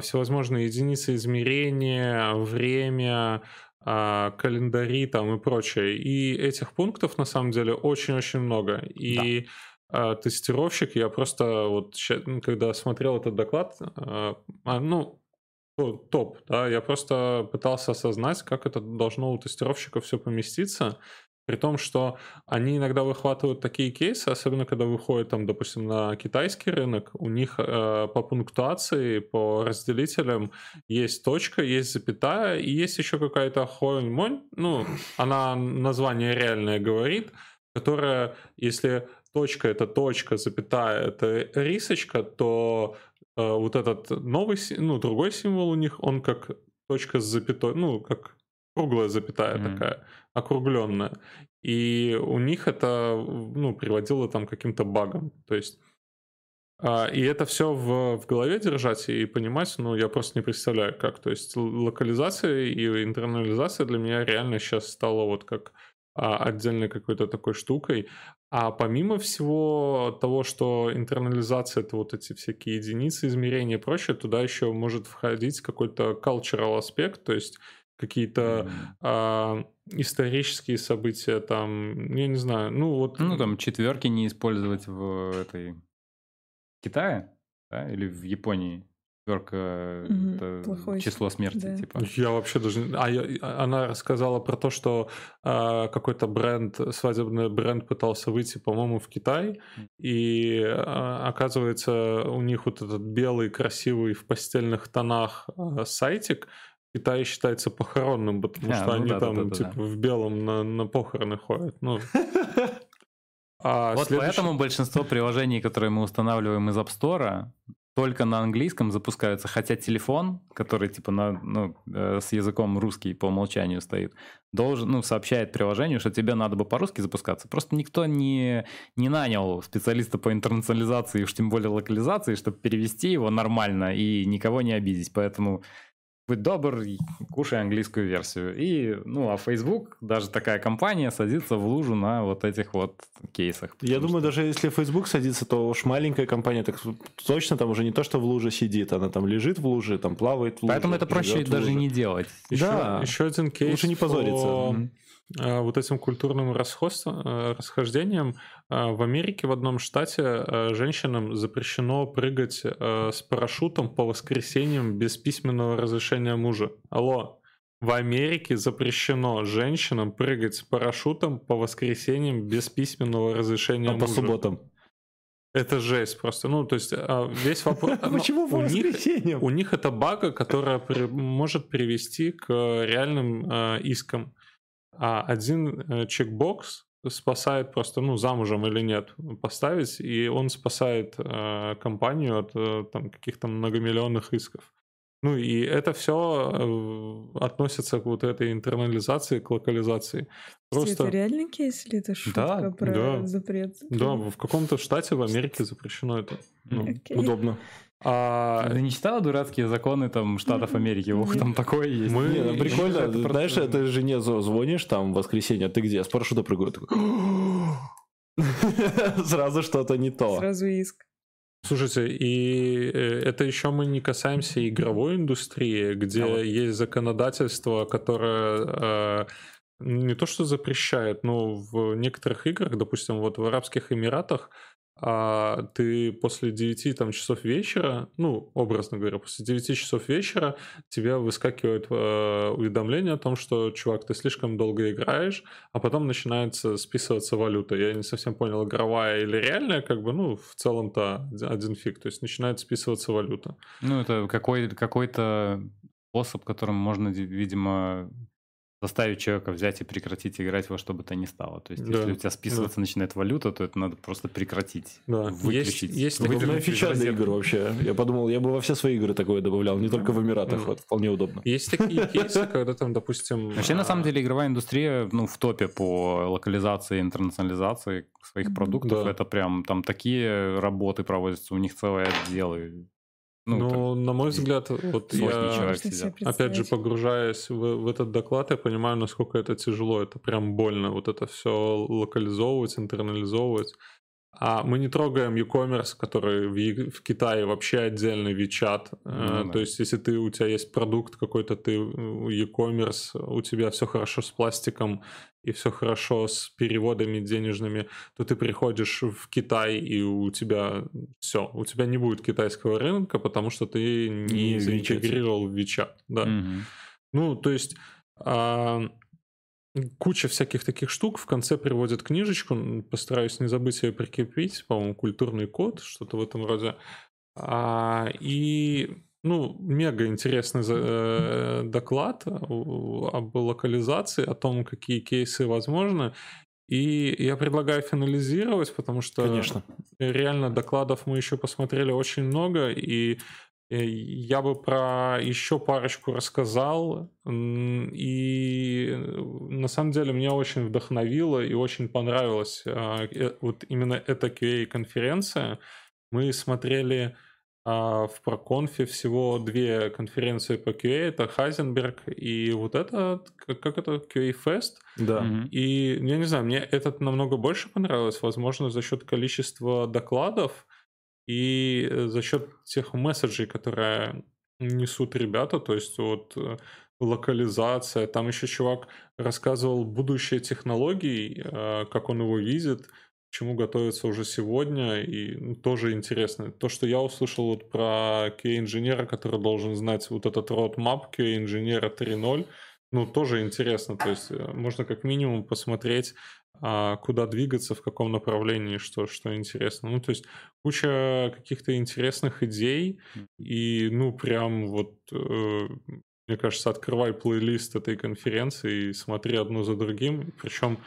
всевозможные единицы измерения, время, а, календари там и прочее. И этих пунктов на самом деле очень-очень много. И да. тестировщик, я просто вот когда смотрел этот доклад, а, ну, топ, да, я просто пытался осознать, как это должно у тестировщика все поместиться. При том, что они иногда выхватывают такие кейсы, особенно когда выходят там, допустим, на китайский рынок, у них э, по пунктуации, по разделителям есть точка, есть запятая, и есть еще какая-то хонь ну, она название реальное говорит, которая, если точка это точка, запятая это рисочка, то э, вот этот новый, ну, другой символ у них, он как точка с запятой, ну, как круглая запятая mm-hmm. такая, округленная. И у них это, ну, приводило там к каким-то багам. То есть а, и это все в, в голове держать и понимать, ну, я просто не представляю, как. То есть локализация и интернализация для меня реально сейчас стала вот как а, отдельной какой-то такой штукой. А помимо всего того, что интернализация это вот эти всякие единицы измерения и прочее, туда еще может входить какой-то cultural аспект, то есть какие-то mm-hmm. а, исторические события, там, я не знаю, ну вот... Ну там четверки не использовать в этой Китае, да, или в Японии четверка угу, это число смерти, да. типа. Я вообще даже... А я, а, она рассказала про то, что а, какой-то бренд, свадебный бренд пытался выйти, по-моему, в Китай, и а, оказывается у них вот этот белый, красивый в постельных тонах а, сайтик, Китае считается похоронным, потому а, что ну они да, там да, да, типа да. в белом на, на похороны ходят. Ну, А вот следующий... поэтому большинство приложений, которые мы устанавливаем из App Store, только на английском запускаются, хотя телефон, который типа на, ну, э, с языком русский по умолчанию стоит, должен, ну, сообщает приложению, что тебе надо бы по-русски запускаться. Просто никто не, не нанял специалиста по интернационализации, уж тем более локализации, чтобы перевести его нормально и никого не обидеть. Поэтому будь добр, кушай английскую версию. И, ну, а Facebook, даже такая компания, садится в лужу на вот этих вот кейсах. Я думаю, что... даже если Facebook садится, то уж маленькая компания так точно там уже не то, что в луже сидит, она там лежит в луже, там плавает в луже. Поэтому это проще даже не делать. Еще, да. еще один кейс. Лучше не позориться. По вот этим культурным расхождением, э, расхождением э, в Америке в одном штате женщинам запрещено прыгать с парашютом по воскресеньям без письменного разрешения мужа. Алло, в Америке запрещено женщинам прыгать с парашютом по воскресеньям без письменного разрешения а мужа. по субботам? Это жесть просто. Ну, то есть а, весь вопрос... Почему по У них это бага, которая может привести к реальным искам а один э, чекбокс спасает просто, ну, замужем или нет, поставить, и он спасает э, компанию от э, там каких-то многомиллионных исков. Ну и это все э, относится к вот этой интернализации, к локализации. Просто... Это реальный кейс или это шутка да, про да, запрет? Да, в каком-то штате в Америке запрещено это. Ну, okay. Удобно. А... Ты не читала дурацкие законы там Штатов Америки? Ох, там такое есть. Мы... Не, ну, прикольно. Это Знаешь, просто... это жене звонишь там в воскресенье, а ты где? С парашюта прыгаю. Сразу что-то не то. Сразу иск. Слушайте, и э, это еще мы не касаемся игровой индустрии, где а вот. есть законодательство, которое э, не то что запрещает, но в некоторых играх, допустим, вот в Арабских Эмиратах, а ты после 9 там, часов вечера, ну, образно говоря, после 9 часов вечера тебе выскакивает э, уведомление о том, что, чувак, ты слишком долго играешь, а потом начинается списываться валюта. Я не совсем понял, игровая или реальная, как бы, ну, в целом-то один фиг, то есть начинает списываться валюта. Ну, это какой- какой-то способ, которым можно, видимо, заставить человека взять и прекратить играть во что бы то ни стало. То есть, да. если у тебя списываться да. начинает валюта, то это надо просто прекратить, да. выключить. Есть, есть удобная фича для игр вообще. Я подумал, я бы во все свои игры такое добавлял, не только в Эмиратах. Вот, вполне удобно. Есть такие кейсы, когда там, допустим... Вообще, на самом деле, игровая индустрия ну, в топе по локализации, интернационализации своих продуктов. Это прям там такие работы проводятся, у них целые отделы ну, ну на мой взгляд, вот я, опять же, погружаясь в, в этот доклад, я понимаю, насколько это тяжело, это прям больно, вот это все локализовывать, интернализовывать. А мы не трогаем e-commerce, который в, в Китае вообще отдельный WeChat. Ну, да. То есть, если ты у тебя есть продукт какой-то, ты e-commerce, у тебя все хорошо с пластиком и все хорошо с переводами денежными, то ты приходишь в Китай и у тебя все, у тебя не будет китайского рынка, потому что ты не, не заинтегрировал в WeChat. Да. Угу. Ну, то есть а, куча всяких таких штук. В конце приводят книжечку, постараюсь не забыть ее прикрепить, по-моему, культурный код, что-то в этом роде. А, и ну, мега интересный э, доклад об локализации, о том, какие кейсы возможны. И я предлагаю финализировать, потому что Конечно. реально докладов мы еще посмотрели очень много, и Э, я бы про еще парочку рассказал. И э, на самом деле меня очень вдохновило и очень понравилась а, э, вот именно эта QA-конференция. Мы смотрели а, в проконфе всего две конференции по QA. Это Хайзенберг и вот это, как это, QA Fest. Да. И я не знаю, мне этот намного больше понравилось. Возможно, за счет количества докладов. И э, за счет тех месседжей, которые несут ребята, то есть вот э, локализация, там еще чувак рассказывал будущее технологий, э, как он его видит, чему готовится уже сегодня, и ну, тоже интересно. То, что я услышал вот про QA-инженера, который должен знать вот этот roadmap QA-инженера 3.0, ну, тоже интересно. То есть можно как минимум посмотреть а куда двигаться, в каком направлении, что, что интересно. Ну, то есть куча каких-то интересных идей, и, ну, прям вот, э, мне кажется, открывай плейлист этой конференции и смотри одно за другим. Причем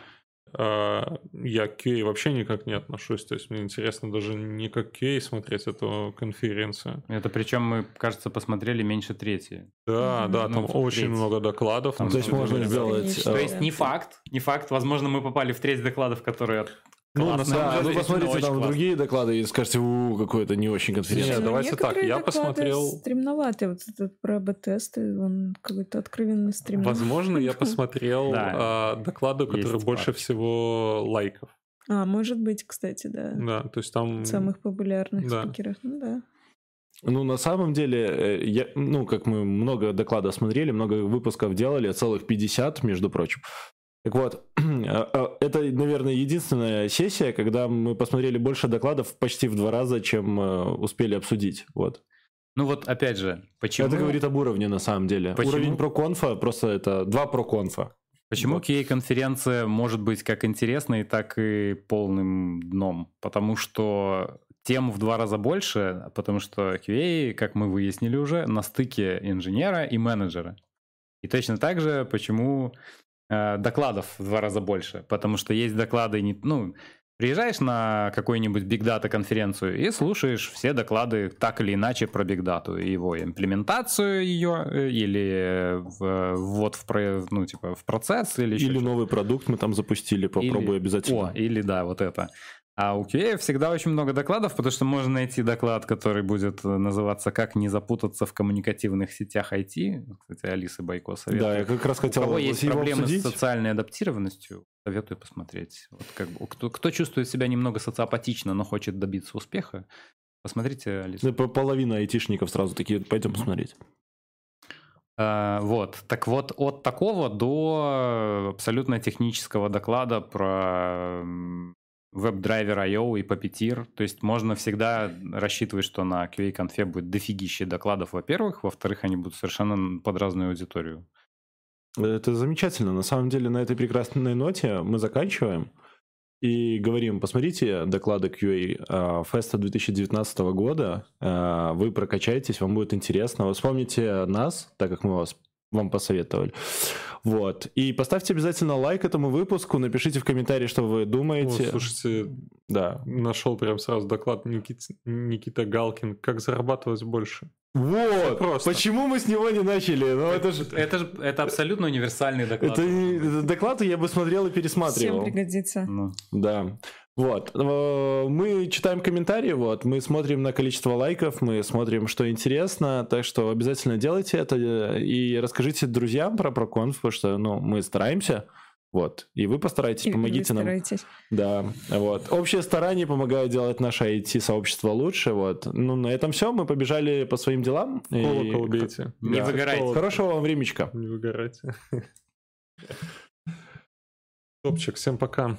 я к QA вообще никак не отношусь. То есть мне интересно даже не как QA смотреть эту конференцию. Это причем мы, кажется, посмотрели меньше трети. Да, mm-hmm. да, там ну, очень треть. много докладов. Там, то есть можно сделать... То есть не факт, не факт. Возможно, мы попали в треть докладов, которые ну, на самом деле, ну, посмотрите там классно. другие доклады и скажете, у, какой-то не очень конференция. Нет, давайте так, я посмотрел... стремноватый, вот этот про б-тесты, он какой-то откровенный стремноватый. Возможно, я посмотрел а, доклады, которые больше всего лайков. А, может быть, кстати, да. Да, то есть там... Самых популярных спикеров, ну да. Ну, на самом деле, э, я, ну, как мы много докладов смотрели, много выпусков делали, целых 50, между прочим. Так вот, а, а, это, наверное, единственная сессия, когда мы посмотрели больше докладов почти в два раза, чем э, успели обсудить. Вот. Ну вот, опять же, почему... Это говорит об уровне, на самом деле. Почему... Уровень проконфа, просто это два проконфа. Почему вот. QA-конференция может быть как интересной, так и полным дном? Потому что тем в два раза больше, потому что QA, как мы выяснили уже, на стыке инженера и менеджера. И точно так же, почему Э, докладов в два раза больше, потому что есть доклады, не, ну, приезжаешь на какую-нибудь Big Data конференцию и слушаешь все доклады так или иначе про Big Data, его имплементацию ее э, или в, ввод в, ну, типа, в процесс или Или новый продукт мы там запустили, попробуй или, обязательно. О, или да, вот это. А у QA всегда очень много докладов, потому что можно найти доклад, который будет э, называться «Как не запутаться в коммуникативных сетях IT». Кстати, Алиса Байко советует. Да, я как раз хотел У кого есть проблемы обсудить. с социальной адаптированностью, советую посмотреть. Вот как кто, кто чувствует себя немного социопатично, но хочет добиться успеха, посмотрите Алису. Да, половина айтишников сразу такие, пойдем посмотреть. Uh, вот, так вот, от такого до абсолютно технического доклада про WebDriver IO и Puppeteer. То есть можно всегда рассчитывать, что на QA-конфе будет дофигище докладов, во-первых. Во-вторых, они будут совершенно под разную аудиторию. Это замечательно. На самом деле на этой прекрасной ноте мы заканчиваем и говорим, посмотрите доклады QA Феста 2019 года, а, вы прокачаетесь, вам будет интересно. Вы вспомните нас, так как мы вас вам посоветовали. Вот. И поставьте обязательно лайк этому выпуску, напишите в комментарии, что вы думаете. О, слушайте, да, нашел прям сразу доклад Никит, Никита Галкин, как зарабатывать больше. Вот, просто. почему мы с него не начали? Ну, это, это же это, же, это абсолютно универсальный доклад. Это, это доклад я бы смотрел и пересматривал. Всем пригодится. Ну. Да. Вот. Э, мы читаем комментарии, вот, мы смотрим на количество лайков, мы смотрим, что интересно, так что обязательно делайте это э, и расскажите друзьям про проконф, потому что, ну, мы стараемся, вот, и вы постарайтесь, и помогите вы нам. Да, вот. Общее старание помогает делать наше IT-сообщество лучше, вот. Ну, на этом все, мы побежали по своим делам. Колокол и... бейте. Не да. выгорайте. Хорошего вам времечка. Не выгорайте. Топчик, всем пока.